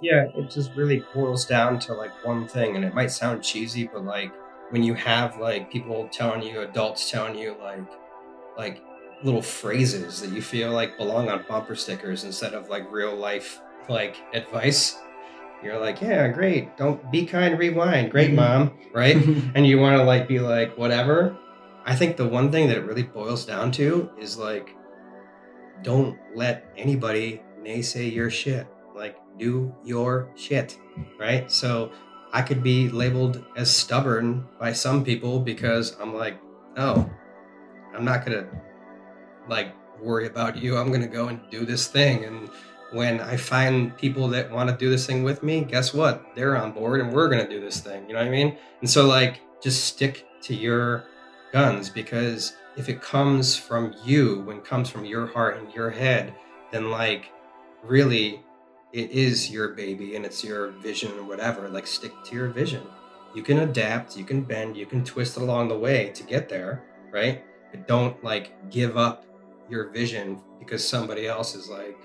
Yeah, it just really boils down to like one thing, and it might sound cheesy, but like when you have like people telling you, adults telling you like, like little phrases that you feel like belong on bumper stickers instead of like real life like advice. You're like, yeah, great. Don't be kind, rewind. Great, Mhm. mom. Right? and you want to like be like whatever i think the one thing that it really boils down to is like don't let anybody naysay your shit like do your shit right so i could be labeled as stubborn by some people because i'm like oh i'm not gonna like worry about you i'm gonna go and do this thing and when I find people that want to do this thing with me, guess what? They're on board and we're to do this thing. You know what I mean? And so, like, just stick to your guns because if it comes from you, when it comes from your heart and your head, then, like, really, it is your baby and it's your vision or whatever. Like, stick to your vision. You can adapt, you can bend, you can twist along the way to get there, right? But don't, like, give up your vision because somebody else is like,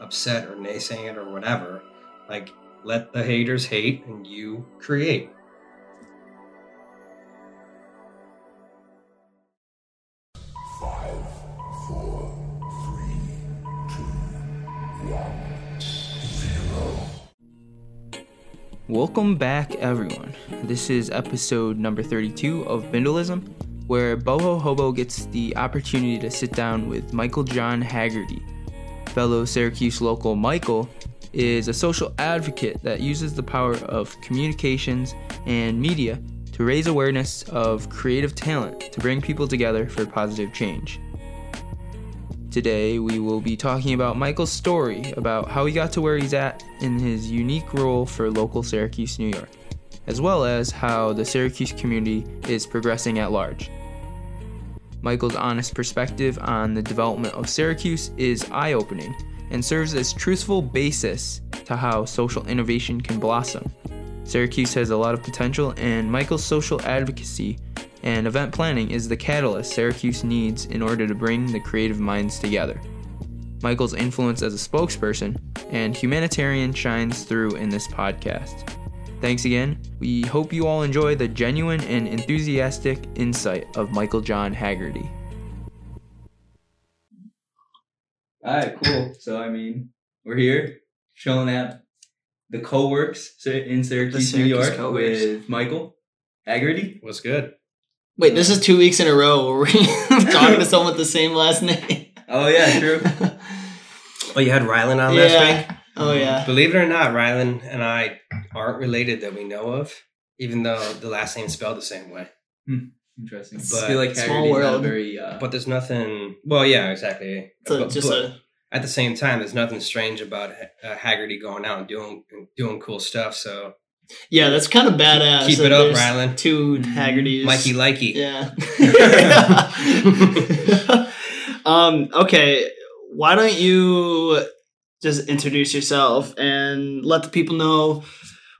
upset or naysaying it or whatever. Like, let the haters hate and you create. Welcome back, everyone. This is episode number 32 of Bindlism, where Boho Hobo gets the opportunity to sit down with Michael John Heagerty. Fellow Syracuse local Michael is a social advocate that uses the power of communications and media to raise awareness of creative talent to bring people together for positive change. Today, we will be talking about Michael's story about how he got to where he's at in his unique role for local Syracuse, New York, as well as how the Syracuse community is progressing at large. Michael's honest perspective on the development of Syracuse is eye opening and serves as truthful basis to how social innovation can blossom. Syracuse has a lot of potential, and Michael's social advocacy and event planning is the catalyst Syracuse needs in order to bring the creative minds together. Michael's influence as a spokesperson and humanitarian shines through in this podcast. Thanks again. We hope you all enjoy the genuine and enthusiastic insight of Michael John Heagerty. All right, cool. So I mean, we're here showing at the co-works Sy- in Syracuse, New York, Co-works. with Michael Heagerty. What's good? Wait, this is two weeks in a row where we're talking to someone with the same last name. Oh yeah, true. Oh, you had Rylan on last yeah. week? Oh yeah. Believe it or not, Rylan and I aren't related that we know of, even though the last name's spelled the same way. Interesting. But- I feel like Small Heagerty's not world. very. Uh, But there's nothing. Well, yeah, exactly. So But- just but a at the same time, there's nothing strange about uh, Heagerty going out and doing doing cool stuff. So yeah, that's kind of badass. Keep it up, there's Rylan. Two Mhm. Heagertys. Mikey likey. Yeah. um. Okay. Why don't you just introduce yourself and let the people know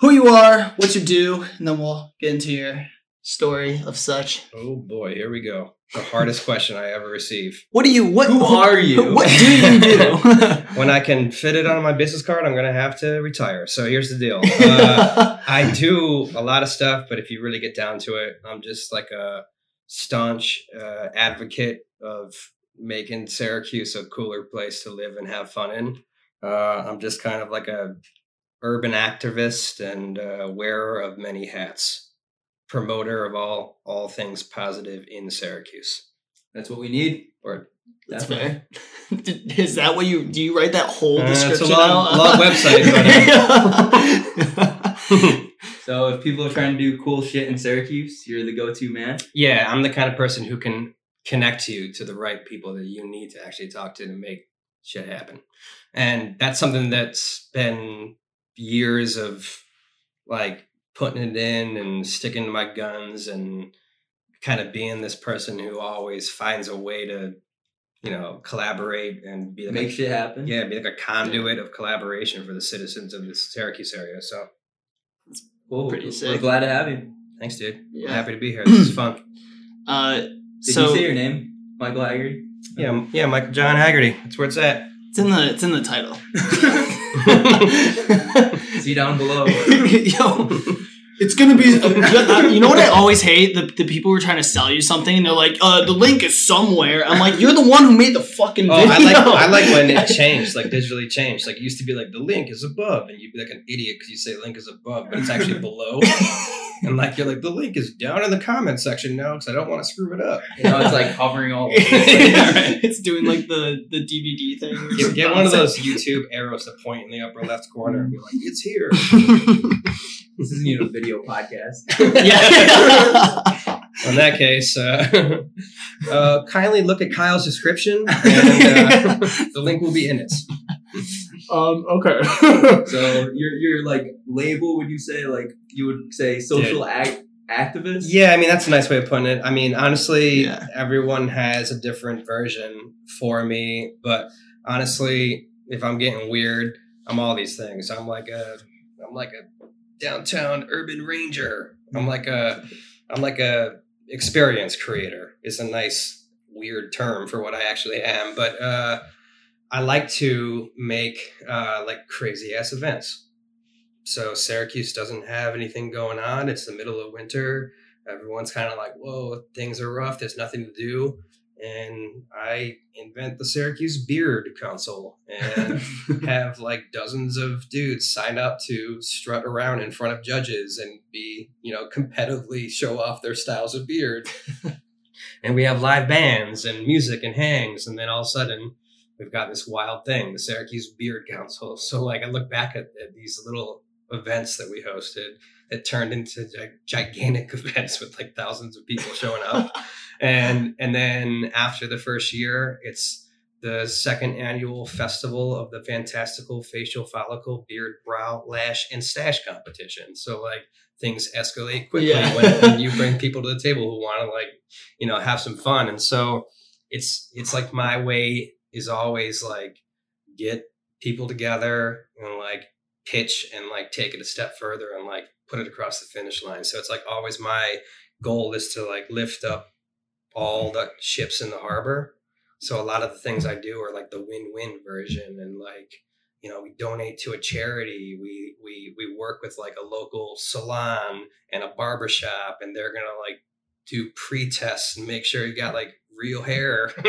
who you are, what you do, and then we'll get into your story of such. Oh boy, here we go. The hardest question I ever receive. What do you? What? Who are you? What do you do? When I can fit it on my business card, I'm gonna have to retire. So here's the deal. Uh, I do a lot of stuff, but if you really get down to it, I'm just like a staunch uh, advocate of making Syracuse a cooler place to live and have fun in. Uh, I'm just kind of like a urban activist and uh, wearer of many hats, promoter of all all things positive in Syracuse. that's what we need. Or That's Definitely. fair. Is that what you do? You write that whole Uh, it's a description long- out? long website, So if people are trying to do cool shit in Syracuse, you're the go-to man. Yeah, I'm the kind of person who can connect you to the right people that you need to actually talk to to make shit happen. And that's something that's been years of like putting it in and sticking to my guns and kind of being this person who always finds a way to, you know, collaborate and be like Make a, shit happen. yeah, be like a conduit of collaboration for the citizens of the Syracuse area. So Cool. Pretty We're sick. glad to have you. thanks, dude. Yeah. I'm happy to be here. This is fun. Uh, Did so you say your name, Michael Heagerty? Yeah, yeah, Michael John Heagerty. That's where it's at. it's in the it's in the title. See down below. Yo, it's gonna be. uh, you know what I always hate the, the people who are trying to sell you something and they're like, uh, the link is somewhere. I'm like, you're the one who made the fucking Oh, video. I like I like when it changed, like digitally changed. Like it used to be like the link is above, and you'd be like an idiot because you say link is above, but it's actually below. And like you're like the link is down in the comment section now because I don't want to screw it up. You know, it's like hovering all over. it's doing like the the DVD thing. Get, get one of those YouTube arrows to point in the upper left corner and be like, it's here. This isn't even a video podcast. yeah. In that case, uh, uh, kindly look at Kyle's description, and uh, the link will be in it. um. Okay. So your your like label, would you say like you would say social act activist? Yeah, I mean that's a nice way of putting it. I mean, honestly, Yeah. everyone has a different version for me, but honestly, if I'm getting weird, I'm all these things. I'm like a I'm like a downtown urban ranger. I'm like a I'm like a experience creator. It's a nice weird term for what I actually am, but uh I like to make uh like crazy ass events. So Syracuse doesn't have anything going on. It's the middle of winter everyone's kind of like, whoa, things are rough. There's nothing to do. And I invent the Syracuse Beard Council and have like dozens of dudes sign up to strut around in front of judges and be, you know, competitively show off their styles of beard. and we have live bands and music and hangs. And then all of a sudden, we've got this wild thing, the Syracuse Beard Council. So, like, I look back at, at these little events that we hosted it turned into gi- gigantic events with like thousands of people showing up. And and then after the first year it's the second annual festival of the fantastical facial follicle beard brow lash and stash competition. So like things escalate quickly Yeah. when, when you bring people to the table who want to like you know have some fun. And so it's it's like my way is always like get people together and like pitch and like take it a step further and like put it across the finish line. So it's like always my goal is to like lift up all the ships in the harbor. So a lot of the things I do are like the win-win version and like you know we donate to a charity we we we work with like a local salon and a barber shop and they're gonna like do pre-tests and make sure you got like real hair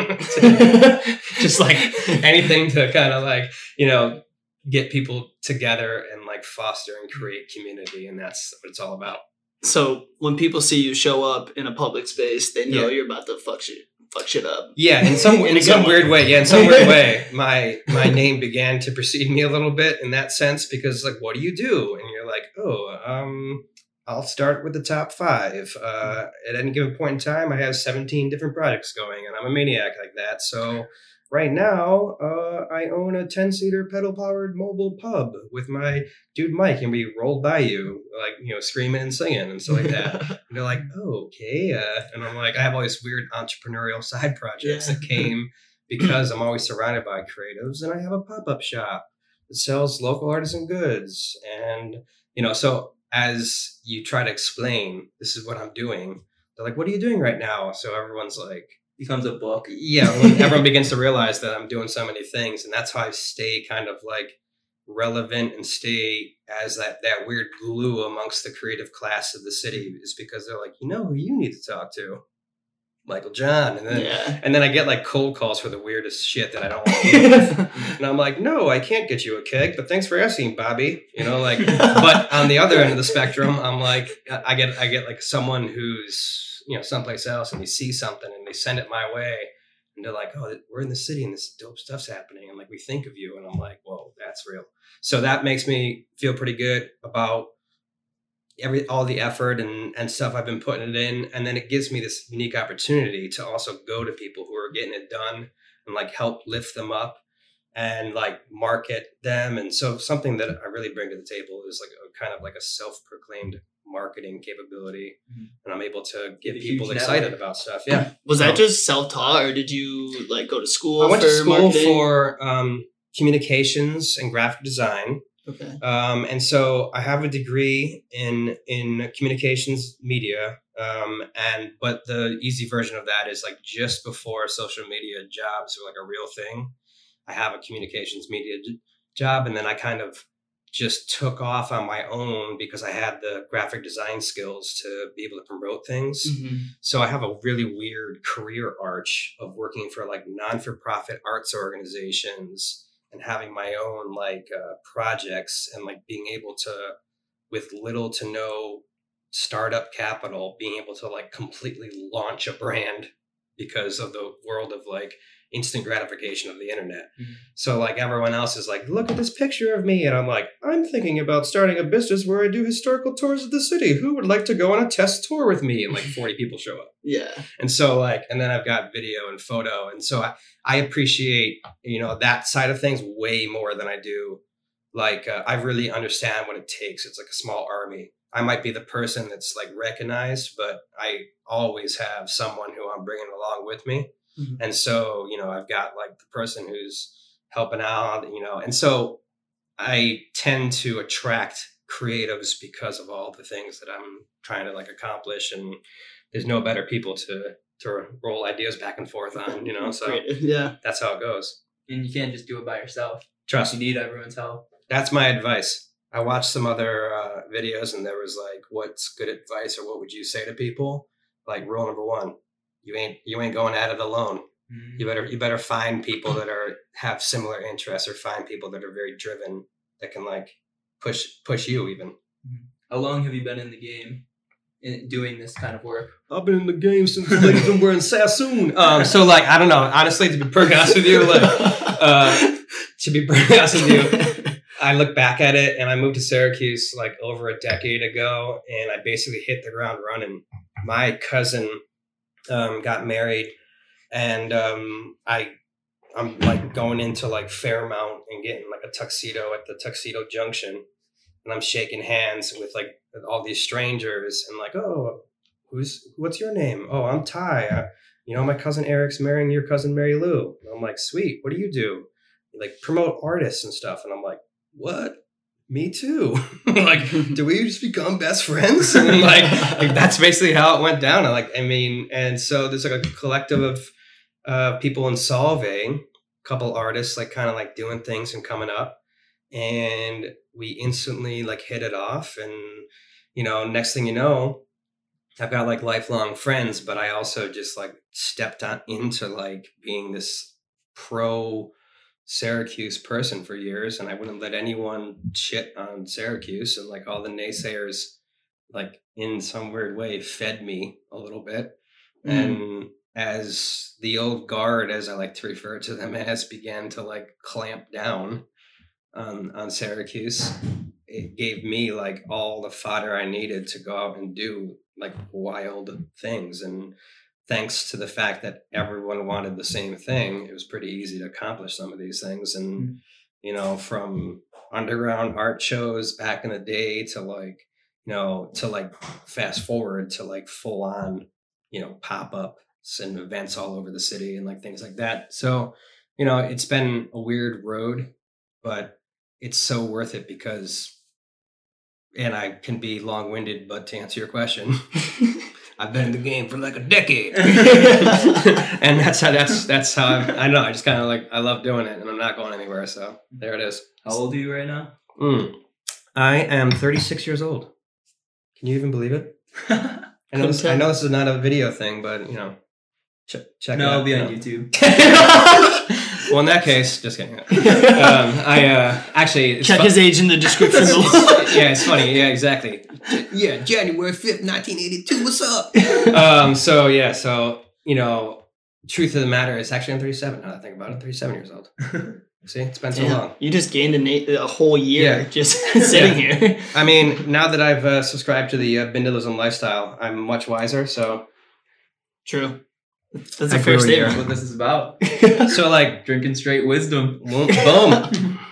just like anything to kind of like you know get people together and like foster and create community and that's what it's all about so when people see you show up in a public space, they know Yeah. you're about to fuck shit fuck shit up. yeah in some In in some good weird way. way yeah in some weird way my my name began to precede me a little bit in that sense because like what do you do and you're like oh um I'll start with the top five. Uh, at any given point in time, I have 17 different projects going, and I'm a maniac like that. So, right now, uh, I own a 10 seater pedal powered mobile pub with my dude Mike, and we roll by you, like, you know, screaming and singing and stuff like that. And they're like, oh, okay. Uh, and I'm like, I have all these weird entrepreneurial side projects Yeah. that came because I'm always surrounded by creatives, and I have a pop up shop that sells local artisan goods. And, you know, so as you try to explain, this is what I'm doing, they're like, what are you doing right now? So everyone's like, Becomes a book. yeah, when everyone begins to realize that I'm doing so many things, and that's how I stay kind of like relevant and stay as that that weird glue amongst the creative class of the city is because they're like, you know who you need to talk to, Michael John, and then yeah. and then I get like cold calls for the weirdest shit that I don't want to deal with. And I'm like, no, I can't get you a keg, but thanks for asking, Bobby. You know, like, but on the other end of the spectrum, I'm like, I get, I get like someone who's, you know, someplace else and they see something and they send it my way and they're like, oh, we're in the city and this dope stuff's happening. And like, we think of you. And I'm like, whoa, that's real. So that makes me feel pretty good about every, all the effort and, and stuff I've been putting it in. And then it gives me this unique opportunity to also go to people who are getting it done and like help lift them up and like market them. And so something that I really bring to the table is like a kind of like a self-proclaimed marketing capability. Mhm. And I'm able to get A people excited network. about stuff. Yeah. Was that just self taught, or did you like go to school? I went to school marketing? for um, communications and graphic design. Okay. Um, and so I have a degree in in communications media. Um, and but the easy version of that is like just before social media jobs were like a real thing. I have a communications media job, and then I kind of just took off on my own because I had the graphic design skills to be able to promote things. Mhm. So I have a really weird career arch of working for like non-for-profit arts organizations and having my own like uh, projects and like being able to with little to no startup capital being able to like completely launch a brand because of the world of like instant gratification of the internet. Mhm. So like everyone else is like, look at this picture of me, and I'm like, I'm thinking about starting a business where I do historical tours of the city. Who would like to go on a test tour with me? And like 40 people show up. Yeah. And so like, and then I've got video and photo, and so I, I appreciate you know that side of things way more than I do. Like uh, I really understand what it takes. It's like a small army. I might be the person that's like recognized, but I always have someone who I'm bringing along with me. Mhm. And so, you know, I've got like the person who's helping out, you know, and so I tend to attract creatives because of all the things that I'm trying to like accomplish. And there's no better people to to roll ideas back and forth on, you know. So Yeah. that's how it goes. And you can't just do it by yourself. Trust You need everyone's help. that's my advice. I watched some other uh, videos and there was like, what's good advice or what would you say to people? Like rule number one, you ain't you ain't going at it alone. Mhm. You better you better find people that are have similar interests or find people that are very driven that can like push push you even. How long have you been in the game in doing this kind of work? I've been in the game since the ladies been wearing Sassoon. Um, so like I don't know. Honestly, to be perfectly honest with you, like uh, to be perfectly honest with you, I look back at it and I moved to Syracuse like over a decade ago, and I basically hit the ground running. My cousin um, got married, and um, I I'm like going into like Fairmount and getting like a tuxedo at the Tuxedo Junction, and I'm shaking hands with like all these strangers and like, oh, who's what's your name? Oh, I'm Ty. Uh, you know, my cousin Eric's marrying your cousin Mary Lou. And I'm like, sweet. What do you do? Like promote artists and stuff. And I'm like, what? Me too. like, do we just become best friends? And like, like, that's basically how it went down. Like, I mean, and so there's like a collective of uh, people in Solve, a couple artists like kind of like doing things and coming up, and we instantly like hit it off. And you know, next thing you know, I've got like lifelong friends, but I also just like stepped on into like being this pro Syracuse person for years, and I wouldn't let anyone shit on Syracuse, and like all the naysayers, like in some weird way, fed me a little bit. Hmm. And as the old guard, as I like to refer to them as, began to like clamp down on on Syracuse, it gave me like all the fodder I needed to go out and do like wild things. And thanks to the fact that everyone wanted the same thing, it was pretty easy to accomplish some of these things. And, hmm. you know, from underground art shows back in the day to like, you know, to like fast forward to like full on, you know, pop ups and events all over the city and like things like that. So, you know, it's been a weird road, but it's so worth it because and I can be long winded, but to answer your question, I've been in the game for like a decade, and that's how that's that's how I'm, I know. I just kind of like I love doing it, and I'm not going anywhere. So there it is. How old are you right now? Mm. I am 36 years old. Can you even believe it? I know, this, I know this is not a video thing, but you know, ch- check no, it out. I'll be on know. YouTube. well, in that case, just kidding. Um, I uh, actually Check fu- his age in the description below. yeah, it's funny. Yeah, exactly. Yeah, January fifth, nineteen eighty-two. What's up? um. So yeah. So you know, truth of the matter is actually I'm thirty-seven. Now that I think about it, thirty-seven years old. See, it's been so Damn, long. you just gained a, na- a whole year Yeah. just sitting here. I mean, now that I've uh, subscribed to the uh, Bindlism lifestyle, I'm much wiser. So, True. That's a I fair grew a year. That's statement. what this is about. so like, Drinking straight wisdom. boom,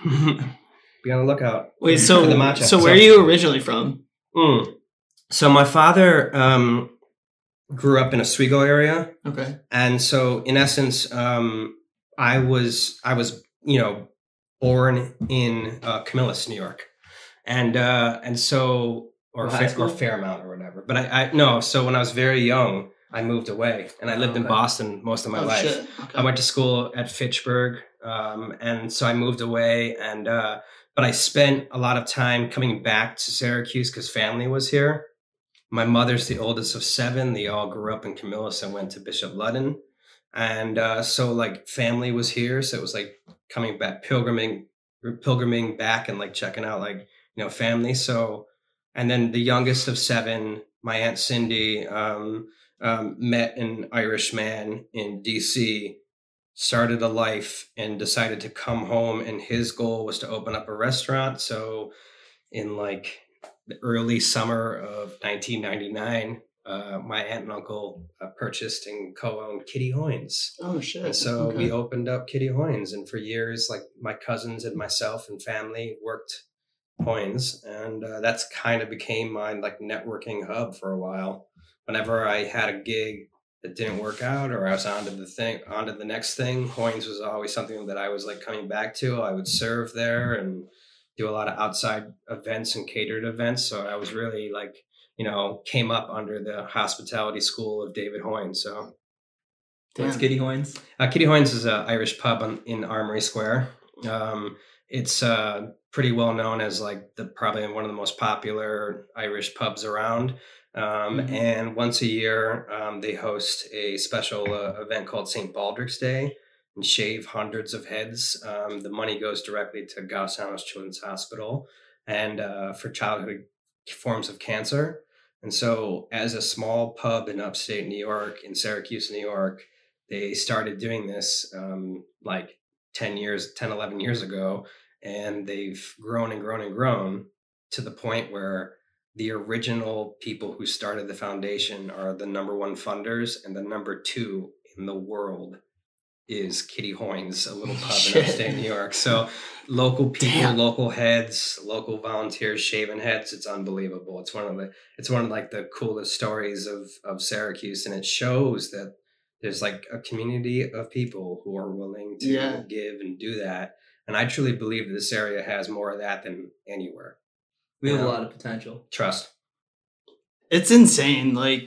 boom. Be on the lookout. Wait, so the matcha. so where are you originally from? Mm. So my father um, grew up in a Oswego area. Okay. and so in essence um i was i was you know born in uh camillus new york and uh and so or, Fa- or fairmount or whatever but i i no so when i was very young i moved away and i lived in Okay. boston most of my oh life. Okay. I went to school at Fitchburg, um, and so I moved away. And uh, but I spent a lot of time coming back to Syracuse because family was here. My mother's the oldest of seven. They all grew up in Camillus and went to Bishop Ludden. And uh, so like family was here. So it was like coming back, pilgriming, pilgriming back and like checking out like, you know, family. So, and then the youngest of seven, my Aunt Cindy, um, um, met an Irish man in DC, started a life, and decided to come home. And his goal was to open up a restaurant. So, in like the early summer of 1999, uh, my aunt and uncle uh, purchased and co-owned Kitty Hoynes. Oh shit. And so Okay. we opened up Kitty Hoynes, and for years, like my cousins and myself and family worked Hoynes, and uh, that's kind of became my like networking hub for a while. Whenever I had a gig that didn't work out, or I was onto the thing, onto the next thing, Hoynes was always something that I was like coming back to. I would serve there and do a lot of outside events and catered events. So I was really like, you know, came up under the hospitality school of David Hoynes. So What's Kitty Hoynes? uh, Kitty Hoynes is an Irish pub on, in Armory Square. Um, it's uh, pretty well known as like the probably one of the most popular Irish pubs around. Um, Mhm. And once a year, um, they host a special uh, event called St. Baldrick's Day and shave hundreds of heads. Um, the money goes directly to Golisano Children's Hospital and uh, for childhood forms of cancer. And so, as a small pub in upstate New York, in Syracuse, New York, they started doing this um, like 10 years 10 11 years ago and they've grown and grown and grown to the point where the original people who started the foundation are the number one funders and the number two in the world is kitty hoynes a little pub in Shit. upstate new york so local people Damn. local heads local volunteers shaven heads it's unbelievable it's one of the it's one of like the coolest stories of of syracuse and it shows that there's like a community of people who are willing to Yeah. give and do that. And I truly believe this area has more of that than anywhere. We have Yeah. a lot of potential. Trust. It's insane. Like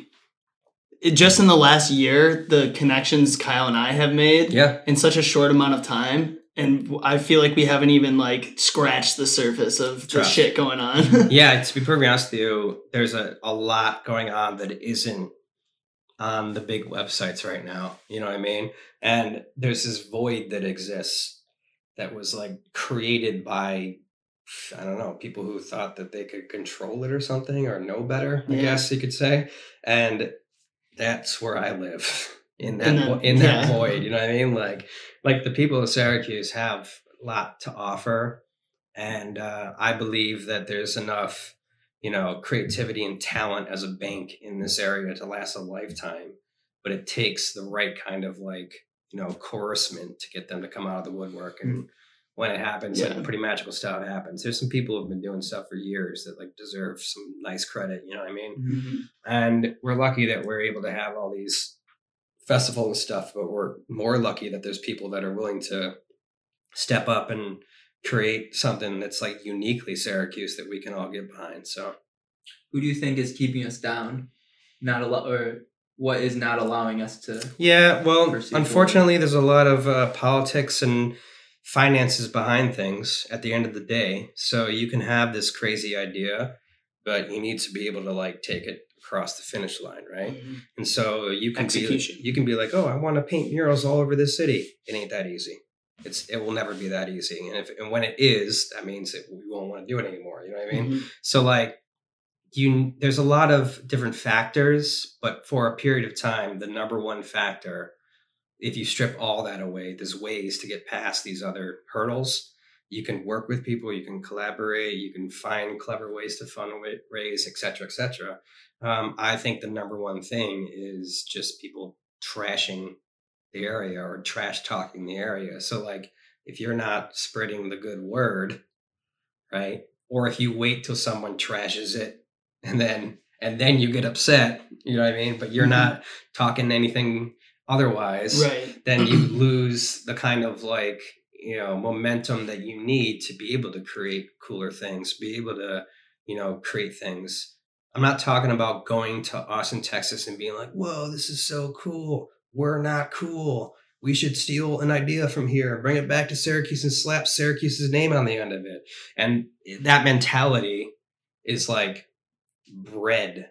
it, just in the last year, the connections Kyle and I have made Yeah. in such a short amount of time. And I feel like we haven't even like scratched the surface of the Trust. shit going on. Yeah. To be perfectly honest with you, there's a, a lot going on that isn't on the big websites right now. You know what I mean? And there's this void that exists that was like created by I don't know, people who thought that they could control it or something or know better, I Yeah. guess you could say. And that's where I live in that In that- in that yeah. void, you know what I mean? Like like the people of Syracuse have a lot to offer and uh, I believe that there's enough, you know, creativity and talent as a bank in this area to last a lifetime, but it takes the right kind of like, you know, coercement to get them to come out of the woodwork and when it happens, Yeah. like pretty magical stuff happens. There's some people who've been doing stuff for years that like deserve some nice credit. You know what I mean? Mhm. And we're lucky that we're able to have all these festivals and stuff, but we're more lucky that there's people that are willing to step up and create something that's like uniquely Syracuse that we can all get behind. So Who do you think is keeping us down? Not a lot or what is not allowing us to? Yeah, well, unfortunately, there's a lot of uh, politics and finances behind things at the end of the day. So you can have this crazy idea, but you need to be able to like take it across the finish line, right? And so you can Execution. be you can be like, oh, I want to paint murals all over the city. It ain't that easy. It's it will never be that easy. And if and when it is, that means that we won't want to do it anymore. You know what I mean? Mhm. So like you there's a lot of different factors, but for a period of time, the number one factor, if you strip all that away, there's ways to get past these other hurdles. You can work with people, you can collaborate, you can find clever ways to fundraise, et cetera, et cetera. Um, I think the number one thing is just people trashing the area or trash talking the area. So like if you're not spreading the good word, right? Or if you wait till someone trashes it and then and then you get upset, you know what I mean? But you're Mhm. not talking anything otherwise, Right. then you lose the kind of like, you know, momentum that you need to be able to create cooler things, be able to, you know, create things. I'm not talking about going to Austin, Texas and being like, whoa, this is so cool. We're not cool. we should steal an idea from here bring it back to Syracuse and slap Syracuse's name on the end of it. And that mentality is like bred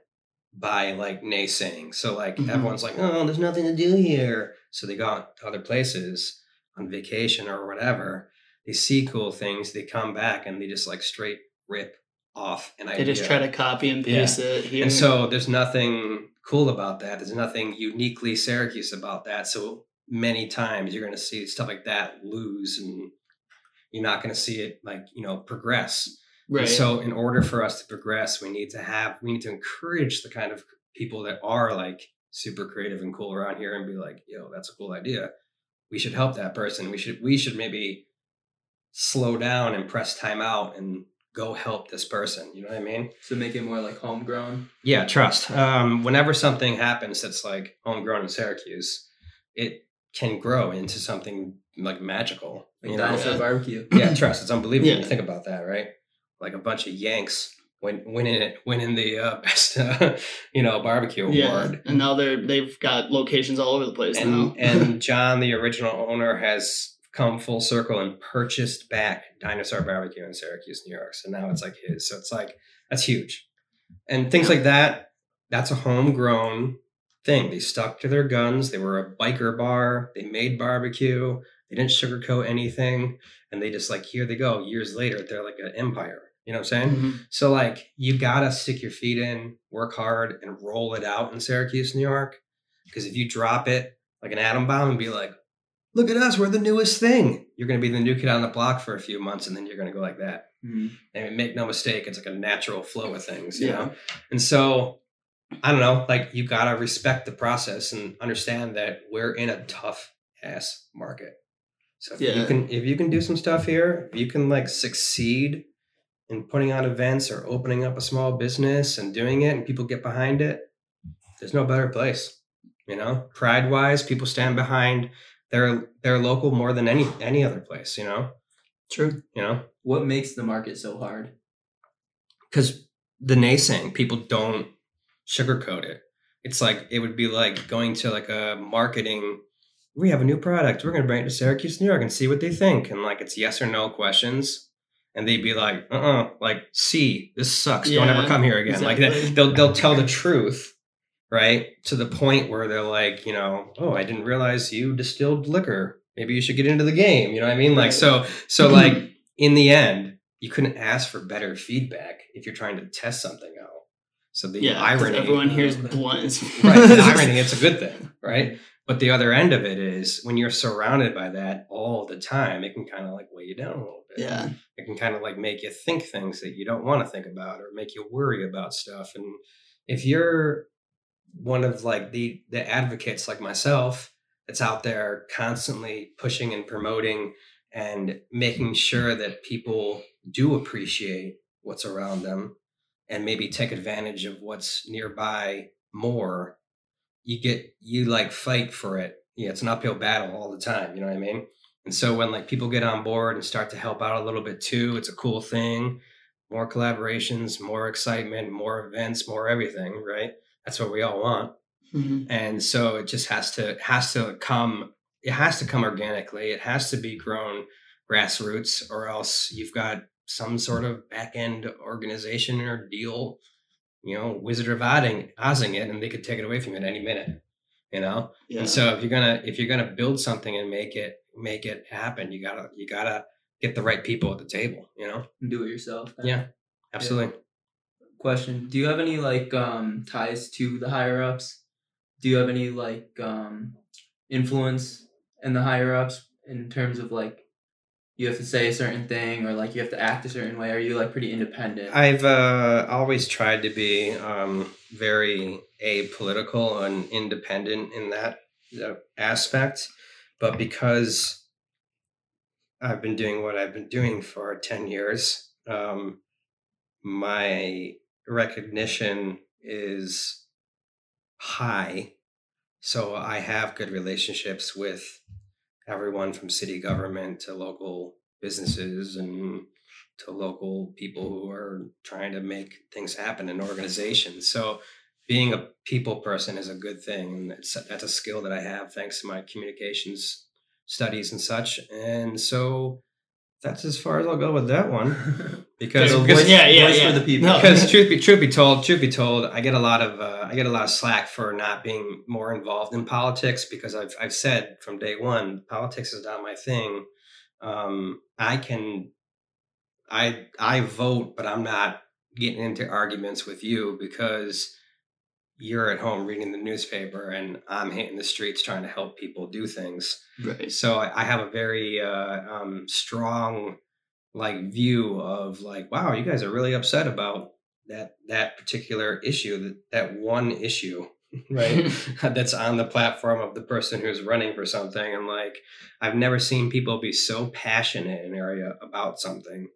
by like naysaying. So like Mhm. everyone's like, oh, there's nothing to do here. So they go out to other places on vacation or whatever. They see cool things. They come back and they just like straight rip off an idea. They just try to copy and paste it here. And so there's nothing cool about that. There's nothing uniquely Syracuse about that. So many times you're going to see stuff like that lose and you're not going to see it like, you know, progress. And so in order for us to progress, we need to have, we need to encourage the kind of people that are like super creative and cool around here and be like, yo, that's a cool idea. We should help that person. We should, we should maybe slow down and press time out and go help this person. You know what I mean? So make it more like homegrown. Yeah, trust. Um, whenever something happens that's like homegrown in Syracuse, it can grow into something like magical. Like you know? barbecue. yeah, trust. It's unbelievable when you think about that, right? Like a bunch of Yanks win, winning it, winning the uh, best, uh, you know, barbecue yeah. award. And now they're they've got locations all over the place now. And and John, the original owner, has come full circle and purchased back Dinosaur Barbecue in Syracuse, New York. So now it's like his. So it's like that's huge. And things like that, that's a homegrown thing. They stuck to their guns. They were a biker bar. They made barbecue. They didn't sugarcoat anything. And they just like here they go. Years later, they're like an empire. You know what I'm saying? Mhm. So like you gotta stick your feet in, work hard, and roll it out in Syracuse, New York. Because if you drop it like an atom bomb and be like, "Look at us, we're the newest thing," you're gonna be the new kid on the block for a few months, and then you're gonna go like that. Mhm. And make no mistake, it's like a natural flow of things, you Yeah. know. And so I don't know, like you gotta respect the process and understand that we're in a tough ass market. So if you can if you can do some stuff here, if you can like succeed in putting on events or opening up a small business and doing it and people get behind it, there's no better place. You know, pride wise, people stand behind their their local more than any any other place, you know? True. You know? What makes the market so hard? because the naysaying people don't sugarcoat it it's like it would be like going to like a marketing we have a new product we're going to bring it to syracuse new york and see what they think and like it's yes or no questions and they'd be like uh-uh like see this sucks don't ever come here again like exactly. that they'll they'll tell the truth right to the point where they're like you know oh i didn't realize you distilled liquor maybe you should get into the game you know what i mean like so so like in the end, you couldn't ask for better feedback if you're trying to test something out. So the Yeah. irony, Everyone hears blunt. right? The irony, it's a good thing, right? But the other end of it is when you're surrounded by that all the time, it can kind of like weigh you down a little bit. Yeah. It can kind of like make you think things that you don't want to think about or make you worry about stuff. And if you're one of like the the advocates like myself that's out there constantly pushing and promoting and making sure that people do appreciate what's around them and maybe take advantage of what's nearby more you get you like fight for it. Yeah it's an uphill battle all the time you know what i mean? And so when like people get on board and start to help out a little bit too it's a cool thing. More collaborations more excitement more events more everything right? That's what we all want. Mhm. and so it just has to has to come it has to come organically. It has to be grown grassroots or else you've got some sort of back end organization or deal you know wizard of Odding, Ozing it and they could take it away from you at any minute you know Yeah. and so if you're gonna if you're gonna build something and make it make it happen you gotta you gotta get the right people at the table you know Do it yourself. then? yeah absolutely Question: Do you have any like um ties to the higher ups? Do you have any like um influence in the higher ups in terms of like you have to say a certain thing or like you have to act a certain way? Are you like pretty independent? I've uh, always tried to be um, very apolitical and independent in that uh, aspect, but because I've been doing what I've been doing for ten years, um, my recognition is high. So I have good relationships with everyone from city government to local businesses and to local people who are trying to make things happen in organizations. So being a people person is a good thing, and it's, that's a skill that I have thanks to my communications studies and such. And so that's as far as I'll go with that one because, So because voice- yeah, yeah, voice yeah. for the people. No. because truth be truth be told, truth be told, I get a lot of uh, I get a lot of slack for not being more involved in politics because I've I've said from day one politics is not my thing. Um, I can I I vote, but I'm not getting into arguments with you because you're at home reading the newspaper and I'm hitting the streets trying to help people do things. Right. So I, I have a very uh, um, strong like view of like, wow, you guys are really upset about that that particular issue, that that one issue, right? That's on the platform of the person who's running for something. And like, I've never seen people be so passionate in an area about something.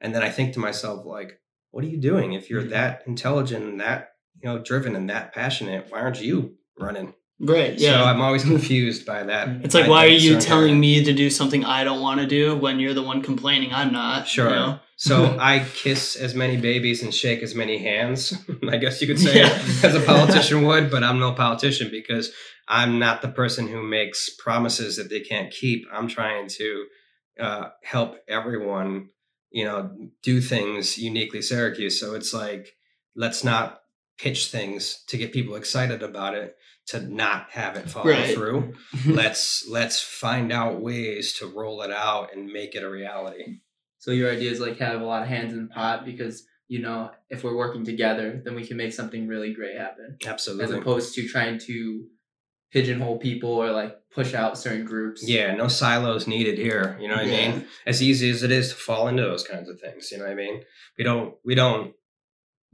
And then I think to myself, like, what are you doing if you're Mhm. that intelligent and that you know driven and that passionate? Why aren't you running? Right. So Yeah. I'm always confused by that. it's like, why are you telling me to do something I don't want to do when you're the one complaining I'm not? Sure. You know? So I kiss as many babies and shake as many hands. I guess you could say Yeah. as a politician would, but I'm no politician because I'm not the person who makes promises that they can't keep. I'm trying to uh, help everyone, you know, do things uniquely Syracuse. So it's like let's not pitch things to get people excited about it to not have it follow Right. through. let's let's find out ways to roll it out and make it a reality. So your idea is like have a lot of hands in the pot because you know if we're working together, then we can make something really great happen, Absolutely. as opposed to trying to pigeonhole people or like push out certain groups. Yeah, no silos needed here. You know what I mean? As easy as it is to fall into those kinds of things. You know what I mean? We don't, we don't,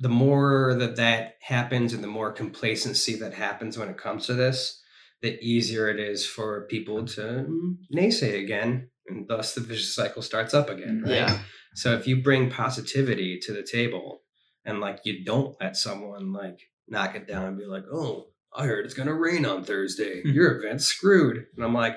the more that that happens and the more complacency that happens when it comes to this, the easier it is for people to naysay again. And thus the vicious cycle starts up again. Right? Yeah. So if you bring positivity to the table and like you don't let someone like knock it down and be like, oh, I heard it's gonna rain on Thursday. Hmm. Your event's screwed. And I'm like,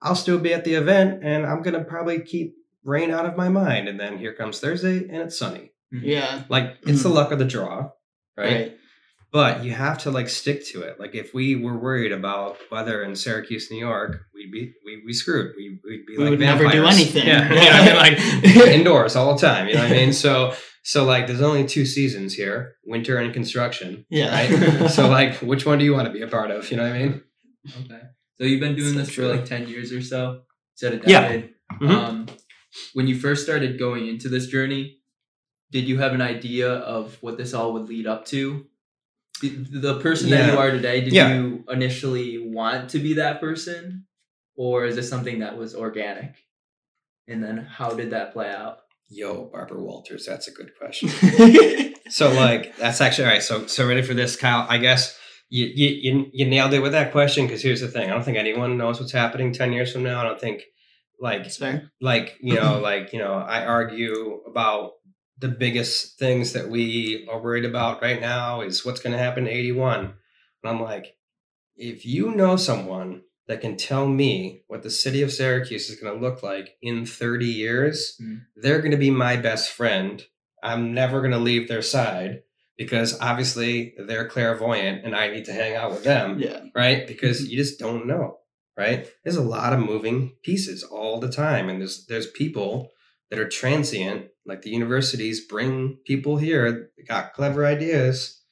I'll still be at the event and I'm gonna probably keep rain out of my mind. And then here comes Thursday and it's sunny. Yeah. Like it's the luck of the draw, right? Right. But you have to like stick to it. Like if we were worried about weather in Syracuse, New York, we'd be we'd be screwed. We we'd be We like would never do anything. Yeah, Yeah. You know I mean? like indoors all the time. You know what I mean? So so like there's only two seasons here: winter and construction. Yeah. Right. so like, which one do you want to be a part of? You know what I mean? Okay. So you've been doing So this for like ten years or so. Said a Yeah. decade. Mhm. Um, when you first started going into this journey, did you have an idea of what this all would lead up to? The, the person that you are today, did Yeah. you initially want to be that person, or is this something that was organic? And then how did that play out? Yo, Barbara Walters, that's a good question. So like that's actually all right. So so ready for this, Kyle? I guess you you you, you nailed it with that question because here's the thing: I don't think anyone knows what's happening ten years from now. I don't think like like you know like you know I argue about the biggest things that we are worried about right now is what's going to happen in 81 and i'm like if you know someone that can tell me what the city of syracuse is going to look like in 30 years Mm. they're going to be my best friend i'm never going to leave their side because obviously they're clairvoyant and i need to hang out with them Yeah. right? Because you just don't know, right? There's a lot of moving pieces all the time, and there's there's people that are transient. Like the universities bring people here, they got clever ideas.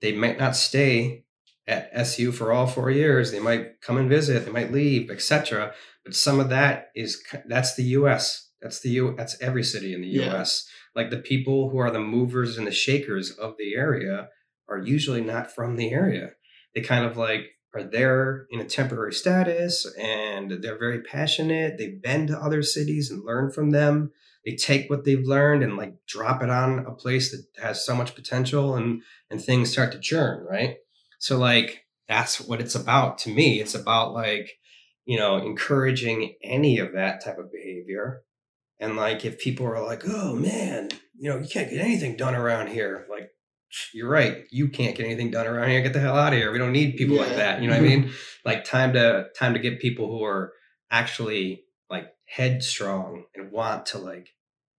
They might not stay at SU for all four years. They might come and visit. They might leave, etc. But some of that is that's the U.S. That's the U. That's every city in the Yeah. U.S. Like the people who are the movers and the shakers of the area are usually not from the area they kind of like are there in a temporary status and they're very passionate. They've been to other cities and learned from them. They take what they've learned and like drop it on a place that has so much potential and and things start to churn, right? So like that's what it's about to me. It's about like, you know, encouraging any of that type of behavior. And like if people are like, "Oh man, you know, you can't get anything done around here." Like you're right. You can't get anything done around here. Get the hell out of here. We don't need people like that. You know what I mean? Like time to time to get people who are actually like headstrong and want to like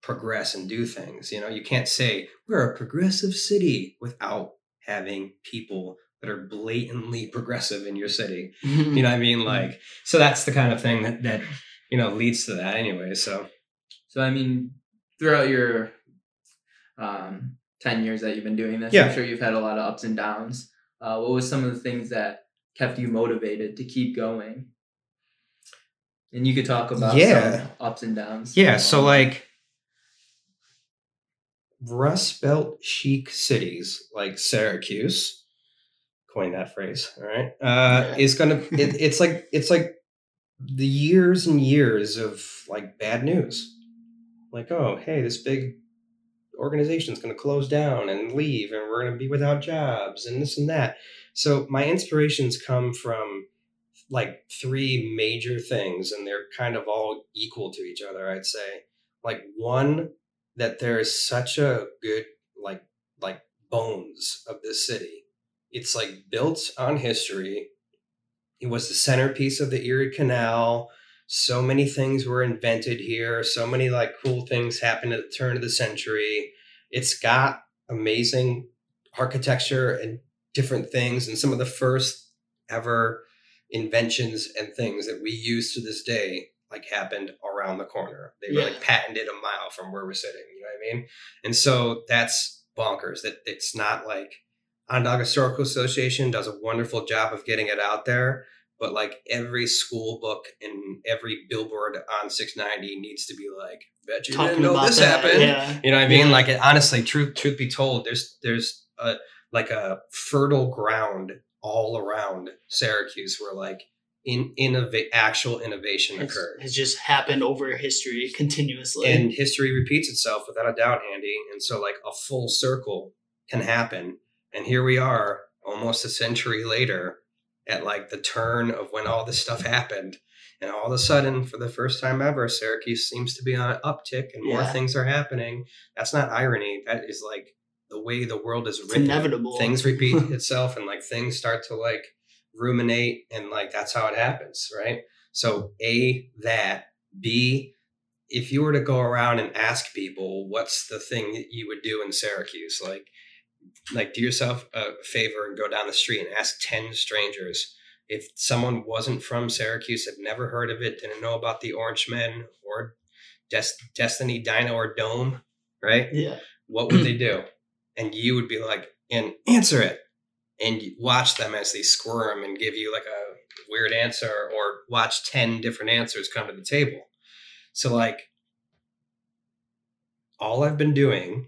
progress and do things. You know, you can't say we're a progressive city without having people that are blatantly progressive in your city. You know what I mean? Like, so that's the kind of thing that that you know leads to that anyway. So So I mean, throughout your um, ten years that you've been doing this, Yeah. I'm sure you've had a lot of ups and downs. Uh, what was some of the things that kept you motivated to keep going? And you could talk about Yeah. some ups and downs. yeah, so like Rust Belt chic cities like Syracuse, coin that phrase, all right, uh, is gonna it, it's like it's like the years and years of like bad news. Like, oh, hey, this big organization's gonna close down and leave, and we're gonna be without jobs and this and that. So my inspirations come from like three major things, and they're kind of all equal to each other, I'd say. Like one, that there is such a good like like bones of this city. It's like built on history. It was the centerpiece of the Erie Canal. So many things were invented here. So many like cool things happened at the turn of the century. It's got amazing architecture and different things, and some of the first ever inventions and things that we use to this day like happened around the corner. They were Yeah. like patented a mile from where we're sitting. You know what I mean? And so that's bonkers. That it's not like Onondaga Historical Association does a wonderful job of getting it out there, but like every school book and every billboard on 690 needs to be like, bet you Talking didn't know this that, happened. yeah. You know what I mean? Yeah. Like it, honestly, truth truth be told, there's there's a like a fertile ground all around Syracuse where like in innovate actual innovation It's, occurred. it's just happened over history continuously. And history repeats itself without a doubt, Andy. And so like a full circle can happen. And here we are almost a century later at like the turn of when all this stuff happened. And all of a sudden, for the first time ever, Syracuse seems to be on an uptick and more Yeah. things are happening. That's not irony. That is like the way the world is it's written. inevitable. Things repeat itself and like things start to like ruminate and like that's how it happens, right? So A, that. B, if you were to go around and ask people what's the thing that you would do in Syracuse, like like do yourself a favor and go down the street and ask 10 strangers if someone wasn't from Syracuse, had never heard of it, didn't know about the Orange Men or Des- Destiny Dino or Dome, right? yeah. What would they do? And you would be like, and answer it. And watch them as they squirm and give you like a weird answer or watch 10 different answers come to the table. So, like, all I've been doing,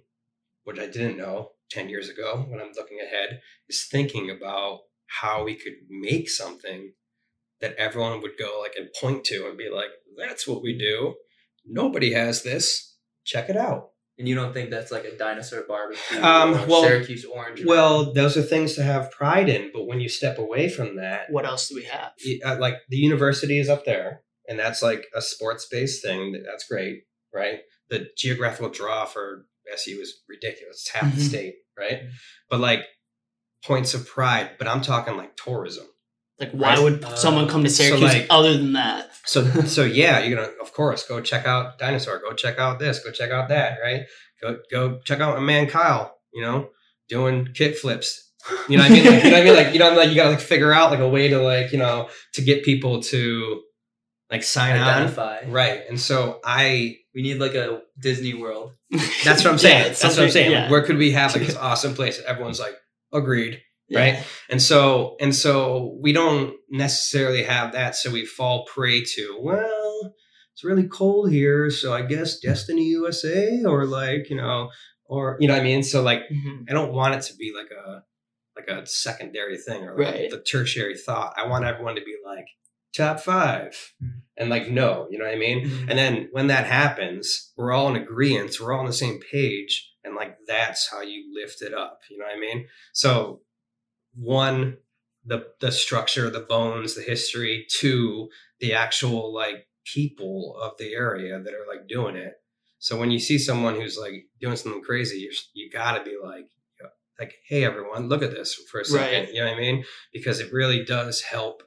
which I didn't know 10 years ago when I'm looking ahead, is thinking about how we could make something that everyone would go like and point to and be like, that's what we do. Nobody has this. Check it out. And you don't think that's like a dinosaur barbecue Um, or well- Syracuse orange? Well, those are things to have pride in, but when you step away from that, What else do we have? uh, like the university is up there, and that's like a sports based thing. That's great, right? The geographical draw for SU is ridiculous. It's half the Mhm. state, right? But like points of pride. But I'm talking like tourism. Like, why Right. would Uh, someone come to so, Syracuse like- other than that? So so yeah, you're gonna of course go check out dinosaur. Go check out this. Go check out that. Right? Go go check out my man Kyle. You know, doing kick flips. You know what I mean? Like, you know what I mean? Like you know, like you gotta like figure out like a way to like you know to get people to like sign on. identify. Right. And so I We need like a Disney World. that's what I'm saying. Yeah, that's what I'm saying. yeah. Like, where could we have like this awesome place everyone's like agreed. Yeah. right? And so and so we don't necessarily have that, so we fall prey to, well, it's really cold here, so I guess Destiny USA or like, you know, or you know what I mean? So like Mhm. I don't want it to be like a like a secondary thing or like Right. the tertiary thought. I want everyone to be like top 5 Mhm. and like no, you know what I mean? Mhm. And then when that happens, we're all in agreement, we're all on the same page, and like that's how you lift it up. You know what I mean? So one, the the structure, the bones, the history, two, the actual like people of the area that are like doing it. So when you see someone who's like doing something crazy, you you gotta be like, like, hey everyone, look at this for a second. Right. You know what I mean? Because it really does help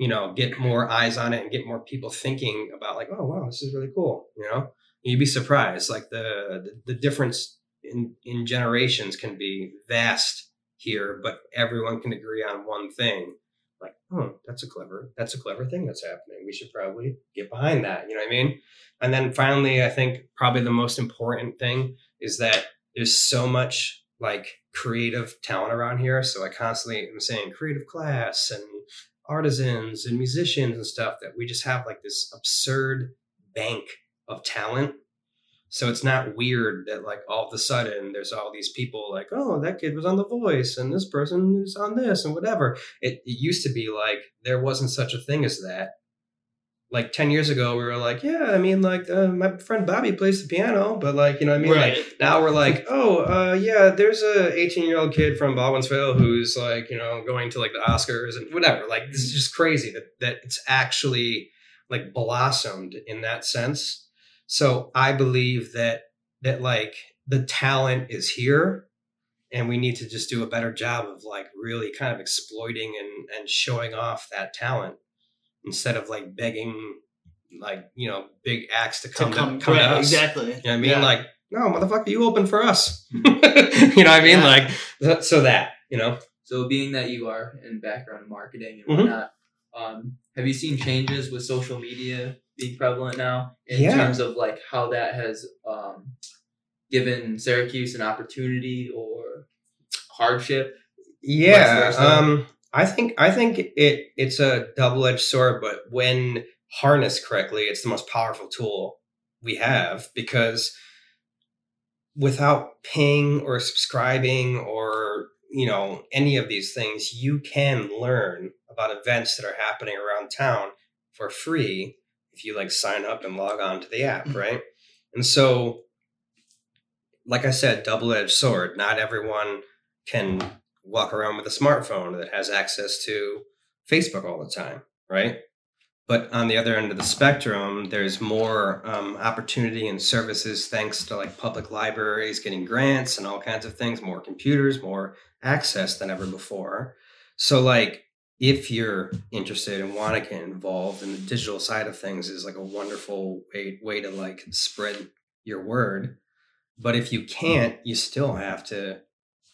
you know, get more eyes on it and get more people thinking about like, oh wow, this is really cool. You know, you'd be surprised. Like the the, the difference in in generations can be vast here, but everyone can agree on one thing. Like, oh, that's a clever, that's a clever thing that's happening. We should probably get behind that. You know what I mean? And then finally, I think probably the most important thing is that there's so much like creative talent around here. So I constantly am saying creative class and artisans and musicians and stuff that we just have like this absurd bank of talent. So it's not weird that like all of a sudden there's all these people like, oh, that kid was on The Voice and this person is on this and whatever. It, it used to be like there wasn't such a thing as that. Like 10 years ago, we were like, yeah, I mean, like uh, my friend Bobby plays the piano, but like, you know what I mean? Like, now we're like, oh, uh, yeah, there's a 18 year old kid from Baldwinsville who's like, you know, going to like the Oscars and whatever. Like, this is just crazy that that it's actually like blossomed in that sense. So I believe that that like the talent is here, and we need to just do a better job of like really kind of exploiting and and showing off that talent instead of like begging like you know big acts to To come come, to, come to us. exactly. You know what I mean? Yeah. Like, no, motherfucker, you open for us. you know what I mean? Yeah. Like, so- so that, you know? So, being that you are in background marketing and Mhm. whatnot, um, have you seen changes with social media being prevalent now in Yeah. terms of like how that has um, given Syracuse an opportunity or hardship? Yeah. Um, I think I think it it's a double edged sword, but when harnessed correctly, it's the most powerful tool we have because without paying or subscribing or you know any of these things, you can learn about events that are happening around town for free if you like sign up and log on to the app, Mhm. right? And so, like I said, double edged sword. Not everyone can walk around with a smartphone that has access to Facebook all the time, right? But on the other end of the spectrum, there's more um, opportunity and services thanks to like public libraries getting grants and all kinds of things, more computers, more access than ever before. So, like, if you're interested and want to get involved in the digital side of things, is like a wonderful way way to like spread your word. But if you can't, you still have to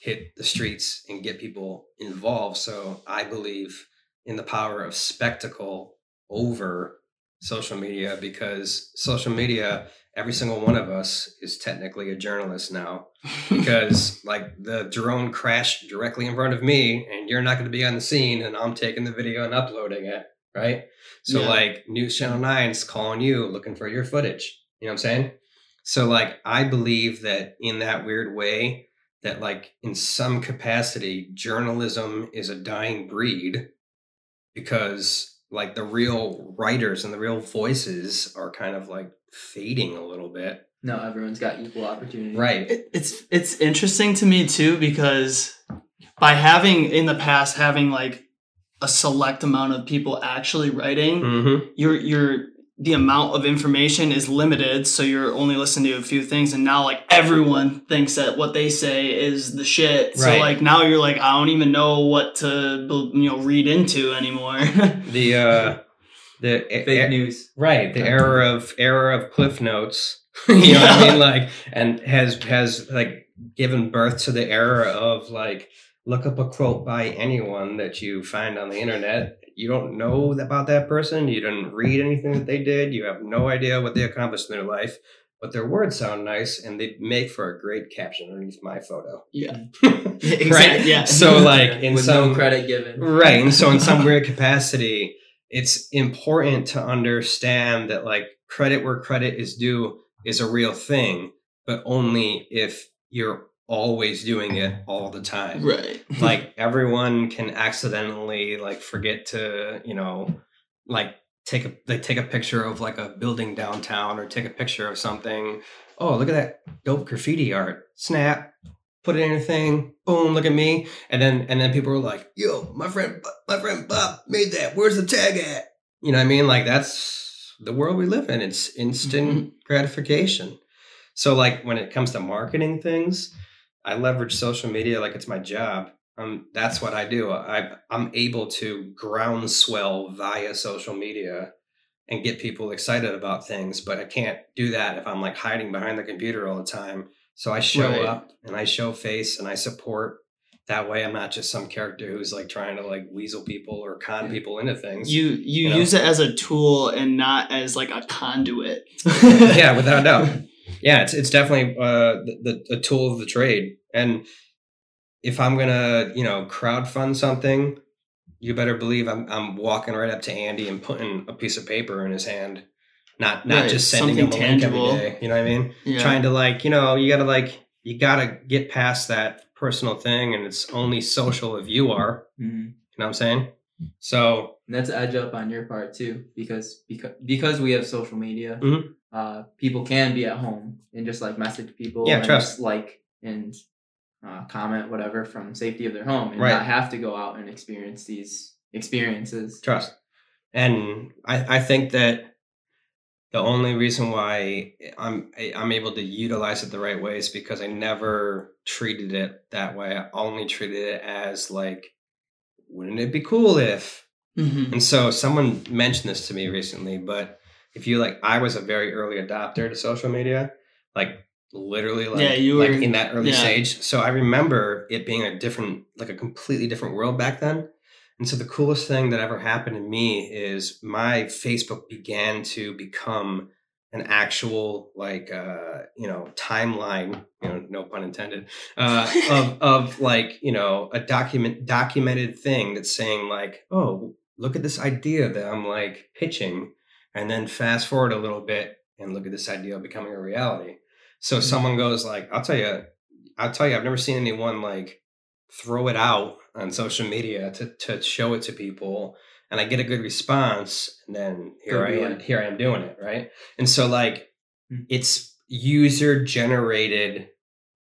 hit the streets and get people involved. So I believe in the power of spectacle over social media because social media, every single one of us is technically a journalist now because like the drone crashed directly in front of me and you're not going to be on the scene and I'm taking the video and uploading it, right? So Yeah. like News Channel 9's calling you looking for your footage. You know what I'm saying? So like I believe that in that weird way that like in some capacity journalism is a dying breed because like the real writers and the real voices are kind of like fading a little bit. No, everyone's got equal opportunity. Right. It- it's it's interesting to me too because by having in the past having like a select amount of people actually writing, Mm-hmm. your your the amount of information is limited, so you're only listening to a few things, and now like everyone thinks that what they say is the shit. So like now you're like I don't even know what to you know read into anymore. The uh the Fake e- news. right the era of era of cliff notes you know what i mean like and has has like given birth to the era of like look up a quote by anyone that you find on the internet you don't know about that person you didn't read anything that they did you have no idea what they accomplished in their life but their words sound nice and they make for a great caption underneath my photo yeah, right exactly. Yeah. so like in with some no credit given. Right. And so in some weird capacity, it's important to understand that like credit where credit is due is a real thing, but only if you're always doing it all the time. right. Like everyone can accidentally like forget to, you know, like take a they take a picture of like a building downtown or take a picture of something. Oh, look at that dope graffiti art. Snap. Put it in your thing. Boom, look at me. And then and then people were like, "Yo, my friend my friend Bob made that. Where's the tag at?" You know what I mean? Like that's the world we live in. It's instant mm-hmm. gratification. So like when it comes to marketing things, I leverage social media like it's my job. Um, that's what I do. I I'm able to groundswell via social media and get people excited about things, but I can't do that if I'm like hiding behind the computer all the time. So I show Right. up and I show face and I support that way I'm not just some character who's like trying to like weasel people or con people into things. You you, You know? use it as a tool and not as like a conduit. yeah, without a doubt. Yeah, it's it's definitely uh, the, the the tool of the trade. And if I'm gonna, you know, crowd fund something, you better believe I'm I'm walking right up to Andy and putting a piece of paper in his hand, not not Right, just sending him a something link every day. You know what I mean? Yeah. Trying to like, you know, you gotta like you gotta get past that personal thing, and it's only social if you are. Mhm. You know what I'm saying? So And that's edge up on your part too, because because because we have social media, Mhm. uh, people can be at home and just like message people, Yeah, and trust. just like and uh, comment whatever from safety of their home, and Right. not have to go out and experience these experiences. trust and i i think that the only reason why i'm i'm able to utilize it the right way is because i never treated it that way i only treated it as like wouldn't it be cool if Mhm. and so someone mentioned this to me recently but if you like i was a very early adopter to social media like literally like, Yeah, you like in that early yeah. stage so i remember it being a different like a completely different world back then and so the coolest thing that ever happened to me is my Facebook began to become an actual like uh you know timeline you know no pun intended uh of of like you know a document documented thing that's saying like oh look at this idea that I'm like pitching and then fast forward a little bit and look at this idea becoming a reality. So someone goes like I'll tell you I'll tell you I've never seen anyone like throw it out on social media to, to show it to people and I get a good response and then here Go I am here I am doing it right? And so like Hmm. it's user generated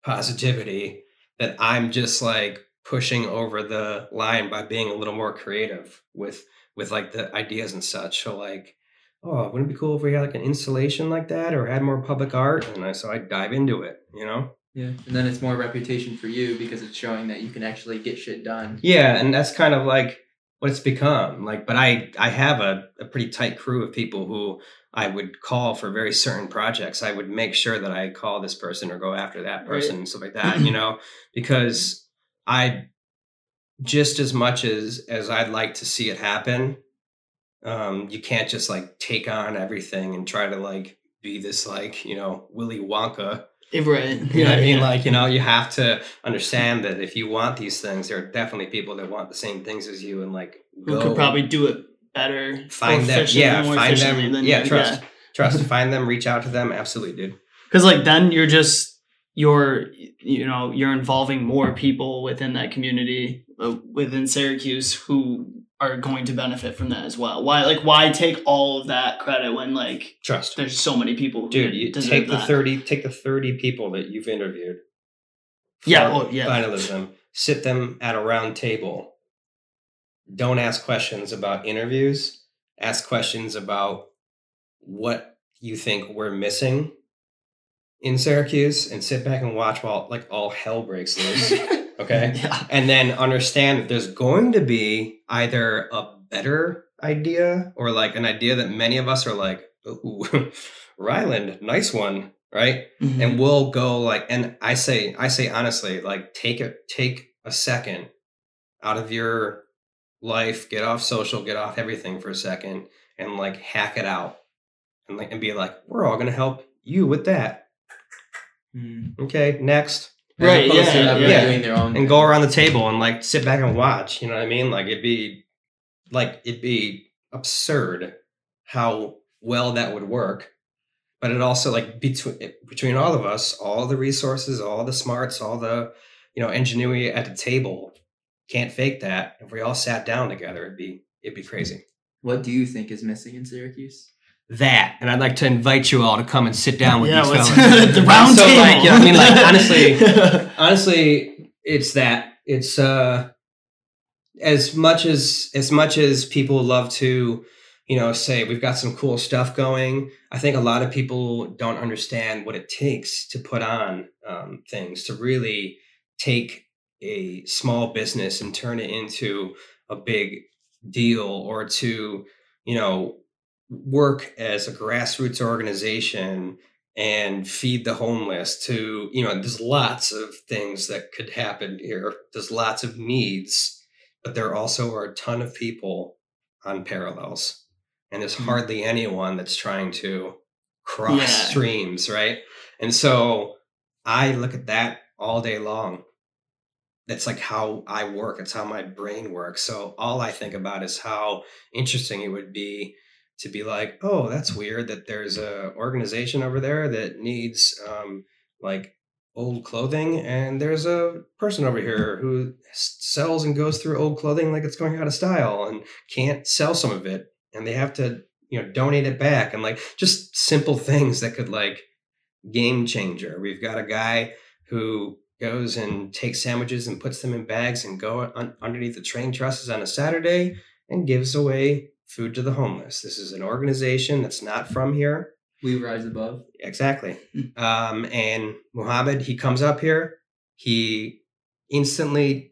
positivity that I'm just like pushing over the line by being a little more creative with with like the ideas and such so like oh wouldn't it be cool if we had like an installation like that or had more public art and I so I dive into it you know Yeah, and then it's more reputation for you because it's showing that you can actually get shit done. Yeah, and that's kind of like what it's become. Like, but I I have a, a pretty tight crew of people who I would call for very certain projects. I would make sure that I call this person or go after that person and stuff like that, you know, because I just as much as as I'd like to see it happen, um, you can't just like take on everything and try to like be this like, you know, Willy Wonka Right. you know what I mean? Like, you know, you have to understand that if you want these things, there are definitely people that want the same things as you and like who could probably do it better. find them. Yeah, find them. than Yeah, trust. Trust. find them, reach out to them. Absolutely, dude. because like then you're just you're you know you're involving more people within that community uh, within Syracuse who are going to benefit from that as well. Why like why take all of that credit when like Trust. there's so many people who Dude, you take the that. 30 take the 30 people that you've interviewed. Yeah, yeah. Bindlism. Sit them at a round table. Don't ask questions about interviews. Ask questions about what you think we're missing in Syracuse and sit back and watch while like all hell breaks loose. Okay. yeah. and then understand that there's going to be either a better idea or like an idea that many of us are like, ooh, Ryland, nice one, right? Mhm. And we'll go like, and I say, I say honestly, like take a take a second out of your life, get off social, get off everything for a second, and like hack it out, and like and be like, we're all gonna help you with that. Mm-hmm. Okay, next Right, opposed to yeah, everyone yeah. doing their own and go around the table and like sit back and watch. You know what I mean? Like it'd be like it'd be absurd how well that would work. But it also like between between all of us, all the resources, all the smarts, all the you know ingenuity at the table, can't fake that. If we all sat down together, it'd be it'd be crazy. What do you think is missing in Syracuse? That, and I'd like to invite you all to come and sit down with yeah, these fellas. the round so, table. Like, you know, I mean, like honestly, honestly it's that it's uh as much as as much as people love to you know say we've got some cool stuff going i think a lot of people don't understand what it takes to put on um, things to really take a small business and turn it into a big deal or to you know work as a grassroots organization and feed the homeless to you know there's lots of things that could happen here. There's lots of needs but there also are a ton of people on parallels. And there's Mhm. hardly anyone that's trying to cross Yeah. streams right? And so i look at that all day long. That's like how i work. It's how my brain works. So all i think about is how interesting it would be to be like, oh, that's weird that there's a organization over there that needs um, like old clothing, and there's a person over here who sells and goes through old clothing like it's going out of style and can't sell some of it, and they have to you know donate it back, and like just simple things that could like game changer. We've got a guy who goes and takes sandwiches and puts them in bags and go un- underneath the train trusses on a Saturday and gives away food to the homeless. This is an organization that's not from here. We rise above. Exactly. Um, and Muhammad, he comes up here, he instantly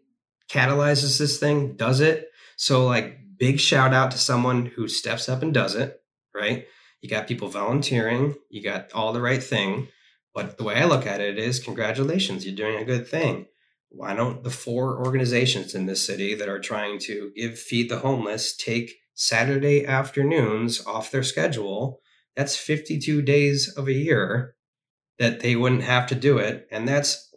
catalyzes this thing, does it. So, like, big shout out to someone who steps up and does it, right? You got people volunteering, you got all the right thing. But the way I look at it is congratulations, you're doing a good thing. Why don't the four organizations in this city that are trying to give feed the homeless take Saturday afternoons off their schedule? That's 52 days of a year that they wouldn't have to do it. And that's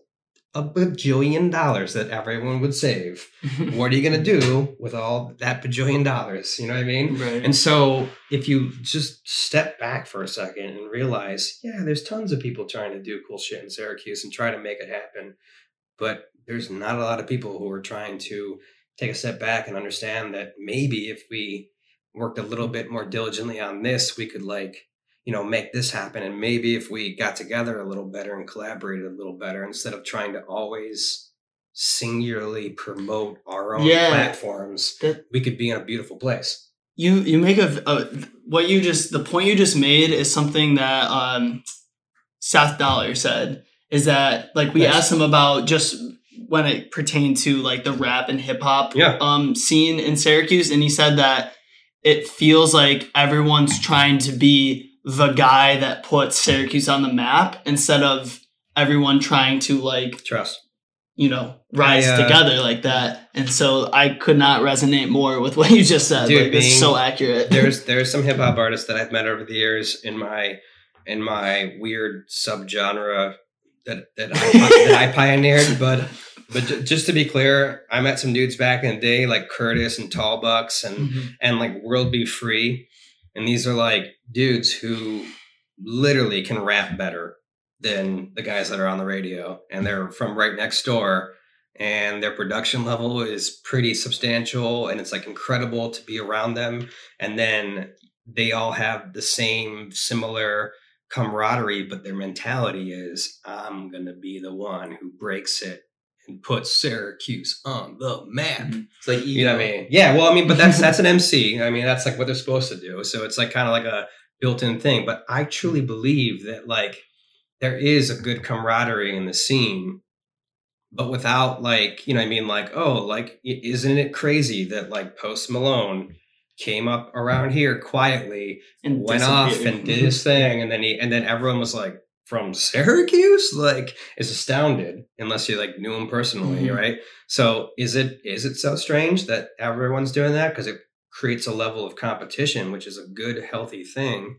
a bajillion dollars that everyone would save. what are you going to do with all that bajillion dollars? You know what I mean? right. And so if you just step back for a second and realize, yeah, there's tons of people trying to do cool shit in Syracuse and try to make it happen. But there's not a lot of people who are trying to take a step back and understand that maybe if we worked a little bit more diligently on this, we could like, you know, make this happen. And maybe if we got together a little better and collaborated a little better instead of trying to always singularly promote our own Yeah. platforms, That- we could be in a beautiful place. you you make a, a what you just the point you just made is something that um Seth Dollar said is that like we Nice. asked him about just when it pertained to like the rap and hip hop Yeah. um scene in Syracuse and he said that it feels like everyone's trying to be the guy that puts Syracuse on the map instead of everyone trying to like Trust. you know rise I, uh, together like that. And so I could not resonate more with what you just said. Dude, like it's so accurate. There's there's some hip hop artists that I've met over the years in my in my weird subgenre that that I, that I pioneered, but but ju- just to be clear, I met some dudes back in the day like Curtis and Tall Bucks and Mhm. and like World Be Free. And these are like dudes who literally can rap better than the guys that are on the radio. And they're from right next door. And their production level is pretty substantial. And it's like incredible to be around them. And then they all have the same similar camaraderie, but their mentality is I'm going to be the one who breaks it and puts Syracuse on the map. Mm-hmm. It's like You know what I mean? Yeah. Well, I mean, but that's that's an MC. I mean, that's like what they're supposed to do. So it's like kind of like a built-in thing. But I truly mm-hmm. believe that like there is a good camaraderie in the scene, but without like you know, what I mean, like oh, like isn't it crazy that like Post Malone came up around here quietly, and went off and did his thing, and then he and then everyone was like from Syracuse, like is astounded unless you like knew him personally, Mhm. right? So is it is it so strange that everyone's doing that because it creates a level of competition, which is a good healthy thing.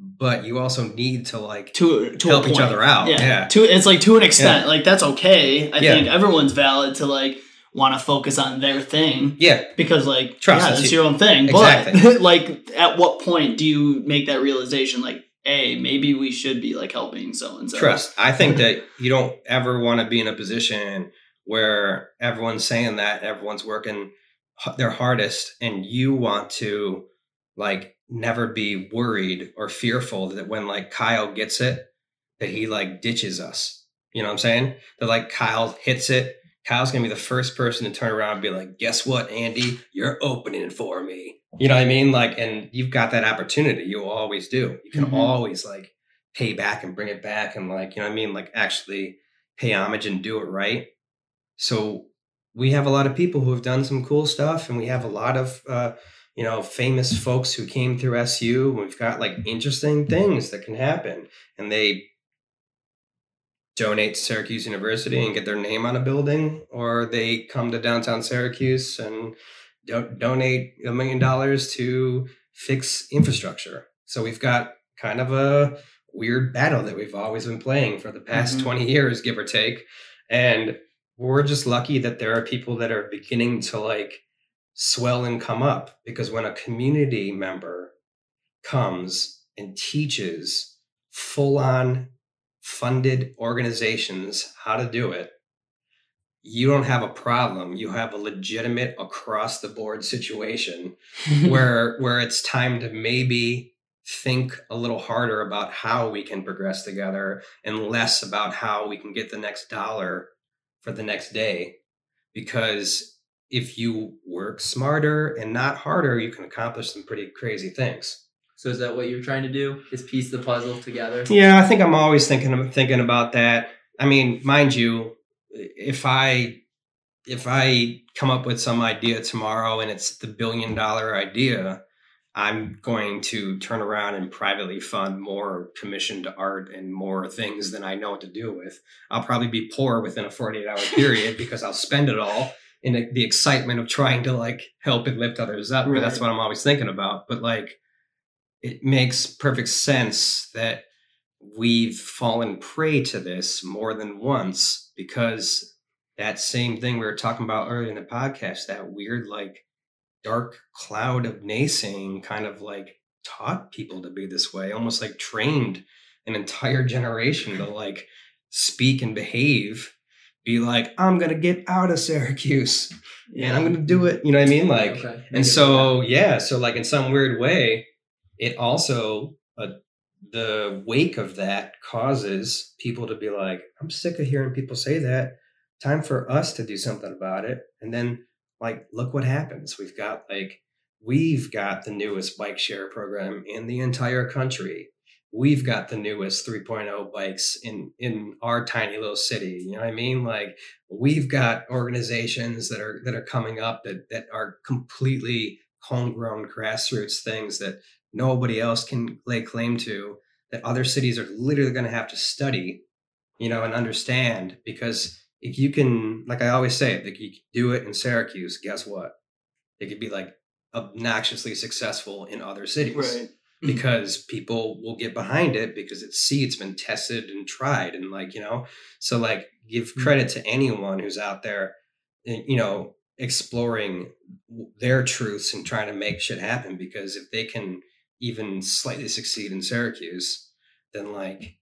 But you also need to like to to help each other out. Yeah. Yeah. To it's like to an extent, like that's okay. I Yeah. think everyone's valid to like want to focus on their thing Yeah. because like Trust, yeah, that's you- your own thing. Exactly. But like at what point do you make that realization like hey, maybe we should be like helping so and so. Trust. I think that you don't ever want to be in a position where everyone's saying that everyone's working their hardest and you want to like never be worried or fearful that when like Kyle gets it that he like ditches us. You know what I'm saying? That like Kyle hits it, Kyle's going to be the first person to turn around and be like, "Guess what, Andy? You're opening for me." You know what I mean? Like and you've got that opportunity. You always do. You can Mhm. always like pay back and bring it back and like you know what I mean like actually pay homage and do it right. So we have a lot of people who have done some cool stuff and we have a lot of uh you know, famous folks who came through SU. We've got like interesting things that can happen, and they donate to Syracuse University and get their name on a building, or they come to downtown Syracuse and do- donate a million dollars to fix infrastructure. So we've got kind of a weird battle that we've always been playing for the past Mhm. 20 years, give or take. And we're just lucky that there are people that are beginning to like swell and come up because when a community member comes and teaches full on funded organizations how to do it, you don't have a problem. You have a legitimate across the board situation where where it's time to maybe think a little harder about how we can progress together and less about how we can get the next dollar for the next day because if you work smarter and not harder you can accomplish some pretty crazy things So is that what you're trying to do? Is piece the puzzle together? yeah i think i'm always thinking thinking about that i mean mind you if i if i come up with some idea tomorrow and it's the billion dollar idea i'm going to turn around and privately fund more commissioned art and more things than i know what to do with i'll probably be poor within a 48 hour period because i'll spend it all in the- excitement of trying to like help and lift others up Right. that's what i'm always thinking about but like it makes perfect sense that we've fallen prey to this more than once because that same thing we were talking about earlier in the podcast, that weird, like, dark cloud of naysaying kind of like taught people to be this way, almost like trained an entire generation to like speak and behave, be like, I'm going to get out of Syracuse and I'm going to do it. You know what I mean? Like, Okay. And so yeah so like in some weird way it also uh, the wake of that causes people to be like i'm sick of hearing people say that. Time for us to do something about it. And then like look what happens. We've got like we've got the newest bike share program in the entire country. We've got the newest 3.0 bikes in in our tiny little city you know what i mean? Like we've got organizations that are that are coming up that that are completely homegrown grassroots things that nobody else can lay claim to that other cities are literally going to have to study you know and understand because if you can like i always say if you do it in syracuse guess what it could be like obnoxiously successful in other cities right. because people will get behind it because it's see it's been tested and tried and like you know so like give credit to anyone who's out there eh, you know exploring their truths and trying to make shit happen because if they can even slightly succeed in Syracuse then like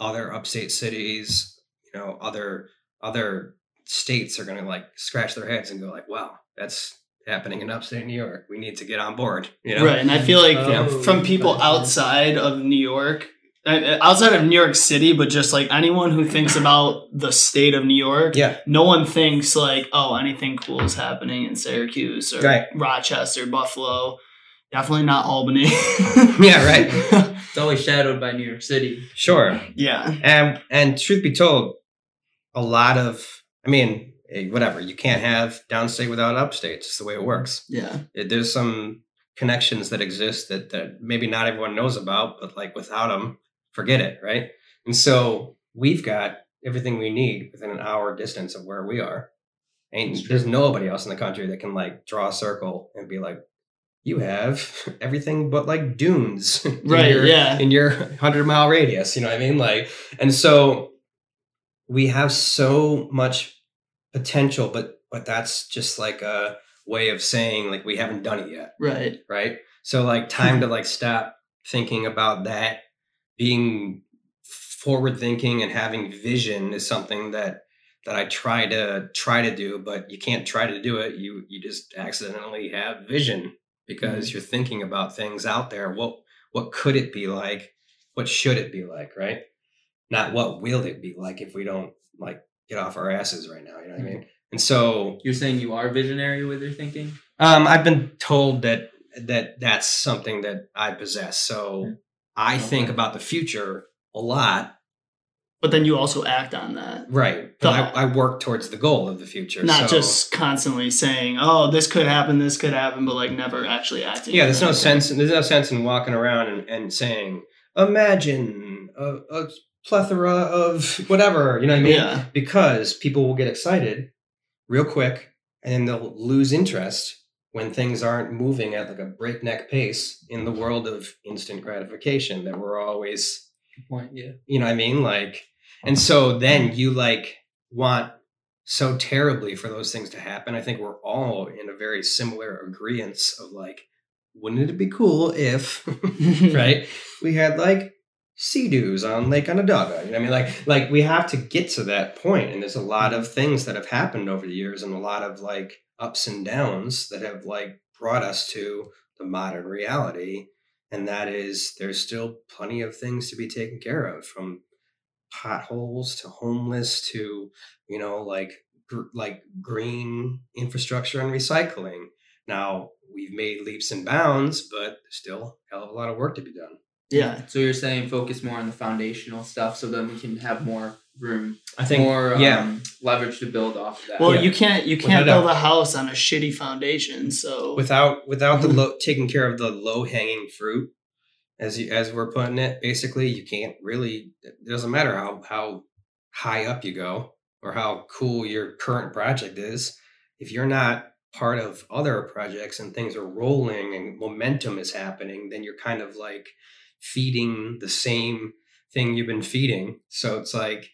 other upstate cities you know other other states are going to like scratch their heads and go like wow that's happening in upstate New York we need to get on board you know Right, and I feel like Oh, from people gotcha. outside of New York, uh, outside of New York City, but just like anyone who thinks about the state of New York, yeah no one thinks like, oh, anything cool is happening in Syracuse or Right. Rochester, Buffalo. Definitely not Albany. Yeah, right. It's always shadowed by New York City. Sure. yeah, And and truth be told, a lot of I mean, eh, whatever, you can't have downstate without upstate. It's just the way it works. yeah, It- there's some connections that exist that that maybe not everyone knows about, but like without them, forget it, right? And so we've got everything we need within an hour distance of where we are. And there's nobody else in the country that can like draw a circle and be like, you have everything but like dunes. in right, your- yeah, in your 100 mile radius you know what i mean? Like and so we have so much potential but but that's just like a way of saying like we haven't done it yet. Right, right? So like time to like stop thinking about that. Being forward thinking and having vision is something that that I try to try to do but you can't try to do it. You you just accidentally have vision because you're thinking about things out there. What what could it be like? What should it be like right? Not what will it be like if we don't like get off our asses right now you know what I mean? And so You're saying you are visionary with your thinking? um, I've been told that that that's something that I possess. So I think about the future a lot, but then you also act on that. Right. But. I, I work towards the goal of the future. Not so- just constantly saying, "Oh, this could happen, this could happen," but like never actually acting. Yeah, there's no sense. There's no sense in walking around and, and saying, "Imagine a, a plethora of whatever." You know what I mean? Yeah, Because people will get excited real quick, and then they'll lose interest when things aren't moving at like a breakneck pace in the world of instant gratification that we're always point. Yeah. you know what I mean? Like, and so then you like want so terribly for those things to happen. I think we're all in a very similar agreement of like, wouldn't it be cool if, right? We had like Sea-Doos on Lake Onondaga. You know what I mean? Like, like we have to get to that point, and there's a lot of mm-hmm. things that have happened over the years, and a lot of like ups and downs that have like brought us to the modern reality and that is there's still plenty of things to be taken care of from potholes to homeless to you know like gr- like green infrastructure and recycling now we've made leaps and bounds but still hell of a lot of work to be done yeah. So you're saying focus more on the foundational stuff, so then we can have more room, i think more yeah um, leverage to build off of that. Well, Yeah. you can't you can't a build a house on a shitty foundation. So without without the low taking care of the low hanging fruit as you as we're putting it basically you can't really it doesn't matter how how high up you go or how cool your current project is if you're not part of other projects and things are rolling and momentum is happening then you're kind of like feeding the same thing you've been feeding so it's like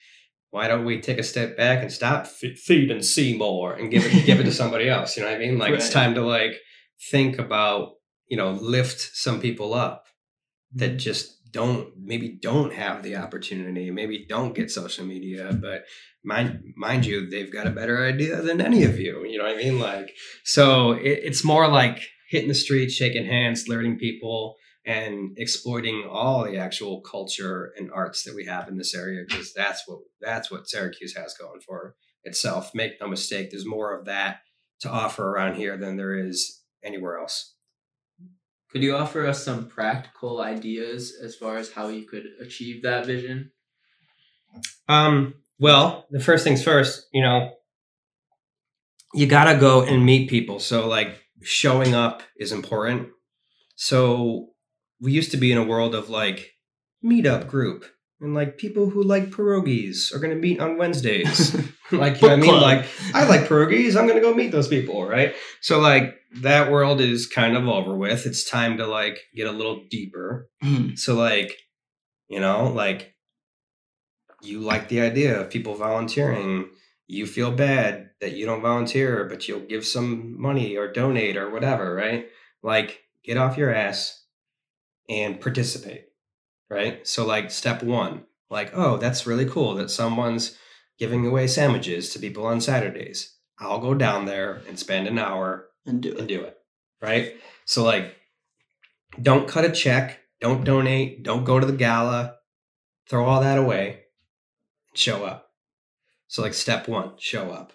why don't we take a step back and stop f- feed and see more and give it give it to somebody else you know what i mean? Like it's time to like think about you know lift some people up that mm-hmm. just don't maybe don't have the opportunity maybe don't get social media but mind mind you they've got a better idea than any of you you know what i mean? Like so it, it's more like hitting the streets shaking hands learning people and exploiting all the actual culture and arts that we have in this area because that's what that's what syracuse has going for itself make no mistake there's more of that to offer around here than there is anywhere else Could you offer us some practical ideas as far as how you could achieve that vision? Um, well, the first things first, you know, you gotta go and meet people. So like showing up is important. So we used to be in a world of like meetup group and like people who like pierogies are gonna meet on Wednesdays. like you know what I mean? club. Like I like pierogies, I'm gonna go meet those people, right? So like that world is kind of over with. It's time to like get a little deeper. Mhm. So like, you know, like you like the idea of people volunteering. You feel bad that you don't volunteer, but you'll give some money or donate or whatever, right? Like get off your ass and participate, right? So like step 1, like, oh, that's really cool that someone's giving away sandwiches to people on Saturdays. I'll go down there and spend an hour and do and do it. Right? So like don't cut a check, don't donate, don't go to the gala, throw all that away, show up. So like step 1, show up,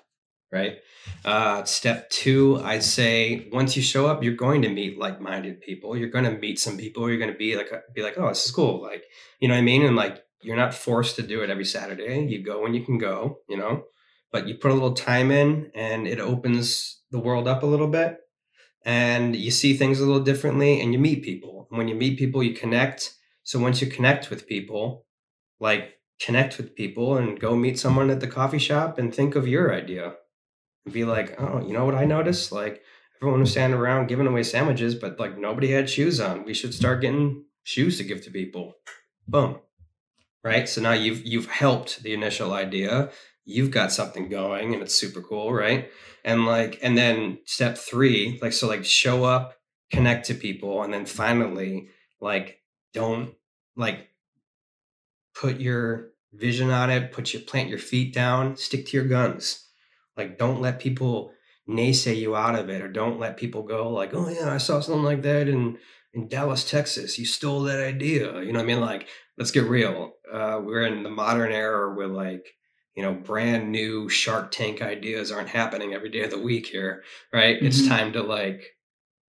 right? Uh step 2, I'd say once you show up, you're going to meet like-minded people. You're going to meet some people, you're going to be like be like, "Oh, this is cool." Like, you know what I mean? And like you're not forced to do it every Saturday. You go when you can go, you know? But you put a little time in and it opens the world up a little bit and you see things a little differently and you meet people. And when you meet people, you connect. So once you connect with people, like connect with people and go meet someone at the coffee shop and think of your idea be like, oh, you know what I noticed? Like everyone was standing around giving away sandwiches, but like nobody had shoes on. We should start getting shoes to give to people. Boom. Right. So now you've you've helped the initial idea. You've got something going and it's super cool, right? and like and then step three like so like show up connect to people and then finally like don't like put your vision on it put your plant your feet down stick to your guns like don't let people naysay you out of it or don't let people go like oh yeah i saw something like that in in dallas texas you stole that idea you know what i mean like let's get real uh we're in the modern era where like you know, brand new Shark Tank ideas aren't happening every day of the week here, right? It's Mhm. time to like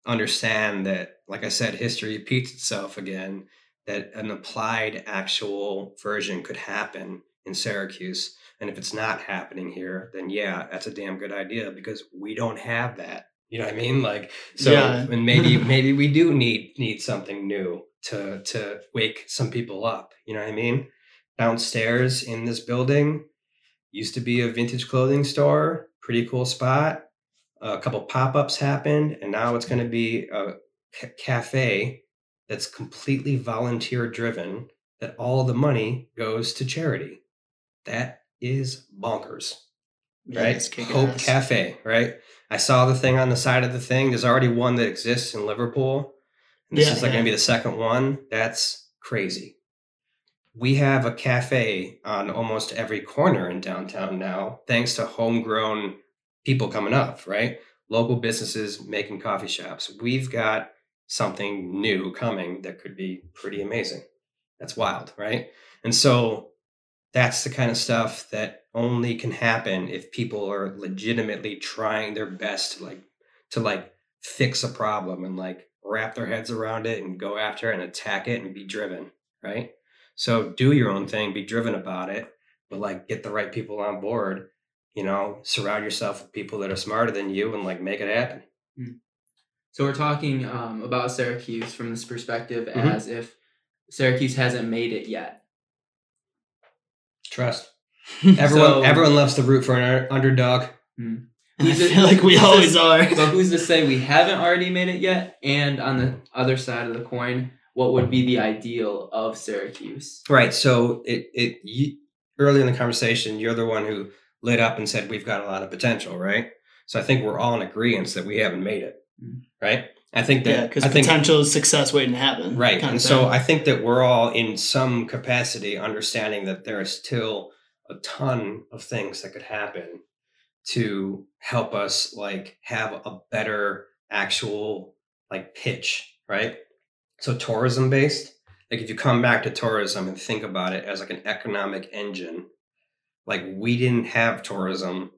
understand that, like I said, history repeats itself again, that an applied actual version could happen in Syracuse. And if it's not happening here, then yeah, that's a damn good idea because we don't have that. You know what I mean? Like so Yeah. and maybe maybe we do need need something new to to wake some people up. You know what I mean? Downstairs in this building used to be a vintage clothing store, pretty cool spot. A couple pop-ups happened and now it's going to be a cafe that's completely volunteer driven that all the money goes to charity. That is bonkers Yeah, right? Hope ass. Cafe, right? I saw the thing on the side of the thing. There's already one that exists in Liverpool. And this Yeah, is like yeah. going to be the second one. That's crazy. We have a cafe on almost every corner in downtown now, thanks to homegrown people coming up, right? Local businesses making coffee shops. We've got something new coming that could be pretty amazing. That's wild, right? And so that's the kind of stuff that only can happen if people are legitimately trying their best to like to like fix a problem and like wrap their heads around it and go after it and attack it and be driven, right? So do your own thing, be driven about it, but like get the right people on board, you know, surround yourself with people that are smarter than you and like make it happen. So we're talking um, about Syracuse from this perspective Mhm. as if Syracuse hasn't made it yet. Trust. Everyone So- everyone loves to root for an underdog. And I Who's it- like we always this- are. But who's to say we haven't already made it yet? And on the other side of the coin, what would be the ideal of Syracuse? Right. So it it you, early in the conversation, you're the one who lit up and said we've got a lot of potential, right? So I think we're all in agreement that we haven't made it, Mhm. right? I think that Yeah, because think potential is success waiting to happen. right, and so. I think that we're all in some capacity understanding that there is still a ton of things that could happen to help us like have a better actual like pitch, right? So tourism based, like if you come back to tourism and think about it as like an economic engine, like we didn't have tourism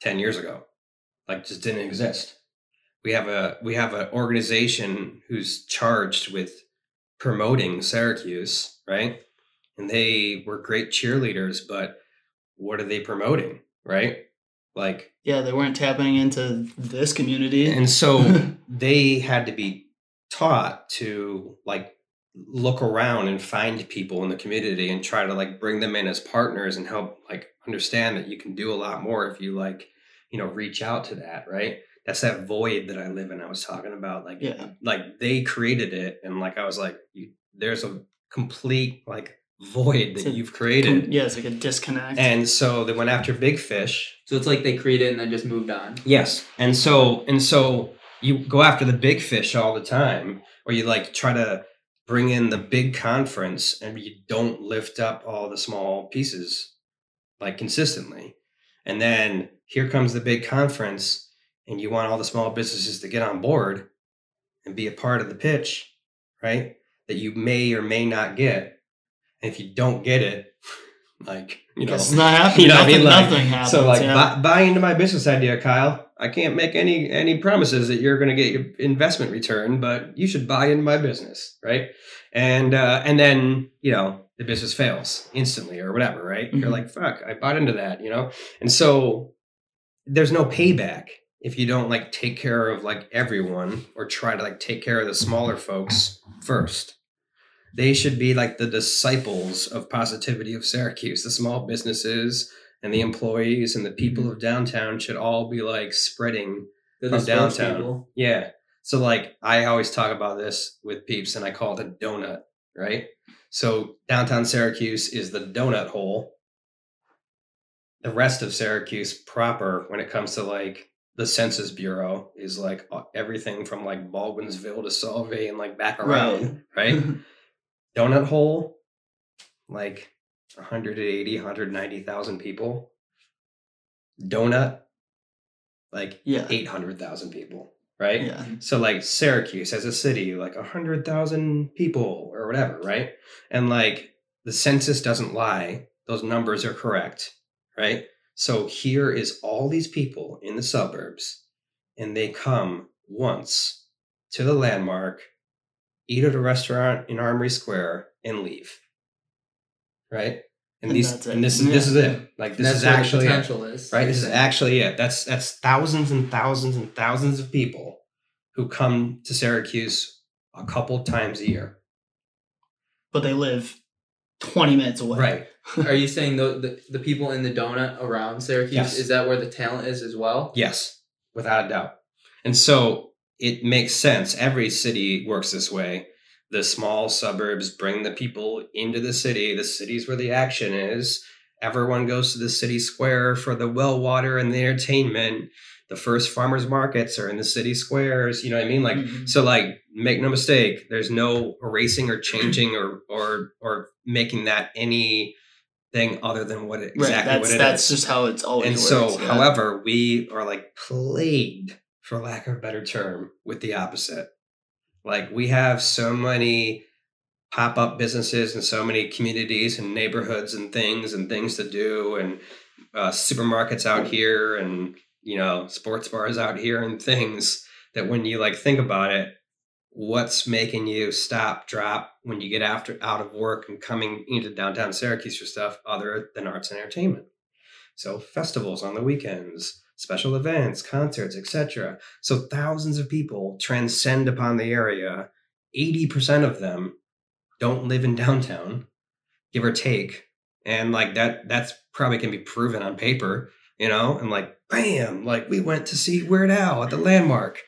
10 years ago. Like just didn't exist. We have a we have an organization who's charged with promoting Syracuse, right? And they were great cheerleaders, but what are they promoting, right? Like yeah, they weren't tapping into this community. and so they had to be taught to like look around and find people in the community and try to like bring them in as partners and help like understand that you can do a lot more if you like you know reach out to that right that's that void that i live in i was talking about like yeah, like they created it and like i was like you, there's a complete like void that a you've created yeah, it's like a disconnect. and so they went after big fish So it's like they created and then just moved on. Yes. And so and so you go after the big fish all the time or you like try to bring in the big conference and you don't lift up all the small pieces like consistently. And then here comes the big conference and you want all the small businesses to get on board and be a part of the pitch, right? That you may or may not get. And if you don't get it, like, you know, it's not happening. you know what I mean? Like, nothing happens. so like yeah. buy, buy into my business idea, Kyle. I can't make any any promises that you're going to get your investment return, but you should buy into my business, right? And uh, and then you know the business fails instantly or whatever, right? You're Mhm. like, fuck, I bought into that, you know. And so there's no payback if you don't like take care of like everyone or try to like take care of the smaller folks first. They should be like the disciples of positivity of Syracuse, the small businesses and the employees and the people mm-hmm. of downtown should all be like spreading They're the from downtown. spokespeople. Yeah. So like I always talk about this with peeps and I call it a donut, right? So downtown Syracuse is the donut hole. The rest of Syracuse proper when it comes to like the Census Bureau is like everything from like Baldwinsville to Solvay and like back around, right? donut hole like 180 190,000 people. Donut like yeah, 800,000 people, right? yeah, So like Syracuse as a city, like a hundred thousand people or whatever, right? And like the census doesn't lie; those numbers are correct, right? So here is all these people in the suburbs, and they come once to the landmark, eat at a restaurant in Armory Square, and leave, right? And, And these and this is this is it. Like this that's is actually it, potential is. right. This is actually it. That's that's thousands and thousands and thousands of people who come to Syracuse a couple times a year. but they live 20 minutes away. Right. Are you saying the, the the people in the donut around Syracuse Yes. is that where the talent is as well? Yes, without a doubt. And so it makes sense. Every city works this way. The small suburbs bring the people into the city. The city's where the action is. Everyone goes to the city square for the well water and the entertainment. The first farmers markets are in the city squares. You know what I mean? Like Mhm. so like make no mistake, there's no erasing or changing or or or making that any thing other than what it Right. exactly that's what it that's is just how it's always and works. so, yeah. however, we are like plagued, for lack of a better term, with the opposite. Like we have so many pop up businesses and so many communities and neighborhoods and things and things to do and uh, supermarkets out here and you know sports bars out here and things that when you like think about it what's making you stop drop when you get after out of work and coming into downtown syracuse for stuff other than arts and entertainment? So festivals on the weekends special events concerts etc so thousands of people transcend upon the area. 80% of them don't live in downtown give or take. And like that that's probably can be proven on paper you know and like bam like we went to see weird al at the landmark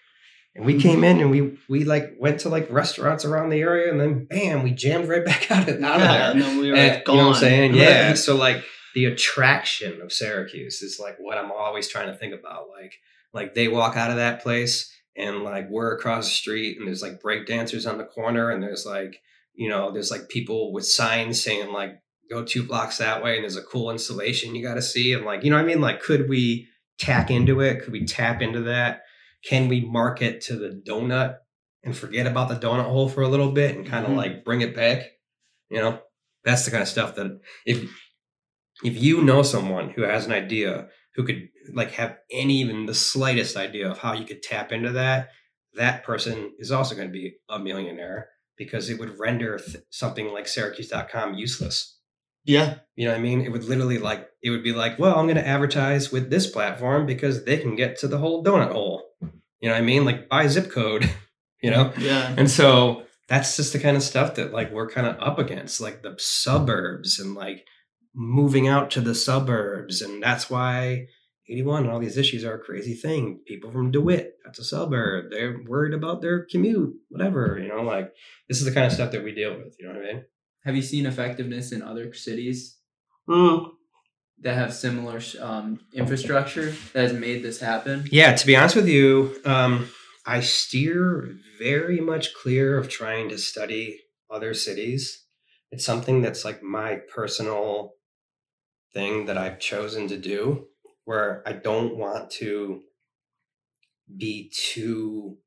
and we came in and we we like went to like restaurants around the area and then bam we jammed right back out of, out of there and then we were and, gone. you know what I'm saying? Yeah. Right. So like the attraction of Syracuse is like what I'm always trying to think about. Like like they walk out of that place and like we're across the street and there's like break dancers on the corner and there's like you know there's like people with signs saying like go two blocks that way and there's a cool installation you got to see and like you know what I mean? Like could we tack into it? Could we tap into that? Can we market to the donut and forget about the donut hole for a little bit and kind of Mhm. like bring it back? You know? That's the kind of stuff that if if you know someone who has an idea who could like have any even the slightest idea of how you could tap into that that person is also going to be a millionaire because it would render th- something like syracuse.com useless yeah, you know what i mean it would literally like it would be like well i'm going to advertise with this platform because they can get to the whole donut hole you know what i mean like by zip code you know yeah. and so that's just the kind of stuff that like we're kind of up against, like the suburbs and like moving out to the suburbs. And that's why 81 and all these issues are a crazy thing. People from DeWitt, that's a suburb. They're worried about their commute, whatever, you know, like this is the kind of stuff that we deal with. You know what I mean? Have you seen effectiveness in other cities Mm. that have similar um, infrastructure that has made this happen? Yeah, to be honest with you, um, I steer very much clear of trying to study other cities. It's something that's like my personal thing that I've chosen to do, where I don't want to be too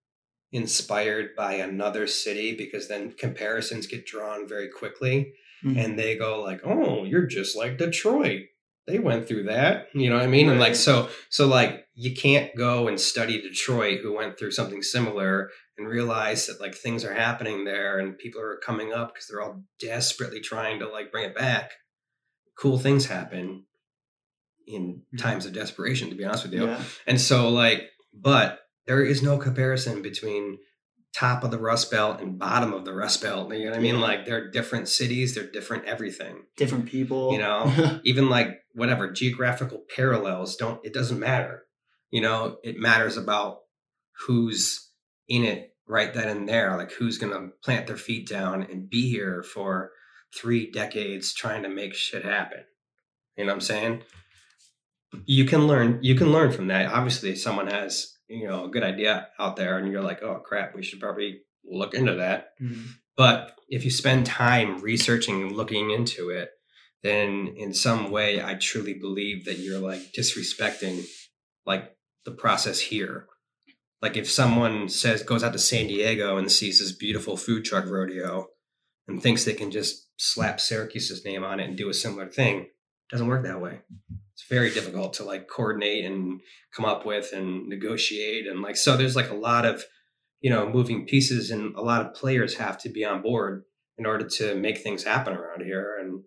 inspired by another city because then comparisons get drawn very quickly Mhm. and they go like, "Oh, you're just like Detroit. They went through that." You know what I mean? And like so so like you can't go and study Detroit who went through something similar and realize that like things are happening there and people are coming up because they're all desperately trying to like bring it back. Cool things happen in Mhm. times of desperation to be honest with you. yeah. And so, like, but there is no comparison between top of the Rust Belt and bottom of the Rust Belt. You know what I mean? Like, they're different cities, they're different everything. Different people. You know, even like whatever geographical parallels don't, it doesn't matter. You know, it matters about who's in it right then and there, like who's going to plant their feet down and be here for three decades trying to make shit happen. You know what I'm saying? You can learn. You can learn from that. Obviously, someone has you know a good idea out there, and you're like, "Oh crap, we should probably look into that." Mm-hmm. But if you spend time researching and looking into it, then in some way, I truly believe that you're like disrespecting like the process here. Like if someone says goes out to San Diego and sees this beautiful food truck rodeo and thinks they can just slap Syracuse's name on it and do a similar thing, it doesn't work that way. Mm-hmm. It's very difficult to like coordinate and come up with and negotiate and like so there's like a lot of you know moving pieces and a lot of players have to be on board in order to make things happen around here and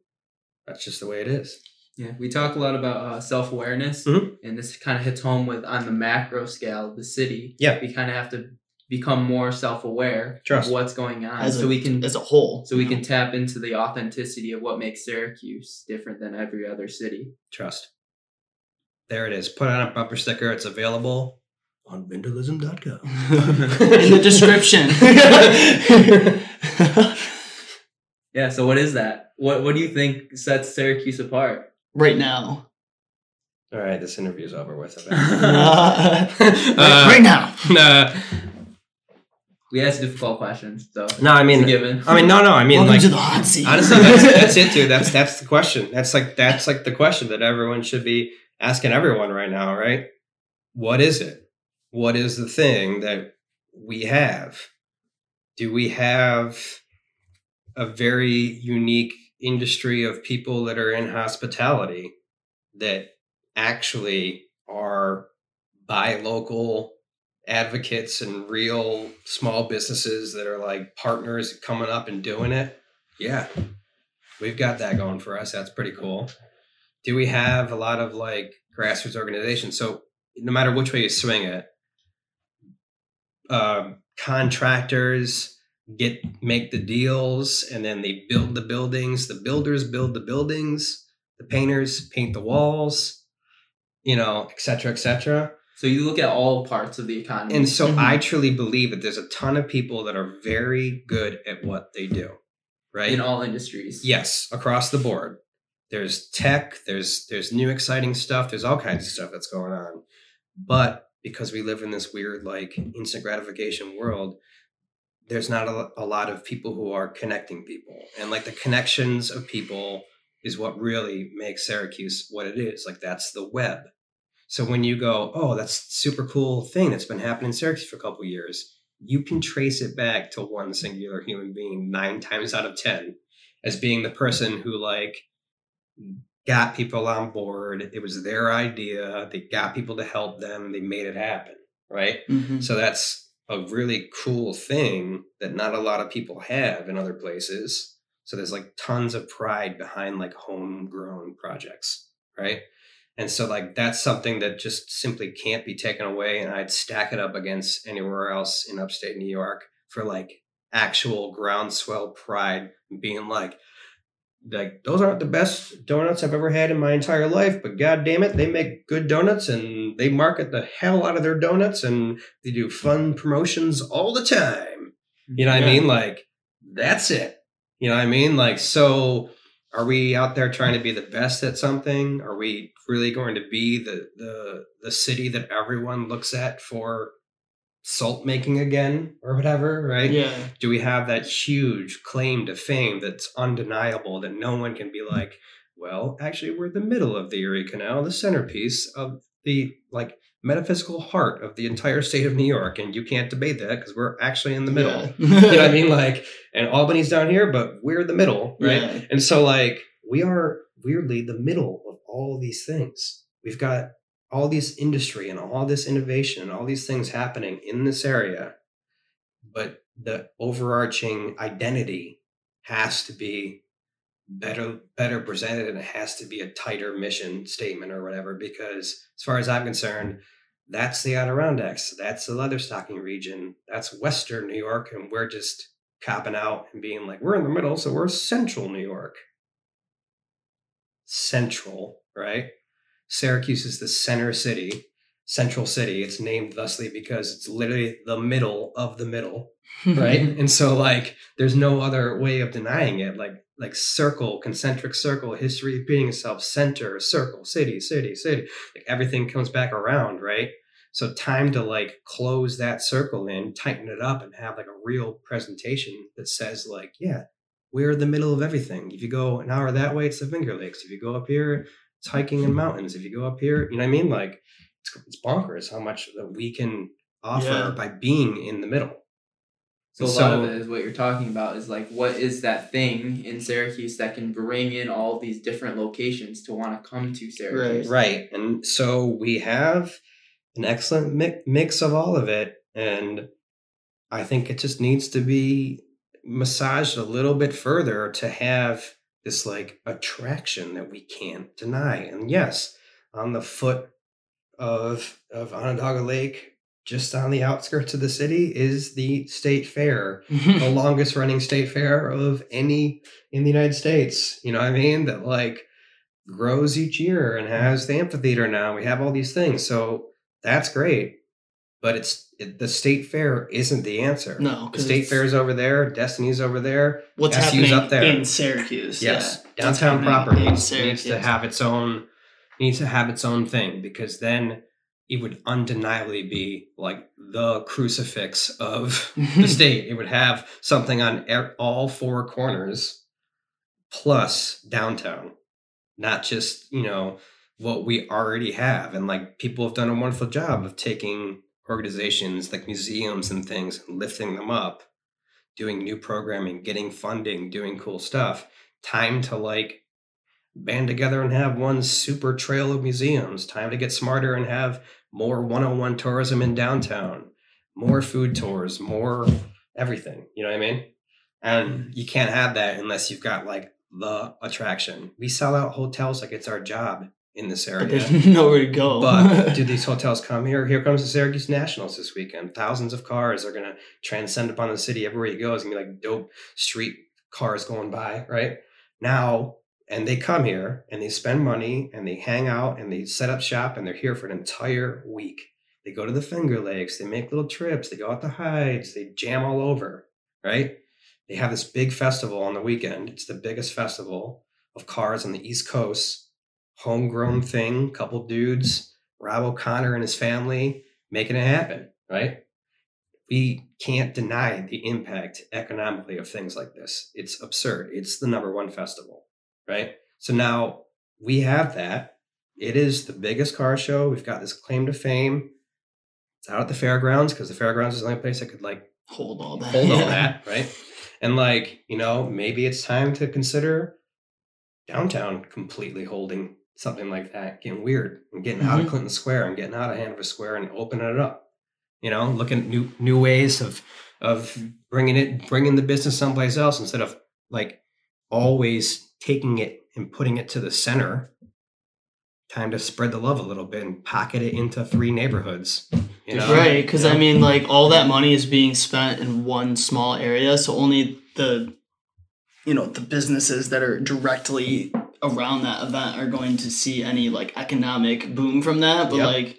That's just the way it is. Yeah, we talk a lot about uh, self awareness, Mhm. and this kind of hits home with on the macro scale of the city. Yeah. we kind of have to become more self aware Trust. of what's going on, As so a- we can as a whole. so we know? can tap into the authenticity of what makes Syracuse different than every other city. Trust. There it is. Put on a bumper sticker. It's available on Bindlism.com. in the description. Yeah. So what is that? What What do you think sets Syracuse apart? right now. All right, this interview's over with. Uh, Uh, right now. Nah, We ask difficult questions, so no, I mean, given. I mean, no, no, I mean, Welcome like, to the hot seat. honestly, that's, that's it, dude. That's that's the question. That's like that's like the question that everyone should be asking everyone right now, right? What is it? What is the thing that we have? Do we have a very unique industry of people that are in hospitality that actually are buy local advocates and real small businesses that are like partners coming up and doing it? Yeah, we've got that going for us. That's pretty cool. Do we have a lot of like grassroots organizations? So no matter which way you swing it, um, contractors get make the deals and then they build the buildings. The builders build the buildings. The painters paint the walls. You know, et cetera, et cetera. So you look at all parts of the economy. And so Mhm. I truly believe that there's a ton of people that are very good at what they do. Right? in all industries. Yes, across the board. There's tech, there's there's new exciting stuff, there's all kinds of stuff that's going on. But because we live in this weird like instant gratification world, there's not a, a lot of people who are connecting people. And like the connections of people is what really makes Syracuse what it is. Like that's the web. So when you go, oh, that's super cool thing that's been happening in Syracuse for a couple years, you can trace it back to one singular human being nine times out of ten as being the person who like got people on board. It was their idea. They got people to help them. They made it happen. Right. Mhm. So that's a really cool thing that not a lot of people have in other places. So there's like tons of pride behind like homegrown projects, right? And so like that's something that just simply can't be taken away. And I'd stack it up against anywhere else in upstate New York for like actual groundswell pride being like, like those aren't the best donuts I've ever had in my entire life, but god damn it, they make good donuts and they market the hell out of their donuts and they do fun promotions all the time. You know what I mean? Like that's it. You know what I mean? Like so are we out there trying to be the best at something? Are we really going to be the the the city that everyone looks at for salt making again or whatever, right? Yeah. do we have that huge claim to fame that's undeniable that no one can be like well actually we're the middle of the erie canal the centerpiece of the like metaphysical heart of the entire state of new york and you can't debate that because we're actually in the middle Yeah. you know what i mean like and albany's down here but we're the middle right Yeah. and so like we are weirdly the middle of all these things we've got all this industry and all this innovation and all these things happening in this area but the overarching identity has to be better better presented and it has to be a tighter mission statement or whatever because as far as i'm concerned that's the adirondacks that's the leatherstocking region that's western new york and we're just copping out and being like we're in the middle so we're central new york. Central right syracuse is the center city central city. It's named thusly because it's literally the middle of the middle right? And so like there's no other way of denying it. Like like circle concentric circle history repeating itself center circle city city city. Like everything comes back around right? So time to like close that circle in tighten it up and have like a real presentation that says like yeah we're the middle of everything. If you go an hour that way it's the finger lakes. If you go up here it's hiking in mountains if you go up here you know what i mean like it's, it's bonkers how much that we can offer Yeah. by being in the middle So a So- lot of it is what you're talking about is like what is that thing in Syracuse that can bring in all these different locations to want to come to Syracuse. Right. And so we have an excellent mi- mix of all of it. And I think it just needs to be massaged a little bit further to have this like attraction that we can't deny. And yes, on the foot of of Onondaga Lake, just on the outskirts of the city, is the state fair, the longest running state fair of any in the United States. You know what I mean? That like grows each year and has the amphitheater now. We have all these things. So that's great. But it's it, the state fair isn't the answer. No, the state fair is over there, Destiny's over there. What's SU's happening up there. in Syracuse? Yes. yeah. Downtown proper needs, needs to have its own needs to have its own thing because then it would undeniably be like the crucifix of the state. It would have something on all four corners plus downtown, not just, you know, what we already have. And like people have done a wonderful job of taking organizations like museums and things and lifting them up, doing new programming, getting funding, doing cool stuff. Time to like band together and have one super trail of museums. Time to get smarter and have more 101 tourism in downtown, more food tours, more everything. You know what I mean? And mm-hmm. you can't have that unless you've got like the attraction. We sell out hotels like it's our job in this But area. there's nowhere to go. But do these hotels come here? Here comes the Syracuse Nationals this weekend. Thousands of cars are going to transcend upon the city everywhere you go. It's going to be like dope street cars going by, right? Now, and they come here and they spend money and they hang out and they set up shop and they're here for an entire week. They go to the Finger Lakes, they make little trips, they go out to Hides, they jam all over, right? They have this big festival on the weekend. It's the biggest festival of cars on the East Coast homegrown thing, couple dudes, Rob O'Connor and his family making it happen, right? We can't deny the impact economically of things like this. It's absurd. It's the number one festival, right? So now we have that. It is the biggest car show. We've got this claim to fame. It's out at the fairgrounds because the fairgrounds is the only place that could like hold all that. hold all that, right? And like, you know, maybe it's time to consider downtown completely holding something like that, getting weird and getting out of Mhm. Clinton Square and getting out of Hanover Square and opening it up. You know, looking at new new ways of of bringing it bringing the business someplace else instead of like always taking it and putting it to the center. Time to spread the love a little bit and pocket it into three neighborhoods. You know? Right, because You I mean, like all that money is being spent in one small area, so only the, you know, the businesses that are directly around that event are going to see any like economic boom from that. But Yep. like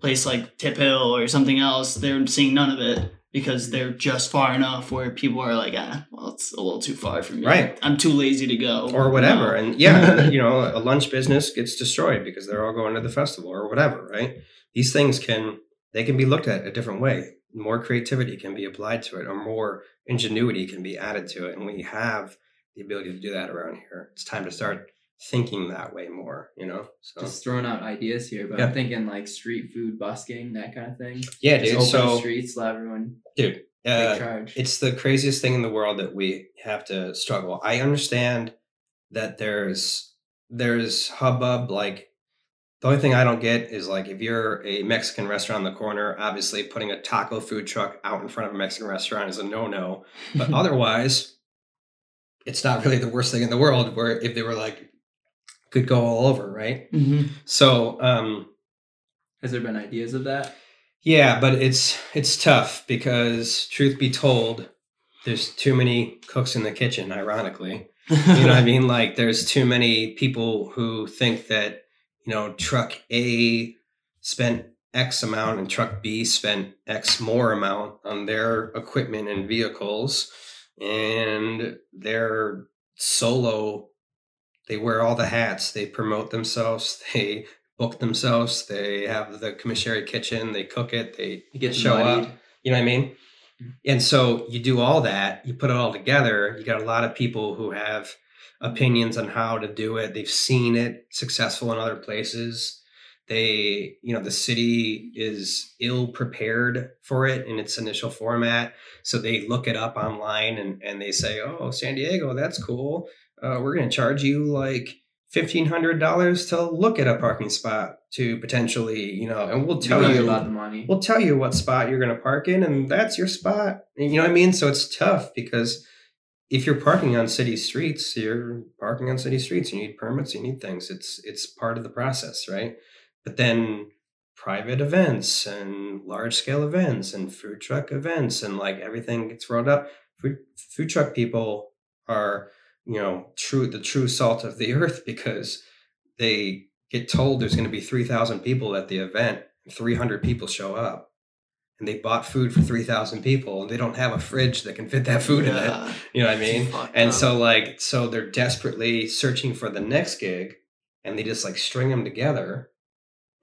place like Tip Hill or something else, they're seeing none of it because they're just far enough where people are like, ah, well, it's a little too far for me. Right. I'm too lazy to go or whatever. No. And yeah, you know, a lunch business gets destroyed because they're all going to the festival or whatever, right? These things can they can be looked at a different way. More creativity can be applied to it, or more ingenuity can be added to it, and we have the ability to do that around here. It's time to start thinking that way more, you know. So Just throwing out ideas here, but Yeah. I'm thinking like street food busking, that kind of thing. yeah, Just dude. open So streets, let everyone dude, uh, charge. it's the craziest thing in the world that we have to struggle. I understand that there's there's hubbub like the only thing I don't get is like if you're a Mexican restaurant on the corner, obviously putting a taco food truck out in front of a Mexican restaurant is a no-no. But otherwise, it's not really the worst thing in the world where if they were like could go all over, right? Mhm. So um Has there been ideas of that? yeah, but it's it's tough because truth be told, there's too many cooks in the kitchen, ironically. You know what I mean? Like there's too many people who think that, you know, truck A spent X amount and truck B spent X more amount on their equipment and vehicles and they're solo they wear all the hats, they promote themselves, they book themselves, they have the commissary kitchen, they cook it, they It gets show up. You know what I mean? And so you do all that, you put it all together, you got a lot of people who have opinions on how to do it. They've seen it successful in other places. They, you know, the city is ill prepared for it in its initial format. So they look it up online and, and they say, oh, San Diego, that's cool. Uh, we're going to charge you like $1,500 to look at a parking spot to potentially, you know, and we'll tell you about the money. we'll tell you what spot you're going to park in and that's your spot And you know what i mean so it's tough because if you're parking on city streets, you're parking on city streets. You need permits, you need things. It's it's part of the process, right? But then private events and large scale events and food truck events and like everything gets rolled up. Food food truck people are, you know, true the true salt of the earth because they get told there's going to be 3,000 people at the event, 300 people show up. And they bought food for 3,000 people and they don't have a fridge that can fit that food in it. You know what I mean? And up. so like so they're desperately searching for the next gig and they just like string them together.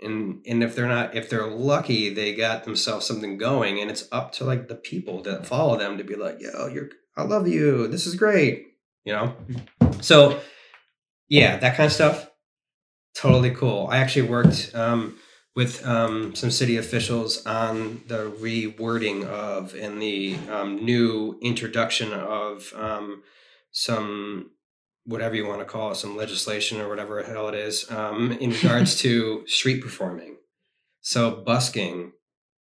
And and if they're not if they're lucky, they got themselves something going and it's up to like the people that follow them to be like, "Yo, you're I love you. This is great." You know? So yeah, that kind of stuff totally cool. I actually worked um with um, some city officials on the rewording of and the um, new introduction of um, some whatever you want to call it, some legislation or whatever the hell it is, um, in regards to street performing. So busking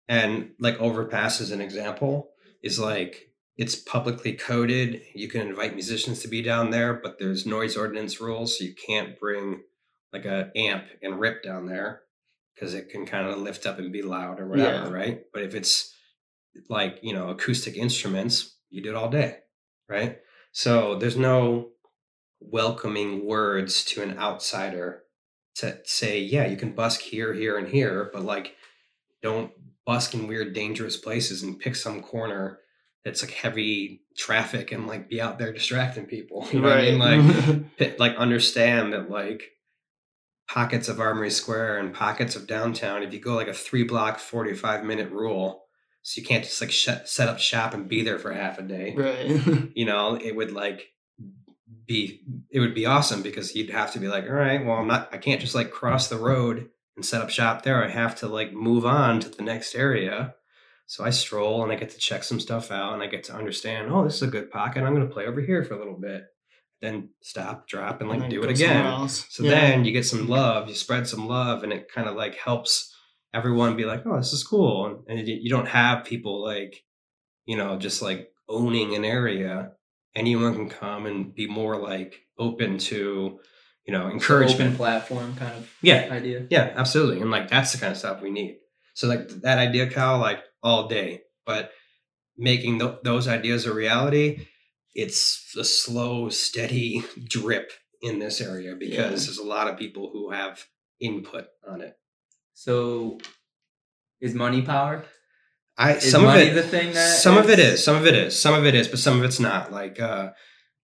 and like overpass as an example is like it's publicly coded. You can invite musicians to be down there, but there's noise ordinance rules, so you can't bring like a amp and rip down there because it can kind of lift up and be loud or whatever, Yeah. right? But if it's like you know acoustic instruments, you do it all day, right? So there's no welcoming words to an outsider to say, yeah, you can busk here, here, and here, but like don't busk in weird, dangerous places and pick some corner that's like heavy traffic and like be out there distracting people. You know what I mean? Like like understand that like pockets of Armory Square and pockets of downtown, if you go like a three block, 45 minute rule, so you can't just like sh- set up shop and be there for half a day right. you know, it would like be it would be awesome because you'd have to be like, all right, well, I'm not I can't just like cross the road and set up shop there. I have to like move on to the next area. So I stroll and I get to check some stuff out and I get to understand, oh, this is a good pocket. I'm gonna play over here for a little bit. Then stop, drop, and like then do it again. So Yeah. then you get some love, you spread some love, and it kind of like helps everyone be like, oh, this is cool. And, and you don't have people like, you know, just like owning an area. Anyone can come and be more like open to, you know, Open encouragement. platform kind of Yeah, idea. yeah, absolutely. And like that's the kind of stuff we need. So like that idea, Kyle, like all day. But making th- those ideas a reality, it's a slow, steady drip in this area because Yeah. there's a lot of people who have input on it. So, is money power? I Is some of it the thing that some of it is- is some of it is some of it is but some of it's not like uh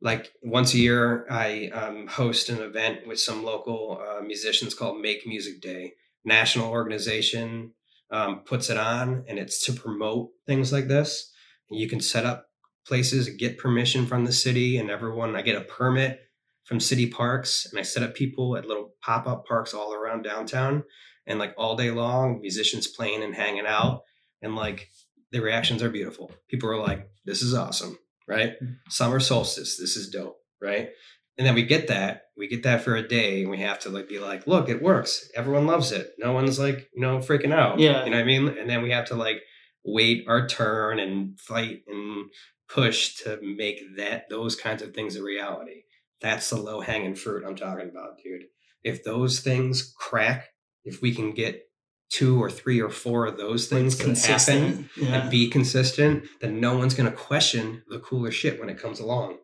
like once a year i um, host an event with some local uh, musicians called make music day national organization um, puts it on and it's to promote things like this and you can set up places get permission from the city and everyone i get a permit from city parks and i set up people at little pop-up parks all around downtown and like all day long musicians playing and hanging out and like the reactions are beautiful. People are like, "This is awesome," right? Summer solstice, this is dope, right? And then we get that, we get that for a day, and we have to like be like, "Look, it works. Everyone loves it. No one's like, you know, freaking out." Yeah. you know what I mean. And then we have to like wait our turn and fight and push to make that those kinds of things a reality. That's the low hanging fruit I'm talking about, dude. If those things crack, if we can get two or three or four of those things to happen consistent. Yeah. and be consistent, then no one's going to question the cooler shit when it comes along.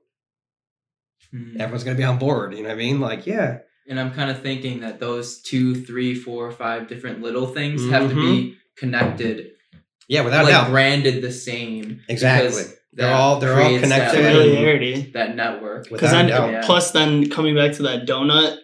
Hmm. Everyone's going to be on board. You know what I mean? Like, yeah, And I'm kind of thinking that those two, three, four, five different little things have to be connected, yeah, without like a doubt, branded the same. exactly. They're all they're all creates that, connected. like, and- familiarity. that network. Because Without a then, doubt. Yeah. plus, then coming back to that donut,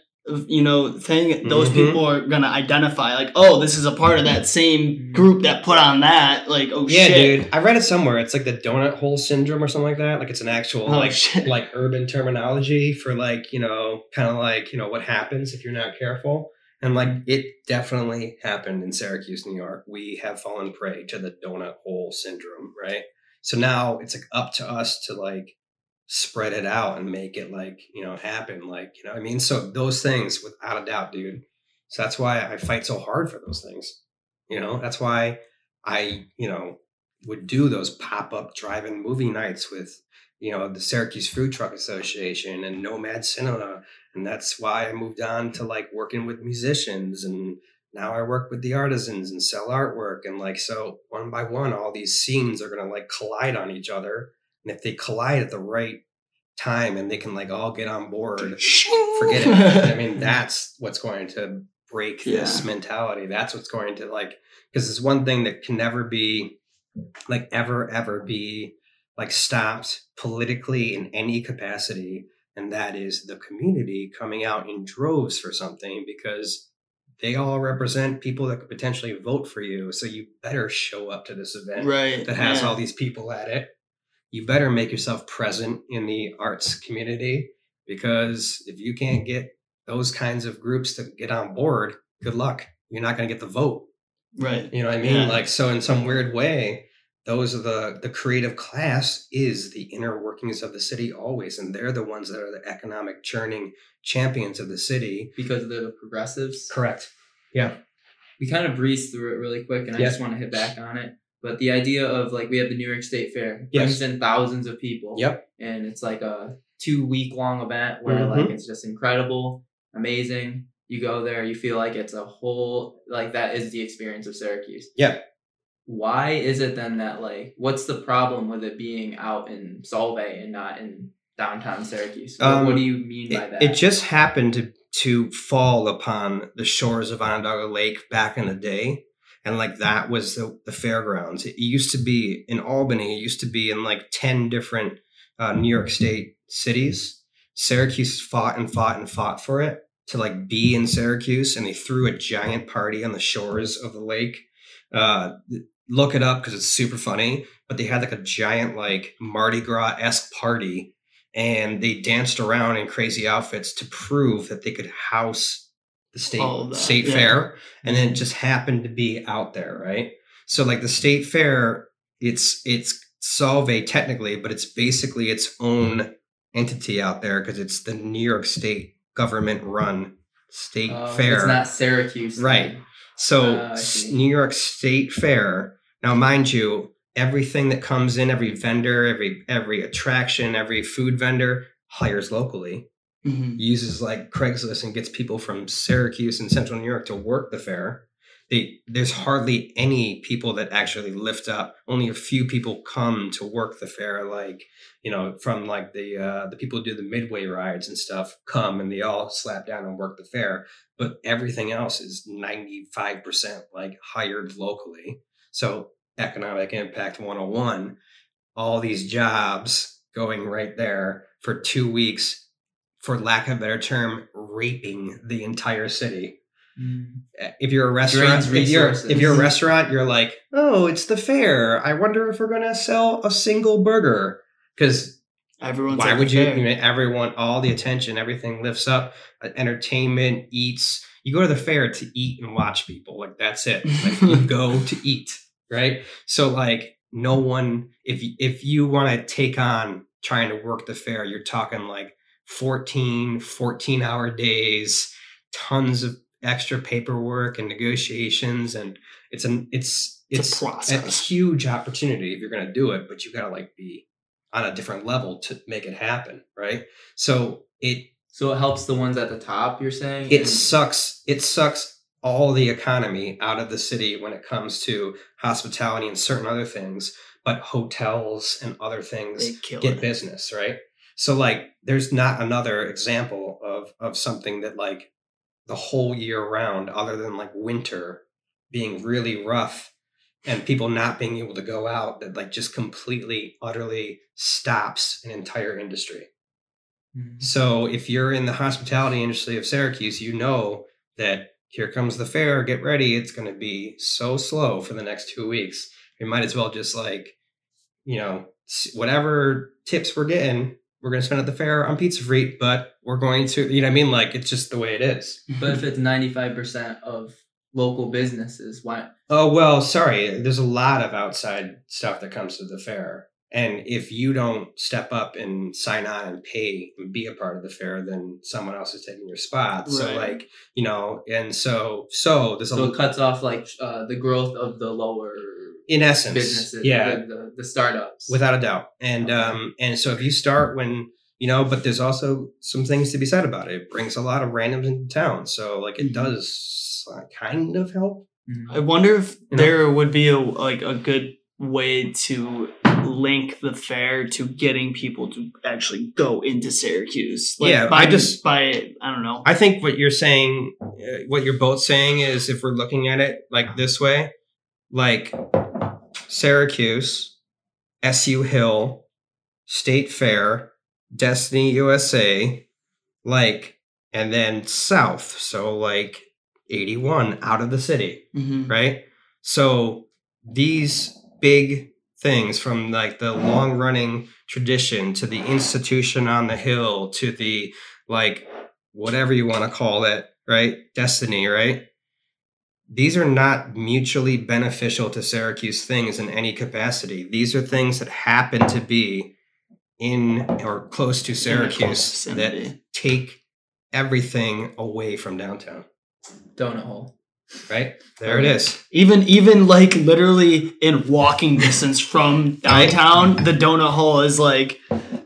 you know, thing, those Mhm. people are gonna identify like, oh, this is a part of that same group that put on that. Like, oh yeah, shit, dude. I read it somewhere. It's like the donut hole syndrome or something like that. Like it's an actual Oh, like shit. like urban terminology for like you know kind of like you know what happens if you're not careful. And like it definitely happened in Syracuse, New York. We have fallen prey to the donut hole syndrome, right? So now it's like up to us to like spread it out and make it like you know happen like you know i mean? So those things without a doubt dude. So that's why i fight so hard for those things you know? That's why i you know would do those pop-up drive-in movie nights with you know the Syracuse Food Truck Association and Nomad Cinema, and that's why I moved on to like working with musicians and now I work with the artisans and sell artwork and like so one by one all these scenes are gonna like collide on each other and if they collide at the right time and they can like all get on board forget it i mean that's what's going to break this mentality that's what's going to like because it's one thing that can never be like ever ever be like stopped politically in any capacity and that is the community coming out in droves for something because they all represent people that could potentially vote for you. So you better show up to this event right. that has yeah. all these people at it. You better make yourself present in the arts community because if you can't get those kinds of groups to get on board, good luck. You're not going to get the vote. Right. You know what I mean? Yeah. Like so in some weird way, those are the the creative class is the inner workings of the city always and they're the ones that are the economic churning champions of the city because they're the progressives. correct yeah We kind of breezed through it really quick, and I just want to hit back on it. But the idea of like we have the New York State Fair Yes. brings in thousands of people. Yep. And it's like a two week long event where Mhm. like it's just incredible, amazing. You go there, you feel like it's a whole like that is the experience of Syracuse. Yeah. Why is it then that like what's the problem with it being out in Solvay and not in downtown Syracuse? What, Um, what do you mean by that? it just happened to to fall upon the shores of Onondaga Lake back in the day. And like that was the, the fairgrounds. It used to be in Albany, it used to be in like 10 different uh, New York State cities. Syracuse fought and fought and fought for it to like be in Syracuse. And they threw a giant party on the shores of the lake. Uh, look it up because it's super funny. But they had like a giant, like Mardi Gras esque party and they danced around in crazy outfits to prove that they could house the state state yeah. fair and then it mm-hmm. just happened to be out there right so like the state fair it's it's Solvay technically but it's basically its own entity out there because it's the new york state government run state Oh, fair It's not Syracuse. Right. so ah, see. new york state fair now mind you everything that comes in every vendor every every attraction every food vendor hires locally Mhm. uses like Craigslist and gets people from Syracuse and Central New York to work the fair. They, there's hardly any people that actually lift up. Only a few people come to work the fair, like you know, from like the uh, the people who do the midway rides and stuff come and they all slap down and work the fair. But everything else is 95 percent like hired locally. So economic impact 101, all these jobs going right there for two weeks for lack of a better term, raping the entire city. Mm. If you're a restaurant, if you're if you're a restaurant, you're like, oh, it's the fair. I wonder if we're gonna sell a single burger because Everyone's why at would the you? fair. you know, everyone, all the attention, everything lifts up. Uh, entertainment, eats. You go to the fair to eat and watch people. Like that's it. Like you go to eat, right? So like no one. If y- if you want to take on trying to work the fair, you're talking like 14, 14 hour days, tons of extra paperwork and negotiations, and it's an it's It's it's a process. huge opportunity if you're going to do it, but you got to like be on a different level to make it happen, right? So it So it helps the ones at the top. You're saying it And- sucks it sucks all the economy out of the city when it comes to hospitality and certain other things, but hotels and other things get it. business, right? So like there's not another example of of something that like the whole year round other than like winter being really rough and people not being able to go out that like just completely utterly stops an entire industry. Mhm. So if you're in the hospitality industry of Syracuse, you know that here comes the fair, get ready. It's going to be so slow for the next two weeks. We might as well just like, you know, whatever tips we're getting, we're going to spend at the fair on pizza free, but we're going to, you know what I mean? Like it's just the way it is. But if it's ninety five percent of local businesses, why? Oh, well, sorry. There's a lot of outside stuff that comes to the fair. And if you don't step up and sign on and pay and be a part of the fair, then someone else is taking your spot. So, like, you know, and so, so there's a So it cuts off like uh, the growth of the lower. In essence, businesses, yeah, the, the, the startups. without a doubt. And um, and so if you start when you know, but there's also some things to be said about it. It brings a lot of randoms into town, so like it does uh, kind of help. Mhm. I wonder if You know? there would be a like a good way to link the fair to getting people to actually go into Syracuse. Like Yeah, by, I just- by I don't know. I think what you're saying, uh, what you're both saying is if we're looking at it like this way, like Syracuse, SU Hill, State Fair, Destiny USA, like, and then south. So, like 81 out of the city, Mhm. right? So, these big things from like the long running tradition to the institution on the hill to the like whatever you want to call it, right? Destiny, right? These are not mutually beneficial to Syracuse things in any capacity. These are things that happen to be in or close to In a close Syracuse that take everything away from downtown, Donut hole. right? There it is. Even even like literally in walking distance from downtown, the donut hole is like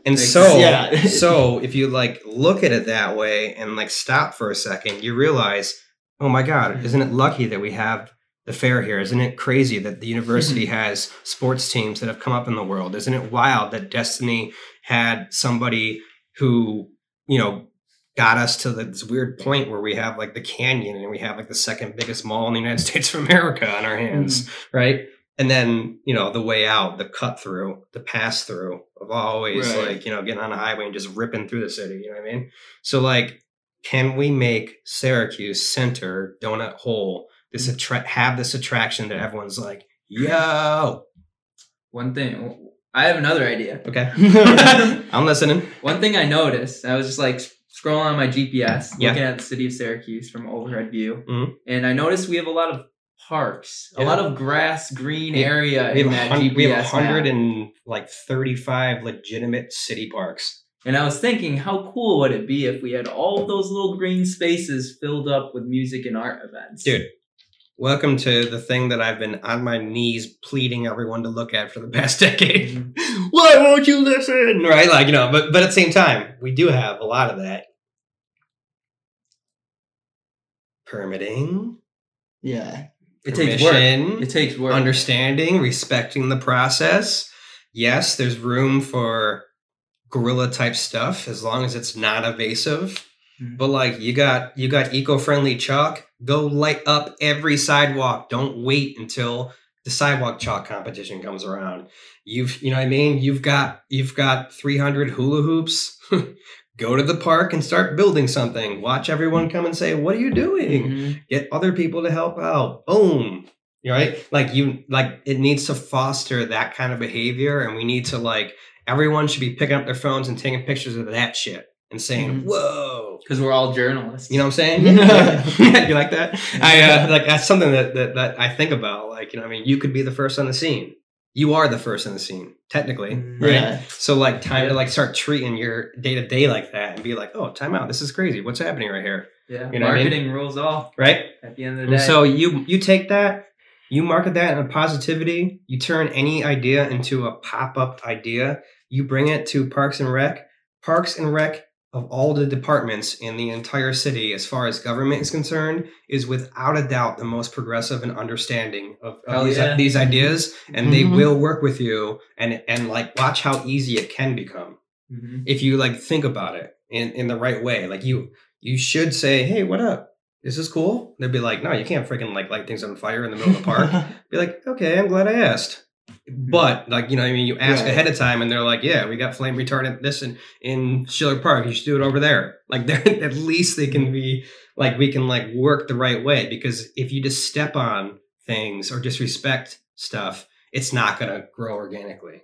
And so. Yeah. so if you like look at it that way and like stop for a second, you realize, oh my God, hmm. isn't it lucky that we have the fair here? Isn't it crazy that the university hmm. has sports teams that have come up in the world? Isn't it wild that Destiny had somebody who, you know, got us to this weird point where we have like the canyon and we have like the second biggest mall in the United States of America on our hands, hmm. right? And then, you know, the way out, the cut through, the pass through of always Right. like, you know, getting on a highway and just ripping through the city. You know what I mean? So, like, can we make Syracuse center, donut hole, this attra- have this attraction that everyone's like, yo, One thing. I have another idea. okay, I'm listening. One thing I noticed, I was just like scrolling on my GPS, Yeah. looking at the city of Syracuse from overhead view, Mhm. and I noticed we have a lot of parks, a lot of grass, green area We in that hun- GPS we have a hundred and like 35 legitimate city parks. And I was thinking, how cool would it be if we had all of those little green spaces filled up with music and art events? Dude, welcome to the thing that I've been on my knees pleading everyone to look at for the past decade. Mhm. Why won't you listen? Right? Like, you know, but but at the same time, we do have a lot of that. Permitting, yeah. It takes work. It takes work. understanding, respecting the process. Yes, there's room for guerrilla type stuff as long as it's not evasive. Mhm. But like you got you got eco-friendly chalk, go light up every sidewalk. Don't wait until the sidewalk chalk competition comes around. You've you know what I mean? You've got you've got 300 hula hoops. go to the park and start building something. Watch everyone come and say, "What are you doing?" Mhm. get other people to help out. Boom. Right? Like you like it needs to foster that kind of behavior and we need to like everyone should be picking up their phones and taking pictures of that shit and saying, Mhm. Whoa. Because we're all journalists. You know what I'm saying? Yeah. you like that? I uh, like that's something that, that that I think about. Like, you know, I mean, you could be the first on the scene. You are the first on the scene, technically. Mhm. Right. Yeah. So like time to like start treating your day to day like that and be like, oh, time out. This is crazy. What's happening right here? yeah. You know what I mean? Marketing rules all Right? at the end of the day. so you you take that, you market that in a positivity, you turn any idea into a pop-up idea, you bring it to Parks and Rec. Parks and Rec of all the departments in the entire city as far as government is concerned is without a doubt the most progressive and understanding of, of these, yeah. these ideas and they Mhm. will work with you and and like watch how easy it can become Mhm. if you like think about it in in the right way like you you should say hey what up is this cool they'd be like no you can't freaking like light things on fire in the middle of the park be like okay i'm glad i asked Mm-hmm. but like you know i mean? You ask ahead of time and they're like yeah we got flame retardant this in in schiller park. You should do it over there. Like they're at least they can mm-hmm. be like we can like work the right way because if you just step on things or disrespect stuff it's not going to grow organically.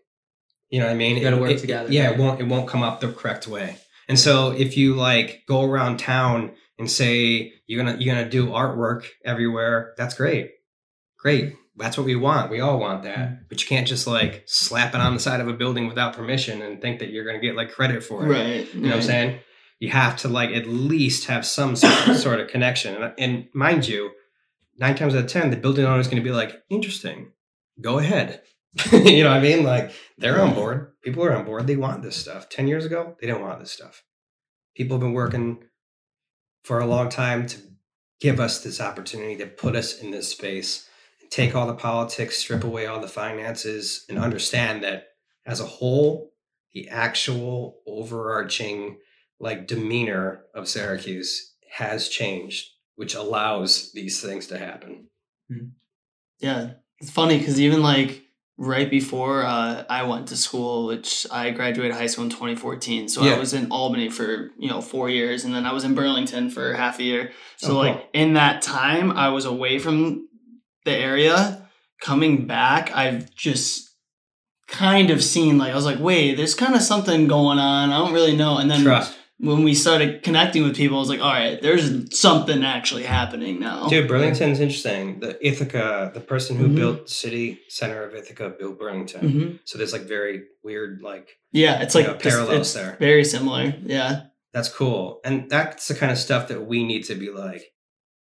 You know what i mean? You gotta It- work it- together. yeah it won't it won't come up the correct way. And so if you like go around town and say you're gonna you're gonna do artwork everywhere that's great. Great that's what we want we all want that Mm-hmm. but you can't just like slap it on the side of a building without permission and think that you're gonna get like credit for it right. you know what I'm saying? You have to like at least have some sort sort of connection. And, and mind you, nine times out of ten, the building owner is going to be like, "Interesting. go ahead. you know what I mean? Like they're on board. People are on board. They want this stuff. 10 years ago, they didn't want this stuff. People have been working for a long time to give us this opportunity to put us in this space, take all the politics, strip away all the finances, and understand that as a whole, the actual overarching like demeanor of Syracuse has changed, which allows these things to happen. Yeah, it's funny because even like right before uh, I went to school, which I graduated high school in 2014, so Yeah. I was in Albany for you know four years, and then I was in Burlington for half a year. So Oh, like cool. in that time, I was away from the area. Coming back, I've just kind of seen like I was like, wait, there's kind of something going on. I don't really know. And then Trust. when we started connecting with people, I was like, all right, there's something actually happening now. Dude, Burlington's interesting. The Ithaca, the person who Mhm. built the city center of Ithaca built Burlington. Mhm. So there's like very weird, like Yeah, it's like know, parallels it's there. Very similar. Yeah. That's cool. And that's the kind of stuff that we need to be like,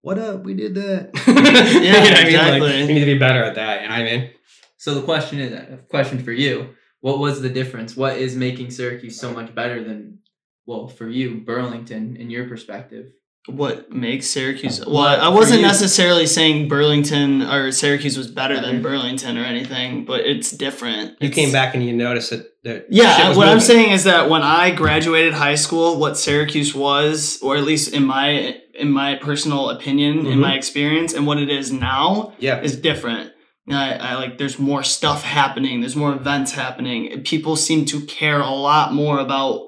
what up? We did that. Yeah, You know what I mean? Like, exactly. we need to be better at that. You know what I mean? So the question is a question for you. What was the difference? What is making Syracuse so much better than well, for you, Burlington, in your perspective? What makes Syracuse? Well, I wasn't necessarily saying Burlington or Syracuse was better than Burlington or anything, but it's different. You It's- came back and you noticed that, that Yeah, what I'm saying is that when I graduated high school, what Syracuse was, or at least in my in my personal opinion, in Mhm. my experience, and what it is now, Yeah. is different. I, I like there's more stuff happening, there's more events happening. People seem to care a lot more about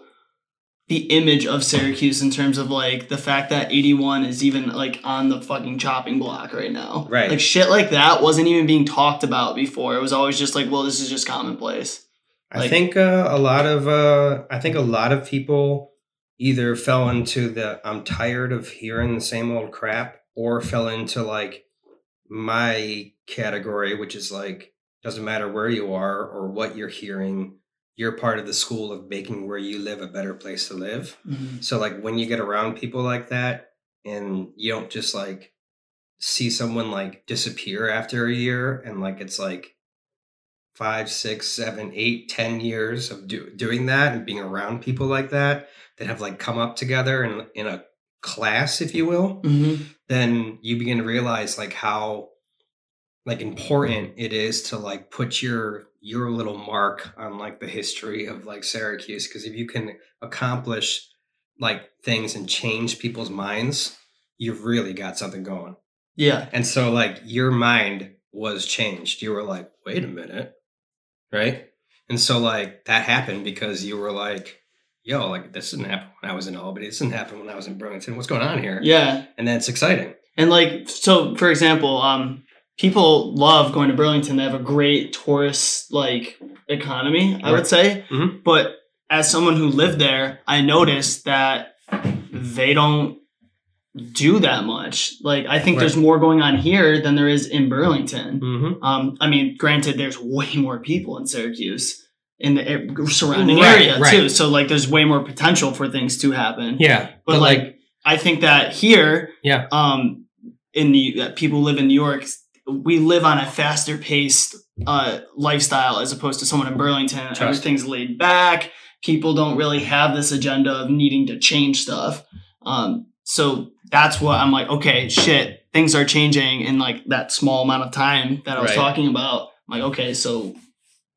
the image of Syracuse in terms of like the fact that 81 is even like on the fucking chopping block right now. Right. Like shit like that wasn't even being talked about before. It was always just like, well, this is just commonplace. I think uh, a lot of uh, I think a lot of people either fell into the I'm tired of hearing the same old crap, or fell into like my category, which is like doesn't matter where you are or what you're hearing, you're part of the school of making where you live a better place to live. So like when you get around people like that, and you don't just like see someone like disappear after a year, and like it's like five, six, seven, eight, ten years of do- doing that and being around people like that that have like come up together in in a class, if you will, Mm-hmm. then you begin to realize like how like important it is to like put your your little mark on like the history of like Syracuse because if you can accomplish like things and change people's minds you've really got something going. Yeah. and so like your mind was changed. You were like wait a minute. Right? And so like that happened because you were like yo like this didn't happen when I was in Albany. This didn't happen when I was in Burlington. What's going on here? Yeah. and that's exciting. And like so for example, um people love going to Burlington. They have a great tourist like economy, I Right. would say. Mhm. But as someone who lived there, I noticed that they don't do that much. Like I think Right. there's more going on here than there is in Burlington. mm-hmm. Um, I mean, granted, there's way more people in Syracuse in the surrounding Right, area too. So like, there's way more potential for things to happen. Yeah, but, like, I think that here, Yeah. um, in the that people live in New York, we live on a faster paced uh lifestyle as opposed to someone in Burlington. Trust. Everything's laid back. People don't really have this agenda of needing to change stuff. Um, so that's what I'm like. Okay, shit, things are changing in like that small amount of time that I was Right. talking about. I'm like, okay, so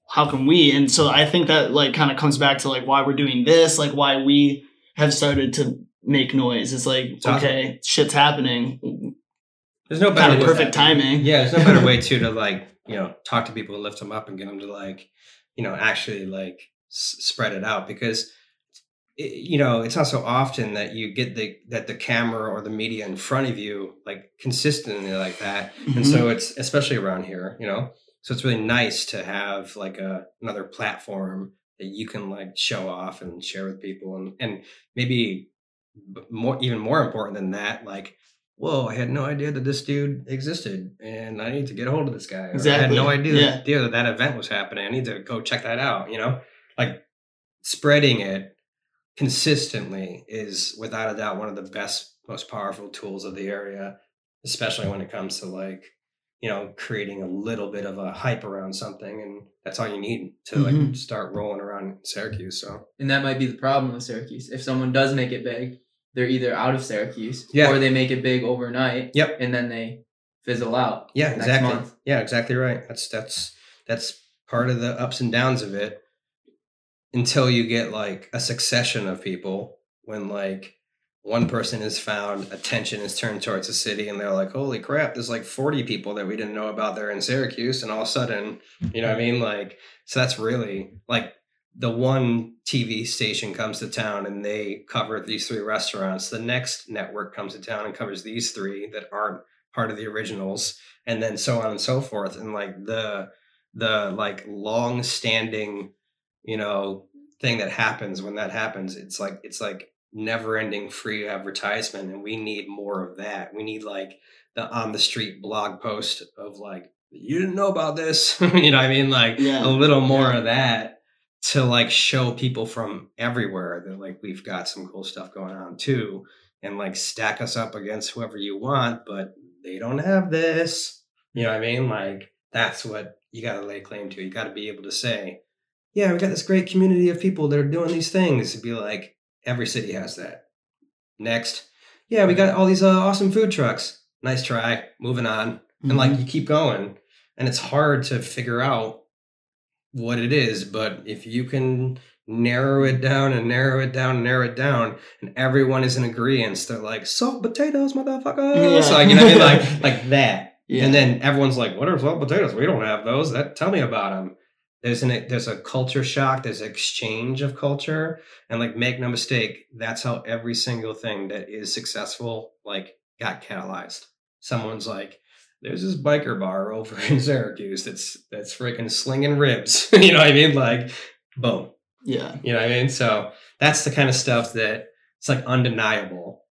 how can we? And so I think that like kind of comes back to like why we're doing this, like why we have started to make noise. It's like, okay, shit's happening. There's no Kind better of perfect timing. Yeah, there's no better way too to like you know talk to people and lift them up and get them to like you know actually like s- spread it out because it, you know it's not so often that you get the that the camera or the media in front of you like consistently like that and Mhm. so it's especially around here you know so it's really nice to have like a another platform that you can like show off and share with people and and maybe more even more important than that like whoa i had no idea that this dude existed and i need to get a hold of this guy Or, i had no idea, Yeah. idea that that event was happening i need to go check that out you know like spreading it consistently is without a doubt one of the best most powerful tools of the area especially when it comes to like you know, creating a little bit of a hype around something, and that's all you need to like Mhm. start rolling around Syracuse. So And that might be the problem with Syracuse. If someone does make it big, they're either out of Syracuse Yeah. or they make it big overnight. Yep. And then they fizzle out. yeah, exactly. month. Yeah, exactly right. That's that's that's part of the ups and downs of it. Until you get like a succession of people, when like one person is found, attention is turned towards the city, and they're like, "Holy crap! There's like 40 people that we didn't know about there in Syracuse," and all of a sudden, you know what I mean? Like, so that's really like the one TV station comes to town and they cover these three restaurants. The next network comes to town and covers these three that aren't part of the originals, and then so on and so forth. And like the the like long standing, you know, thing that happens when that happens, it's like it's like never ending free advertisement, and we need more of that. We need like the on the street blog post of like you didn't know about this, you know what I mean? Like Yeah. a little more Yeah. of that to like show people from everywhere that like we've got some cool stuff going on too and like stack us up against whoever you want but they don't have this. You know what i mean? Like that's what you got to lay claim to. You got to be able to say yeah we got this great community of people that are doing these things and be like every city has that. Next yeah we got all these uh, awesome food trucks. Nice try. Moving on. And like you keep going. And it's hard to figure out what it is but if you can narrow it down and narrow it down and narrow it down and everyone is in agreement they're like salt potatoes motherfuckers Yeah. like you know what I mean? like like that yeah. and then everyone's like what are salt potatoes we don't have those that tell me about them there's an there's a culture shock there's exchange of culture and like make no mistake that's how every single thing that is successful like got catalyzed someone's like there's this biker bar over in Syracuse that's that's freaking slinging ribs. you know what I mean? Like, boom. yeah. You know what I mean? So that's the kind of stuff that it's like undeniable.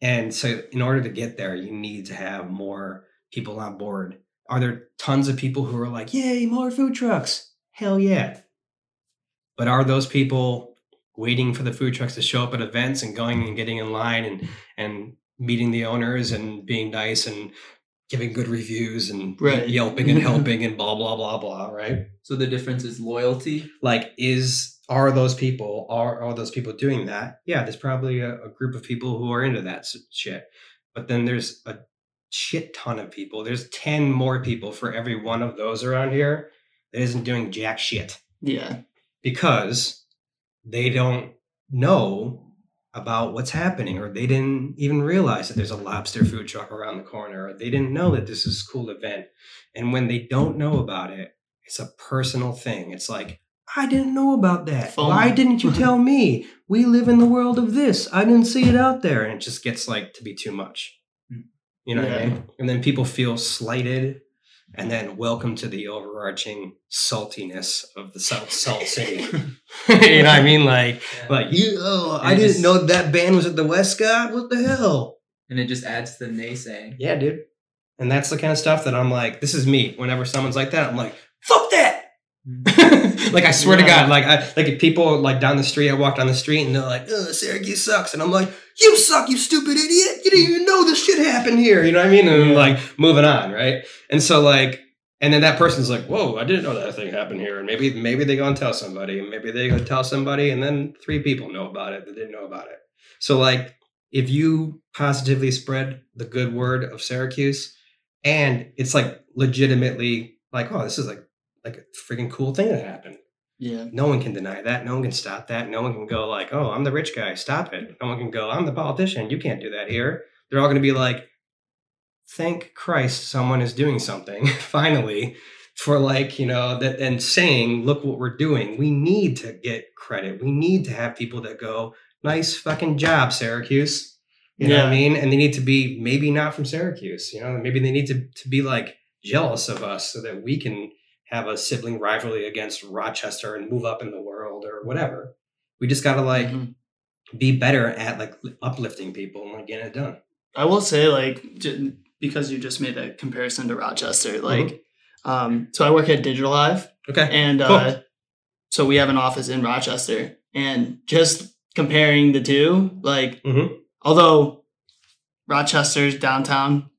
And so in order to get there, you need to have more people on board. Are there tons of people who are like, yay, more food trucks? Hell yeah. But are those people waiting for the food trucks to show up at events and going and getting in line and and meeting the owners and being nice and giving good reviews and Right. yelping and helping and blah blah blah blah, right? So the difference is loyalty. like is are those people are are those people doing that yeah there's probably a, a group of people who are into that shit but then there's a shit ton of people there's 10 more people for every one of those around here that isn't doing jack shit Yeah. because they don't know about what's happening or they didn't even realize that there's a lobster food truck around the corner or they didn't know that this is a cool event. And when they don't know about it it's a personal thing. It's like i didn't know about that. FOMO. why didn't you tell me? We live in the world of this. I didn't see it out there. And it just gets like to be too much. Mm. You know what i mean? And then people feel slighted and then welcome to the overarching saltiness of the South Salt City. you know what I mean? Like, like you. Oh, I And didn't just- know that band was at the Westcott. What the hell? And it just adds to the naysaying. Yeah, dude. And that's the kind of stuff that I'm like. This is me. Whenever someone's like that, I'm like, fuck that. like I swear to God, like I like if people like down the street, I walk down the street and they're like, "Oh, Syracuse sucks," and I'm like, "You suck, you stupid idiot! You didn't even know this shit happened here." You know what I mean? And Yeah. like moving on, right? And so like, and then that person's like, "Whoa, I didn't know that thing happened here," and maybe maybe they go and tell somebody, and maybe they go tell somebody, and then three people know about it that didn't know about it. So like, if you positively spread the good word of Syracuse, and it's like legitimately like, oh, this is like like a freaking cool thing that happened. Yeah. No one can deny that. No one can stop that. No one can go like, "Oh, I'm the rich guy. Stop it." No one can go, "I'm the politician. You can't do that here." They're all going to be like, "Thank Christ, someone is doing something finally." For like you know that and saying, "Look what we're doing." We need to get credit. We need to have people that go, "Nice fucking job, Syracuse." You know what I mean? And they need to be maybe not from Syracuse. You know, maybe they need to to be like jealous of us so that we can have a sibling rivalry against Rochester and move up in the world or whatever. We just got to like Mhm. be better at like uplifting people and like getting it done. I will say, like, j- because you just made a comparison to Rochester, like, um, so I work at Digital Live, Okay. and Cool. uh, so we have an office in Rochester, and just comparing the two, like, mm-hmm. although Rochester's downtown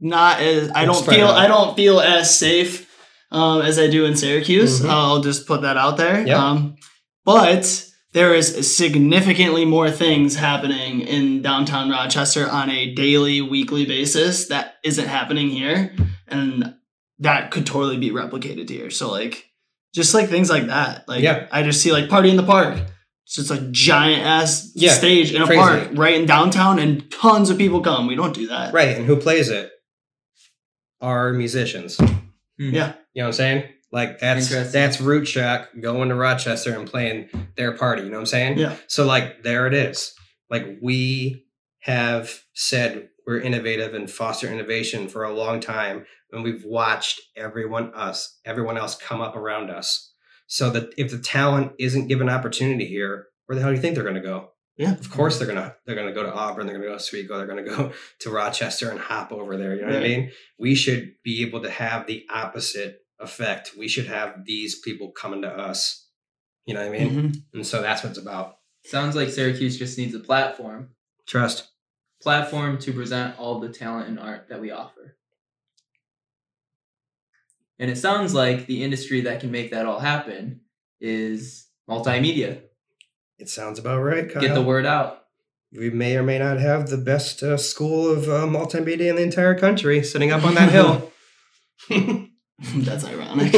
not as I don't feel out. I don't feel as safe um, as I do in Syracuse. Mhm. I'll just put that out there. Yep. Um, but there is significantly more things happening in downtown Rochester on a daily, weekly basis that isn't happening here, and that could totally be replicated here. So like, just like things like that. Like Yeah. I just see like party in the park. It's just a giant ass Yeah, stage in a crazy. park right in downtown, and tons of people come. We don't do that. Right, and who plays it? Are musicians. Hmm. Yeah. You know what I'm saying? Like that's that's Root Shack going to Rochester and playing their party. You know what I'm saying? Yeah. So like there it is. Like we have said we're innovative and foster innovation for a long time, and we've watched everyone us everyone else come up around us. So that if the talent isn't given opportunity here, where the hell do you think they're going to go? Yeah. Of course they're gonna they're gonna go to Auburn, they're gonna go to Oswego, they're gonna go to Rochester and hop over there. You know what I mean? We should be able to have the opposite effect. We should have these people coming to us. You know what I mean? Mhm. And so that's what it's about. Sounds like Syracuse just needs a platform. Trust. Platform to present all the talent and art that we offer. And it sounds like the industry that can make that all happen is multimedia. It sounds about right. Kyle. Get the word out. We may or may not have the best uh, school of uh, multimedia in the entire country sitting up on that hill. That's ironic.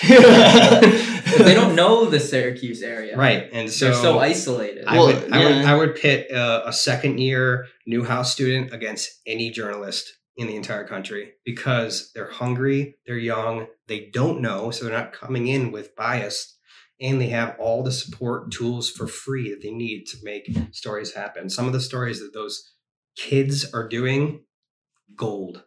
They don't know the Syracuse area. right. And so, They're so isolated. I Well, would, I would. I would pit uh, a second year Newhouse student against any journalist in the entire country because they're hungry, they're young, they don't know, so they're not coming in with bias, and they have all the support tools for free that they need to make stories happen. Some of the stories that those kids are doing, gold.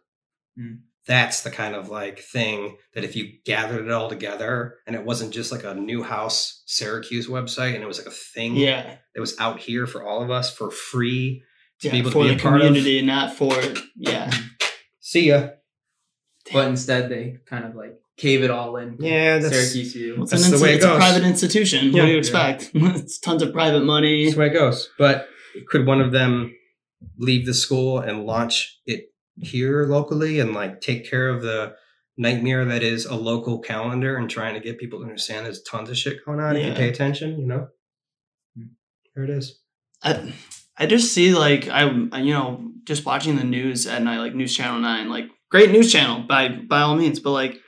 Hmm. That's the kind of like thing that if you gathered it all together and it wasn't just like a Newhouse Syracuse website and it was like a thing yeah. that was out here for all of us for free to yeah be able for to be the a part of. community, not for yeah. See ya. But instead they kind of like cave it all in. Yeah, that's, Syracuse U. Well, it's That's an the insti- way it it's a goes. private institution. Yeah. what do you expect? it's tons of private money. that's the way it goes. But could one of them leave the school and launch it here locally and like take care of the nightmare that is a local calendar and trying to get people to understand there's tons of shit going on if you Yeah. pay attention, you know? There it is. I, I just see like I you know just watching the news at night like News Channel Nine like great news channel by by all means but like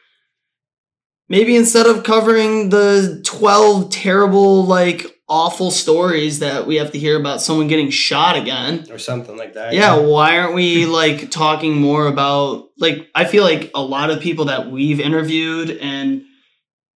maybe instead of covering the twelve terrible like awful stories that we have to hear about someone getting shot again Or something like that. yeah why aren't we like talking more about like i feel like a lot of people that we've interviewed and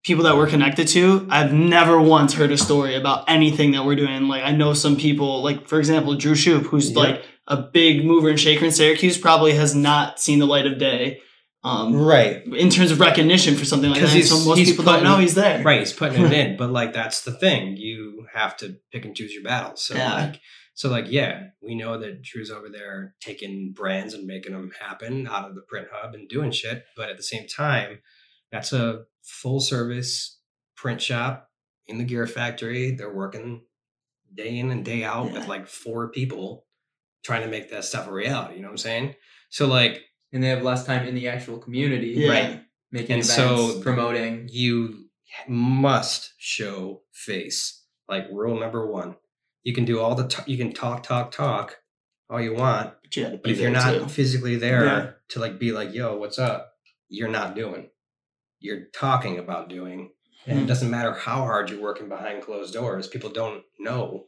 people that we're connected to i've never once heard a story about anything that we're doing like i know some people like for example drew shoop who's Yeah. like a big mover and shaker in syracuse probably has not seen the light of day um, Right. in terms of recognition for something like that he's- so most he's people don't know he's there Right, he's putting it in, but like that's the thing. You have to pick and choose your battles. So Yeah. like so like yeah, we know that Drew's over there taking brands and making them happen out of the print hub and doing shit, but at the same time, that's a full service print shop in the gear factory. They're working day in and day out with like four people trying to make that stuff a reality, you know what I'm saying? So like And they have less time in the actual community. Yeah. Right. Making And events, so- promoting. you must show face. Like rule number one, you can do all the t- you can talk, talk, talk all you want, but, you but if you're not too. physically there Yeah. to like be like, "Yo, what's up?" You're not doing. You're talking about doing, and Mhm. it doesn't matter how hard you're working behind closed doors. People don't know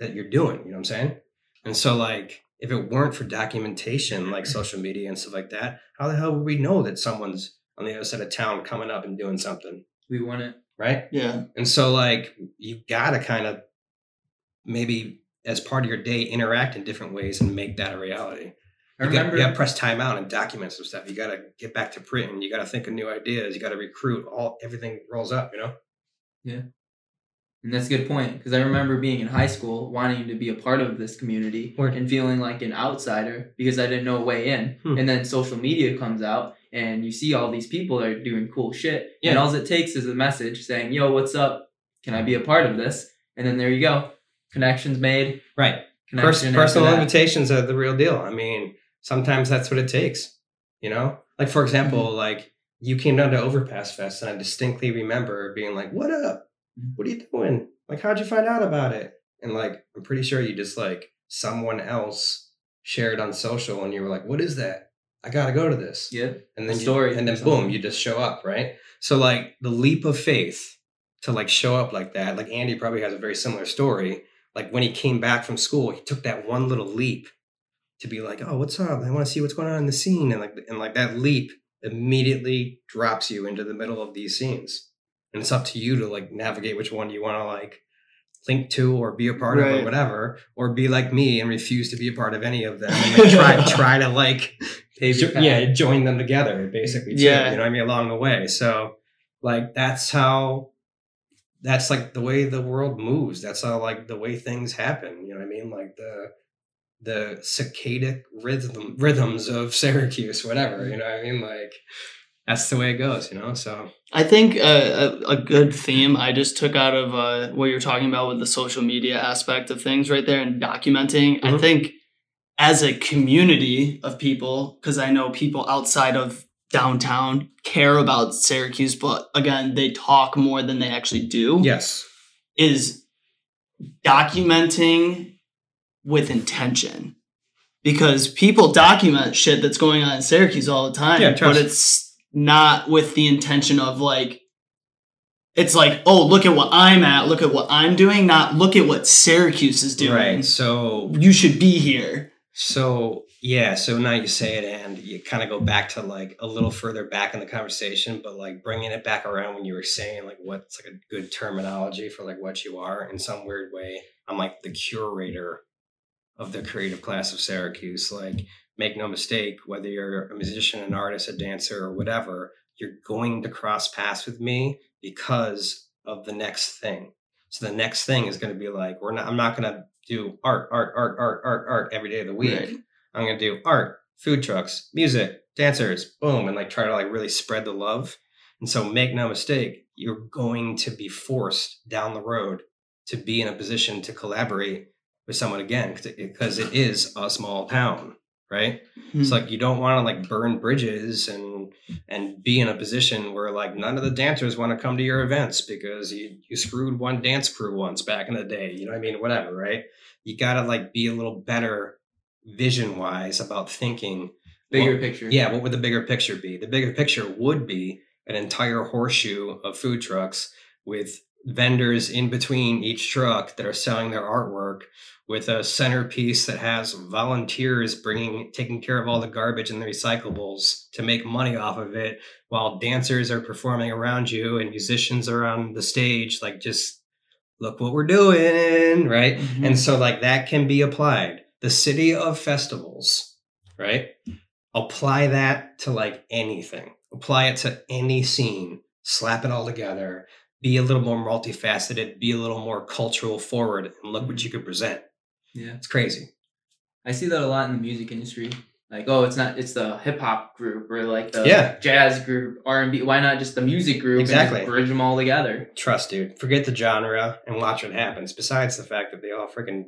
that you're doing. You know what I'm saying? And so, like, if it weren't for documentation, mm-hmm. like social media and stuff like that, how the hell would we know that someone's on the other side of town coming up and doing something? We want it. right? yeah And so, like, you gotta kind of maybe as part of your day interact in different ways and make that a reality. I You got, you gotta press time out and document some stuff. You gotta get back to print and you gotta think of new ideas. You gotta recruit. All everything rolls up, you know. And that's a good point because I remember being in high school wanting to be a part of this community Word. and feeling like an outsider because I didn't know a way in. Hmm. And then social media comes out and you see all these people that are doing cool shit. And all it takes is a message saying, yo, what's up? Can I be a part of this? And then there you go. Connections made. Right. Pers- Connection after personal invitations are the real deal. I mean, sometimes that's what it takes. You know, like for example, like you came down to Overpass Fest, and I distinctly remember being like, "What up? What are you doing? Like, how'd you find out about it?" And like, I'm pretty sure you just like someone else shared on social, and you were like, "What is that? I gotta go to this." Yeah. and then you- story and then boom, you just show up, right? So like the leap of faith to like show up like that. Like Andy probably has a very similar story. Like when he came back from school, he took that one little leap to be like, "Oh, what's up? I want to see what's going on in the scene," and like and like that leap immediately drops you into the middle of these scenes, and it's up to you to like navigate which one you want to like link to or be a part of or whatever, or be like me and refuse to be a part of any of them and then try try to like Pave your jo- path. yeah, join them together basically. Too, Yeah. you know what I mean along the way. So like that's how that's like the way the world moves. That's how like the way things happen. You know what I mean? Like the the cicadic rhythm rhythms of Syracuse, whatever. You know what I mean? Like that's the way it goes. You know. So I think uh, a, a good theme I just took out of uh, what you're talking about with the social media aspect of things right there and documenting. I Mhm. think as a community of people, because I know people outside of downtown care about Syracuse, but again, they talk more than they actually do. yes, Is documenting with intention. Because people document shit that's going on in Syracuse all the time, Yeah, but it's not with the intention of like, it's like, oh, look at what I'm at, look at what I'm doing, not look at what Syracuse is doing. right. So You should be here. So yeah, so now you say it, and you kind of go back to like a little further back in the conversation, but like bringing it back around when you were saying like what's like a good terminology for like what you are in some weird way. I'm like the curator of the creative class of Syracuse. Like, make no mistake, whether you're a musician, an artist, a dancer, or whatever, you're going to cross paths with me because of the next thing. So the next thing is going to be like, we're not. I'm not going to do art, art, art, art, art, art every day of the week. Right. I'm gonna do art, food trucks, music, dancers, boom, and like try to like really spread the love. And so make no mistake, you're going to be forced down the road to be in a position to collaborate with someone again because it is a small town, right? It's Hmm. like you don't want to like burn bridges and and be in a position where like none of the dancers want to come to your events because you you screwed one dance crew once back in the day. You know what I mean? Whatever, right? You gotta like be a little better vision wise about thinking Bigger what- picture. yeah, what would the bigger picture be? The bigger picture would be an entire horseshoe of food trucks with vendors in between each truck that are selling their artwork with a centerpiece that has volunteers bringing taking care of all the garbage and the recyclables to make money off of it while dancers are performing around you and musicians are on the stage like just look what we're doing right? Mhm. and so like that can be applied. The city of festivals right? Apply that to like anything. Apply it to any scene. Slap it all together. Be a little more multifaceted. Be a little more cultural forward and look what you could present Yeah. it's crazy I see that a lot in the music industry. Like, oh, it's not it's the hip hop group or like the Yeah. jazz group, R and B. Why not just the music group Exactly. and bridge them all together? trust dude forget the genre and watch what happens besides the fact that they all freaking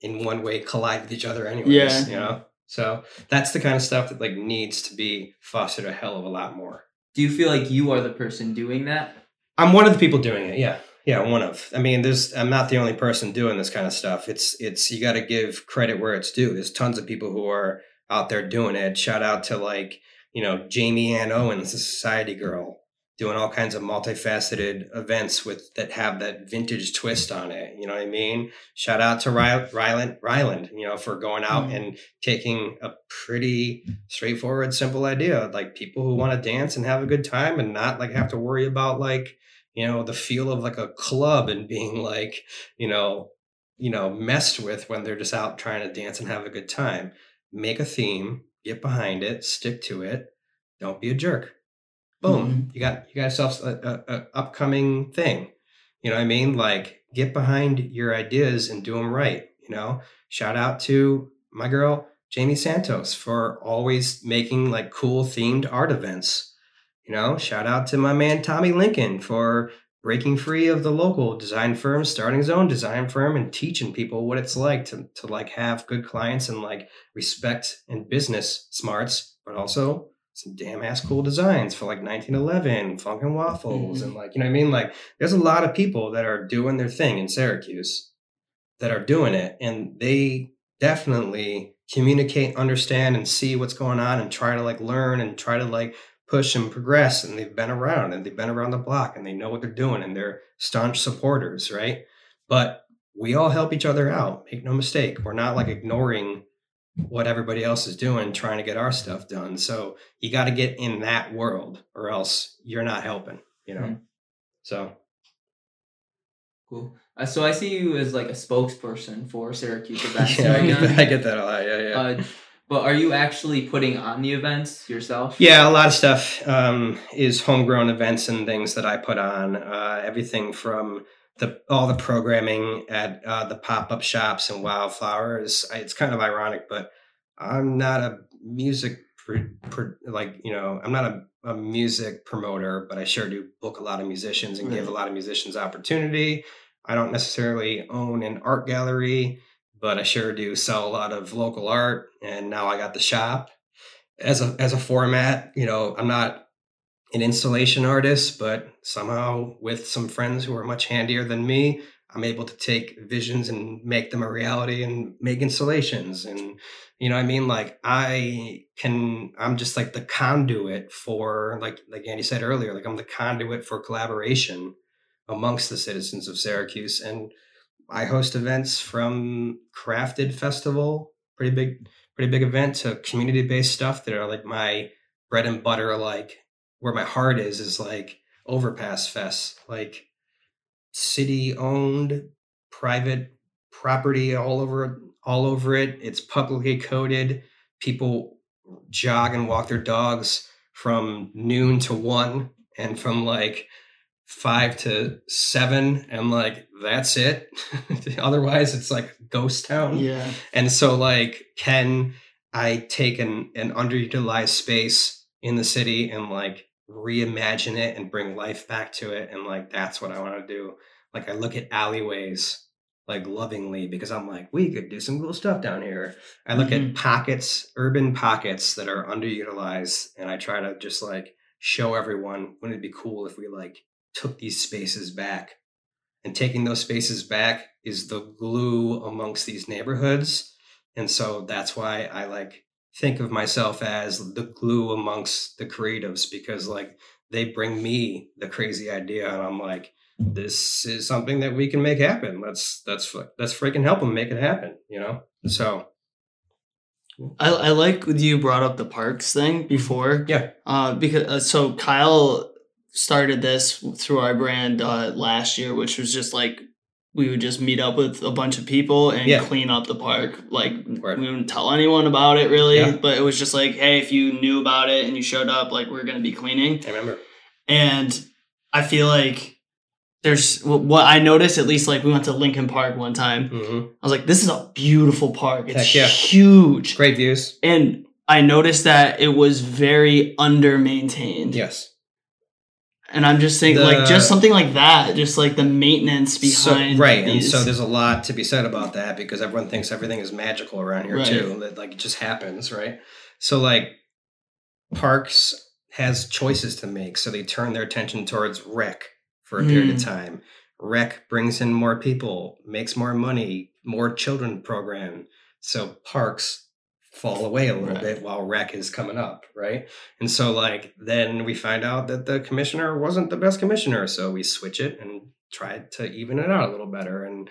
in one way collide with each other anyways Yeah. you know so that's the kind of stuff that like needs to be fostered a hell of a lot more Do you feel like you are the person doing that? I'm one of the people doing it. Yeah. Yeah, one of. I mean, there's I'm not the only person doing this kind of stuff. It's it's you got to give credit where it's due. There's tons of people who are out there doing it. Shout out to like, you know, Jamie Ann Owens, the society girl, doing all kinds of multifaceted events with that have that vintage twist on it. You know what I mean? Shout out to Ry- Ryland Ryland, you know, for going out Mhm. and taking a pretty straightforward, simple idea. Like people who want to dance and have a good time and not like have to worry about like you know the feel of like a club and being like you know you know messed with when they're just out trying to dance and have a good time. Make a theme get behind it stick to it. Don't be a jerk. Boom. Mm-hmm. You got you got yourself a, a, a upcoming thing. You know what i mean? Like get behind your ideas and do them right you know? Shout out to my girl jamie santos for always making like cool themed art events you know, shout out to my man Tommy Lincoln for breaking free of the local design firm, starting his own design firm, and teaching people what it's like to to like have good clients and like respect and business smarts, but also some damn ass cool designs for like 1911, Funk 'n Waffles, and mm-hmm. like you know what I mean. Like, there's a lot of people that are doing their thing in Syracuse that are doing it, and they definitely communicate, understand, and see what's going on, and try to like learn and try to like push and progress. And they've been around, and they've been around the block, and they know what they're doing, and they're staunch supporters, right? But we all help each other out. Make no mistake. We're not like ignoring what everybody else is doing trying to get our stuff done. So you got to get in that world or else you're not helping, you know? Mhm. So Cool. Uh, so I see you as like a spokesperson for Syracuse yeah, I get, that, I get that a lot. Yeah, yeah. Uh, but are you actually putting on the events yourself? yeah, a lot of stuff um, is homegrown events and things that I put on. Uh, everything from the all the programming at uh, the pop up shops and Wildflowers. I- It's kind of ironic, but I'm not a music pro- pro- like you know I'm not a, a music promoter, but I sure do book a lot of musicians and give a lot of musicians opportunity. I don't necessarily own an art gallery, but I sure do sell a lot of local art. And now I got the shop as a as a format. You know, I'm not an installation artist, but somehow with some friends who are much handier than me, I'm able to take visions and make them a reality and make installations. And you know, I mean, like I can, I'm just like the conduit for, like like Andy said earlier, like I'm the conduit for collaboration amongst the citizens of Syracuse. And I host events from Crafted Festival, pretty big, pretty big event, to community based stuff that are like my bread and butter. Like where my heart is, is like Overpass Fest, like city owned, private property all over all over it. It's publicly coded. People jog and walk their dogs from noon to one, and from like five to seven and like that's it otherwise it's like ghost town Yeah. and so like can i take an, an underutilized space in the city and like reimagine it and bring life back to it and like that's what i want to do like i look at alleyways like lovingly because i'm like we could do some cool stuff down here i look Mhm. at pockets urban pockets that are underutilized and i try to just like show everyone wouldn't it be cool if we like took these spaces back and taking those spaces back is the glue amongst these neighborhoods and so that's why i like think of myself as the glue amongst the creatives because like they bring me the crazy idea and i'm like this is something that we can make happen let's let's let's freaking help them make it happen you know so I, I like you brought up the parks thing before. Yeah. Uh, because uh, so Kyle started this through our brand uh, last year, which was just like we would just meet up with a bunch of people and Yeah. clean up the park. Like Word. we wouldn't tell anyone about it really, Yeah. but it was just like, hey, if you knew about it and you showed up, like we're gonna be cleaning. i remember And I feel like there's what I noticed at least like we went to Lincoln Park one time. hmm I was like, this is a beautiful park. It's yeah. huge. great views And I noticed that it was very under maintained. yes And I'm just thinking like just something like that, just like the maintenance So- behind right and so there's a lot to be said about that because everyone thinks everything is magical around here Right. too that like it just happens right so like parks has choices to make so they turn their attention towards rec for a period of Mm. time rec brings in more people makes more money more children program so parks fall away a little Right. bit while rec is coming up right? And so like then we find out that the commissioner wasn't the best commissioner so we switch it and try to even it out a little better. And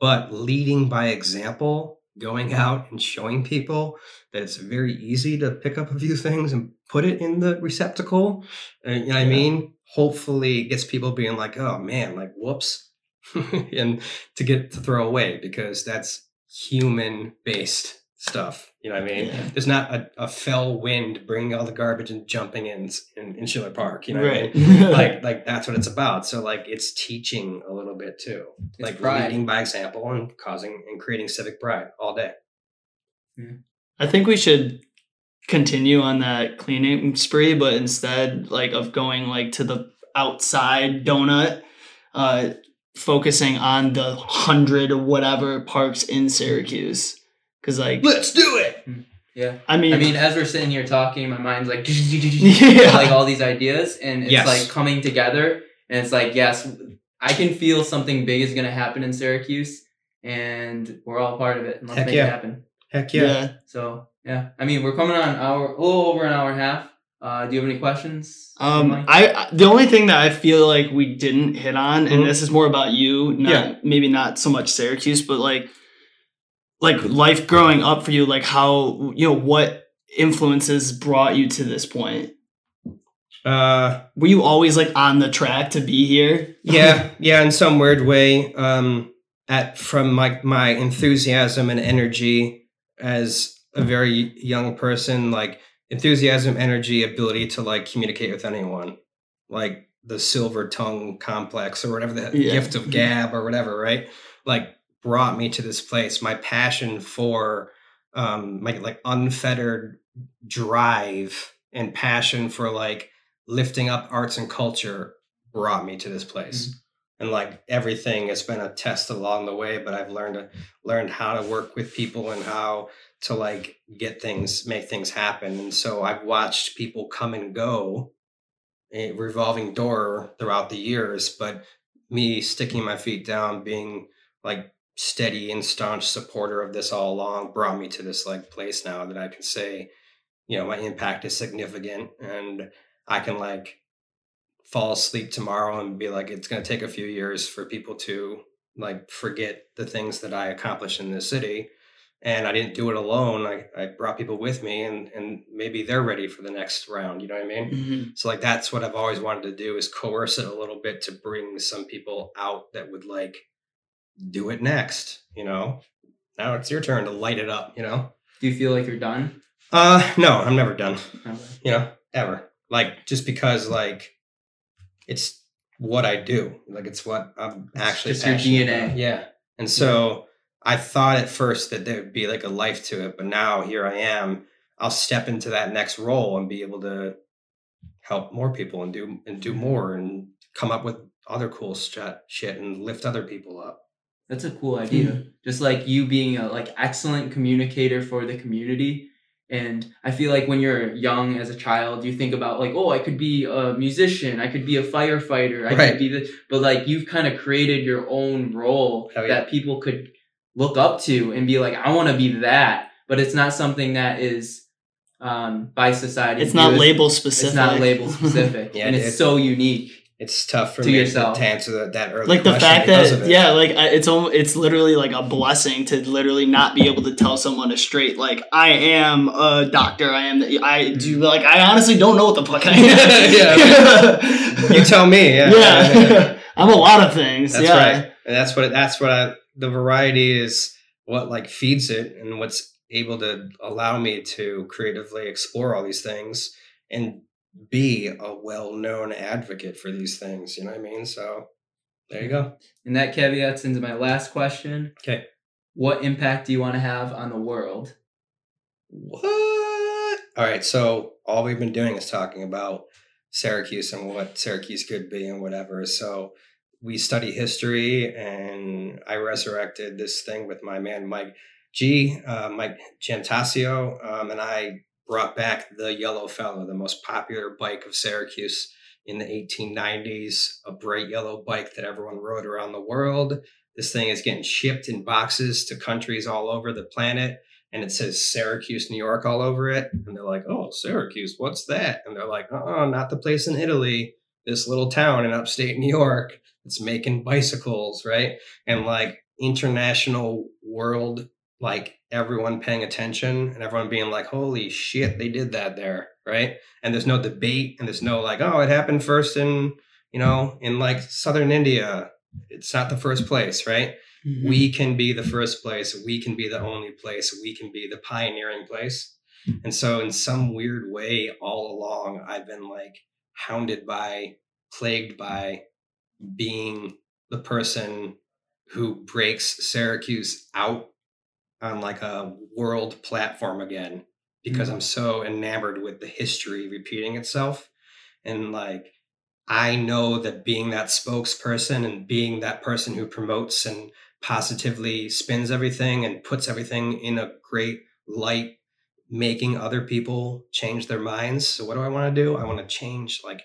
but leading by example going out and showing people that it's very easy to pick up a few things and put it in the receptacle And, you know what i mean? Hopefully gets people being like oh man like whoops and to get to throw away because that's human based stuff you know what i mean Yeah. there's not a, a fell wind bringing all the garbage and jumping in in, in schiller park you know what I mean? like like that's what it's about so like it's teaching a little bit too It's like pride. leading by example and causing and creating civic pride all day I think we should continue on that cleaning spree, but instead like of going like to the outside donut, uh, focusing on the hundred or whatever parks in Syracuse. Because like, Let's do it. Yeah. I mean, I mean, as we're sitting here talking, my mind's like, Yeah. like all these ideas, and it's Yes. like coming together. And it's like, yes, I can feel something big is going to happen in Syracuse, and we're all part of it. And let's Heck make yeah. it happen. Heck yeah. yeah. So yeah, I mean, we're coming on an hour, a little over an hour and a half. Uh, do you have any questions? Um, I I- the only thing that I feel like we didn't hit on, and Mhm. this is more about you, not Yeah. maybe not so much Syracuse, but like like life growing up for you, like how you know what influences brought you to this point. Uh, Were you always like on the track to be here? yeah, yeah. In some weird way, um, at from my my enthusiasm and energy as a very young person, like enthusiasm, energy, ability to like communicate with anyone, like the silver tongue complex or whatever the Yeah. gift of gab or whatever, right? Like brought me to this place. My passion for um my like unfettered drive and passion for like lifting up arts and culture brought me to this place. And like everything has been a test along the way, but I've learned to learned how to work with people and how to like get things, make things happen. And so I've watched people come and go, a revolving door throughout the years, but me sticking my feet down, being like steady and staunch supporter of this all along brought me to this like place now that I can say, you know, my impact is significant and I can like fall asleep tomorrow and be like, it's going to take a few years for people to like forget the things that I accomplished in this city. And I didn't do it alone. I, I brought people with me and, and maybe they're ready for the next round. You know what I mean? Mhm. So like that's what I've always wanted to do is coerce it a little bit to bring some people out that would like do it next, you know. Now it's your turn to light it up, you know. do you feel like you're done? Uh no, I'm never done, Okay. you know, ever. Like just because like it's what I do. Like it's what I'm actually just your DNA. about. Yeah. And so I thought at first that there would be like a life to it, but now here I am. I'll step into that next role and be able to help more people and do and do more and come up with other cool shit, shit and lift other people up. That's a cool idea. Just like you being a like excellent communicator for the community. And I feel like when you're young as a child, you think about like, oh, I could be a musician, I could be a firefighter, I Right. could be the but like you've kind of created your own role Hell yeah. that people could look up to and be like, I want to be that. But it's not something that is um, by society. It's not label specific. It's not label specific, Yeah, and it- it's so unique. It's tough for To me yourself. to answer that, that early like the question fact that it. yeah like it's almost, it's literally like a blessing to literally not be able to tell someone a straight like i am a doctor i am the, i do like i honestly don't know what the fuck i am you tell me. Yeah, yeah i'm a lot of things That's yeah right. And that's what that's what I the variety is what like feeds it and what's able to allow me to creatively explore all these things and be a well-known advocate for these things, you know what I mean? So there you go. And that caveats into my last question. Okay. What impact do you want to have on the world? What? All right, so all we've been doing is talking about Syracuse and what Syracuse could be and whatever. So we study history, and I resurrected this thing with my man Mike G, uh, Mike Gentasio, um, and I brought back the Yellow Fellow, the most popular bike of Syracuse in the 1890s, a bright yellow bike that everyone rode around the world. This thing is getting shipped in boxes to countries all over the planet and it says Syracuse, New York all over it. And they're like, oh, Syracuse, what's that? And they're like, oh, not the place in Italy, this little town in upstate New York that's making bicycles, right? And like international world, like everyone paying attention and everyone being like, holy shit, they did that there, right? And there's no debate and there's no like, oh, it happened first in, you know, in like southern India. It's not the first place, right? Mm-hmm. we can be the first place we can be the only place we can be the pioneering place and so in some weird way all along i've been like hounded by plagued by being the person who breaks syracuse out on like a world platform again because mm. i'm so enamored with the history repeating itself and like I know that being that spokesperson and being that person who promotes and positively spins everything and puts everything in a great light, making other people change their minds. So, what do I want to do? I want to change like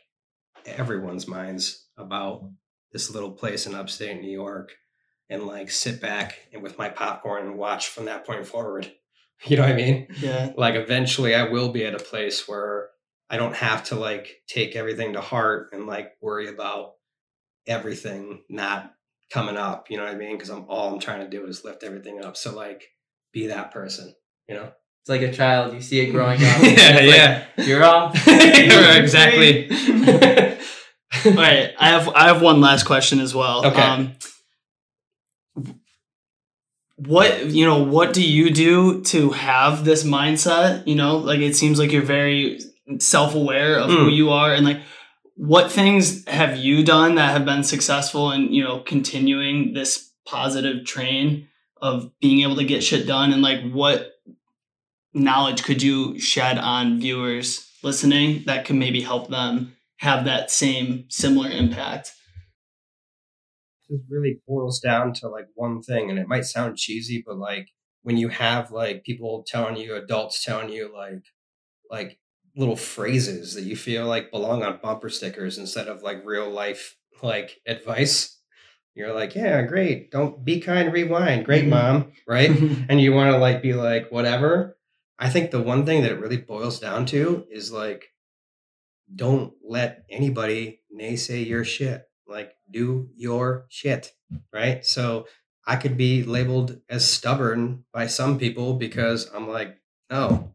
everyone's minds about this little place in upstate New York and like sit back and with my popcorn and watch from that point forward. You know what I mean? Yeah. Like eventually I will be at a place where I don't have to like take everything to heart and like worry about everything not coming up. You know what I mean? Because I'm all I'm trying to do is lift everything up. So like be that person, you know? It's like a child. You see it growing up. yeah, It's like, yeah. You're off. exactly. All right, I have I have one last question as well. Okay. Um, what you know? What do you do to have this mindset? You know, like it seems like you're very self aware of who Mm. you are, and like what things have you done that have been successful in you know continuing this positive train of being able to get shit done, and like what knowledge could you shed on viewers listening that could maybe help them have that same similar impact? It really boils down to like one thing, and it might sound cheesy, but like when you have like people telling you, adults telling you like like little phrases that you feel like belong on bumper stickers instead of like real life like advice. You're like, yeah, great. Don't be kind, rewind. Great, Mhm. mom. Right. and you want to like be like whatever i think the one thing that it really boils down to is like don't let anybody naysay your shit like do your shit right so i could be labeled as stubborn by some people because i'm like no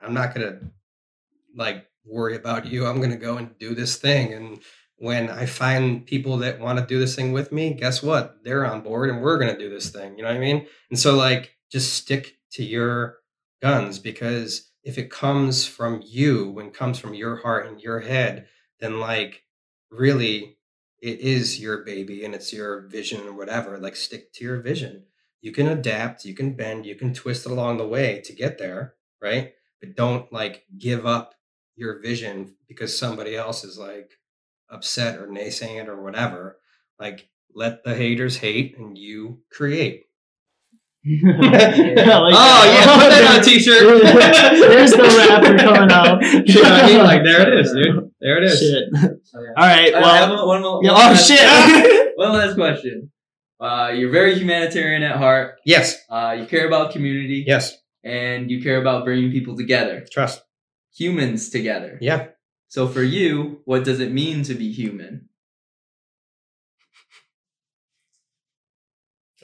i'm not gonna like worry about you i'm gonna go and do this thing and when I find people that want to do this thing with me, guess what? They're on board and we're going to do this thing. You know what I mean? And so, like, just stick to your guns because if it comes from you, when comes from your heart and your head, then, like, really, it is your baby and it's your vision or whatever. Like, stick to your vision. You can adapt, you can bend, you can twist along the way to get there, right? But don't, like, give up your vision because somebody else is like, upset or naysaying it or whatever. Like, let the haters hate and you create. oh yeah, put that on a t-shirt. There's the rapper coming out. You know what I mean? Like, there it is, dude. There it is. Shit. Okay. All right. I Well. one, one, more- Yeah, one oh last- shit. One last question. Uh, you're very humanitarian at heart. Yes. Uh, you care about community. Yes. And you care about bringing people together, Trust. humans together. Yeah. So for you, what does it mean to be human?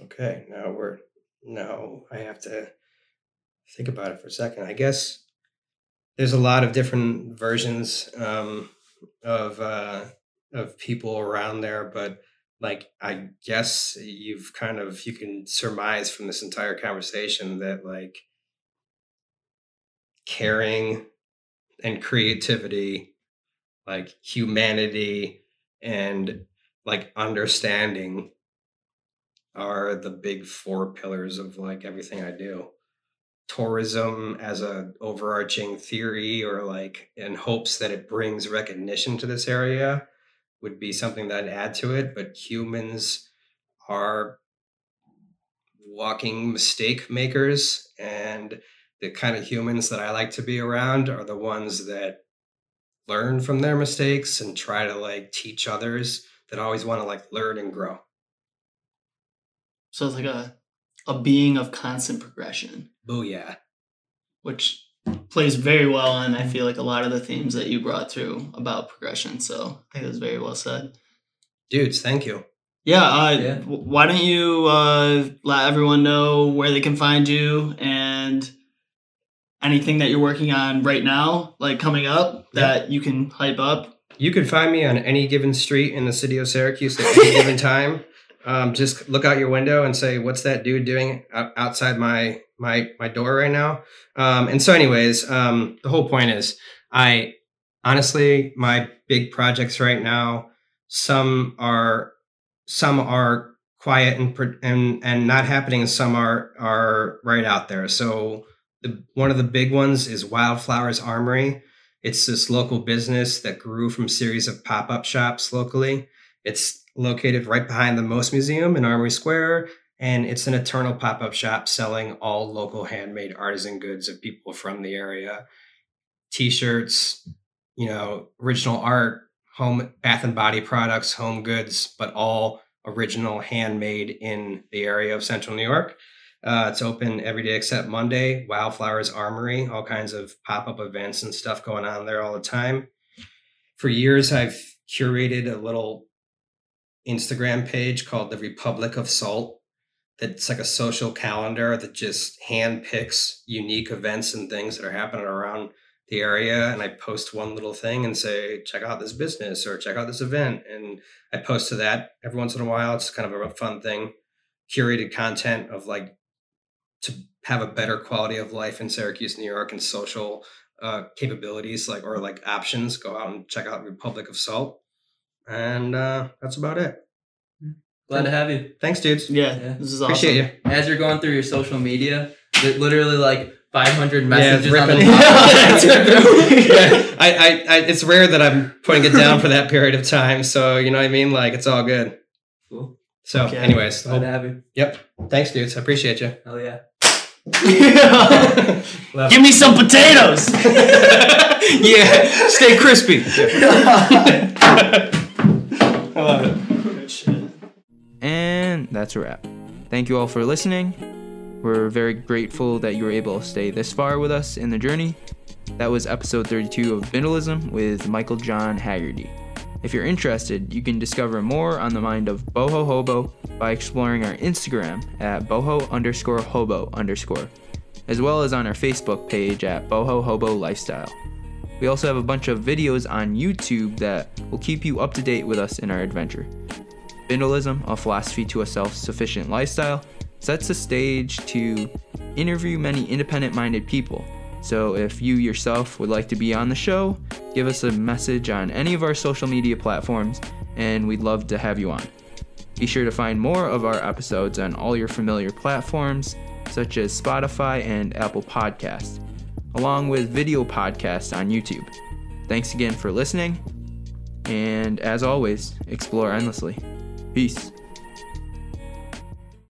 Okay. Now we're, now I have to think about it for a second. I guess there's a lot of different versions um, of, uh, of people around there, but like I guess you've kind of you can surmise from this entire conversation that like caring and creativity, like humanity and like understanding are the big four pillars of like everything I do. Tourism as a overarching theory or like in hopes that it brings recognition to this area would be something that I'd add to it, but humans are walking mistake makers and the kind of humans that I like to be around are the ones that learn from their mistakes and try to like teach others that always want to like learn and grow. So it's like a a being of constant progression, Booyah. which plays very well on I feel like a lot of the themes that you brought through about progression. So I think it was very well said. Dudes, thank you. Yeah, uh, Yeah. w- why don't you uh, let everyone know where they can find you and anything that you're working on right now, like coming up, that you can hype up? You can find me on any given street in the city of Syracuse at any given time. Um, just look out your window and say, "What's that dude doing outside my my my door right now?" Um, and so, anyways, um, the whole point is, I honestly, my big projects right now, some are some are quiet and and and not happening, and some are are right out there. So, the one of the big ones is Wildflowers Armory. It's this local business that grew from series of pop up shops locally. It's located right behind the Most Museum in Armory Square, and it's an eternal pop up shop selling all local handmade artisan goods of people from the area t shirts, you know, original art, home bath and body products, home goods, but all original handmade in the area of central New York. Uh, it's open every day except Monday. Wildflowers Armory, all kinds of pop up events and stuff going on there all the time. For years, I've curated a little Instagram page called the Republic of Salt. That's like a social calendar that just hand picks unique events and things that are happening around the area. And I post one little thing and say, check out this business or check out this event. And I post to that every once in a while. It's kind of a fun thing. Curated content of like to have a better quality of life in Syracuse, New York, and social uh, capabilities, like or like options. Go out and check out Republic of Salt, and uh, that's about it. Glad to have you. Thanks, dudes. Yeah, Yeah. this is awesome. Appreciate you. As you're going through your social media, literally like 500 messages yeah, on the ripping. yeah, I, I, I, it's rare that I'm putting it down for that period of time. So you know what I mean. Like it's all good. Cool. So, Okay. anyways, Glad to have you. yep. Thanks, dudes. I appreciate you. Hell yeah. Give me some potatoes. yeah, stay crispy. And that's a wrap. Thank you all for listening. We're very grateful that you were able to stay this far with us in the journey. That was episode 32 of Bindlism with Michael John Heagerty. If you're interested, you can discover more on the mind of Boho Hobo by exploring our Instagram at boho underscore hobo underscore, as well as on our Facebook page at Boho Hobo Lifestyle. We also have a bunch of videos on YouTube that will keep you up to date with us in our adventure. Bindlism, a philosophy to a self sufficient lifestyle, sets the stage to interview many independent minded people. So if you yourself would like to be on the show, give us a message on any of our social media platforms, and we'd love to have you on. Be sure to find more of our episodes on all your familiar platforms, such as Spotify and Apple Podcasts, along with video podcasts on YouTube. Thanks again for listening, and as always, explore endlessly. Peace.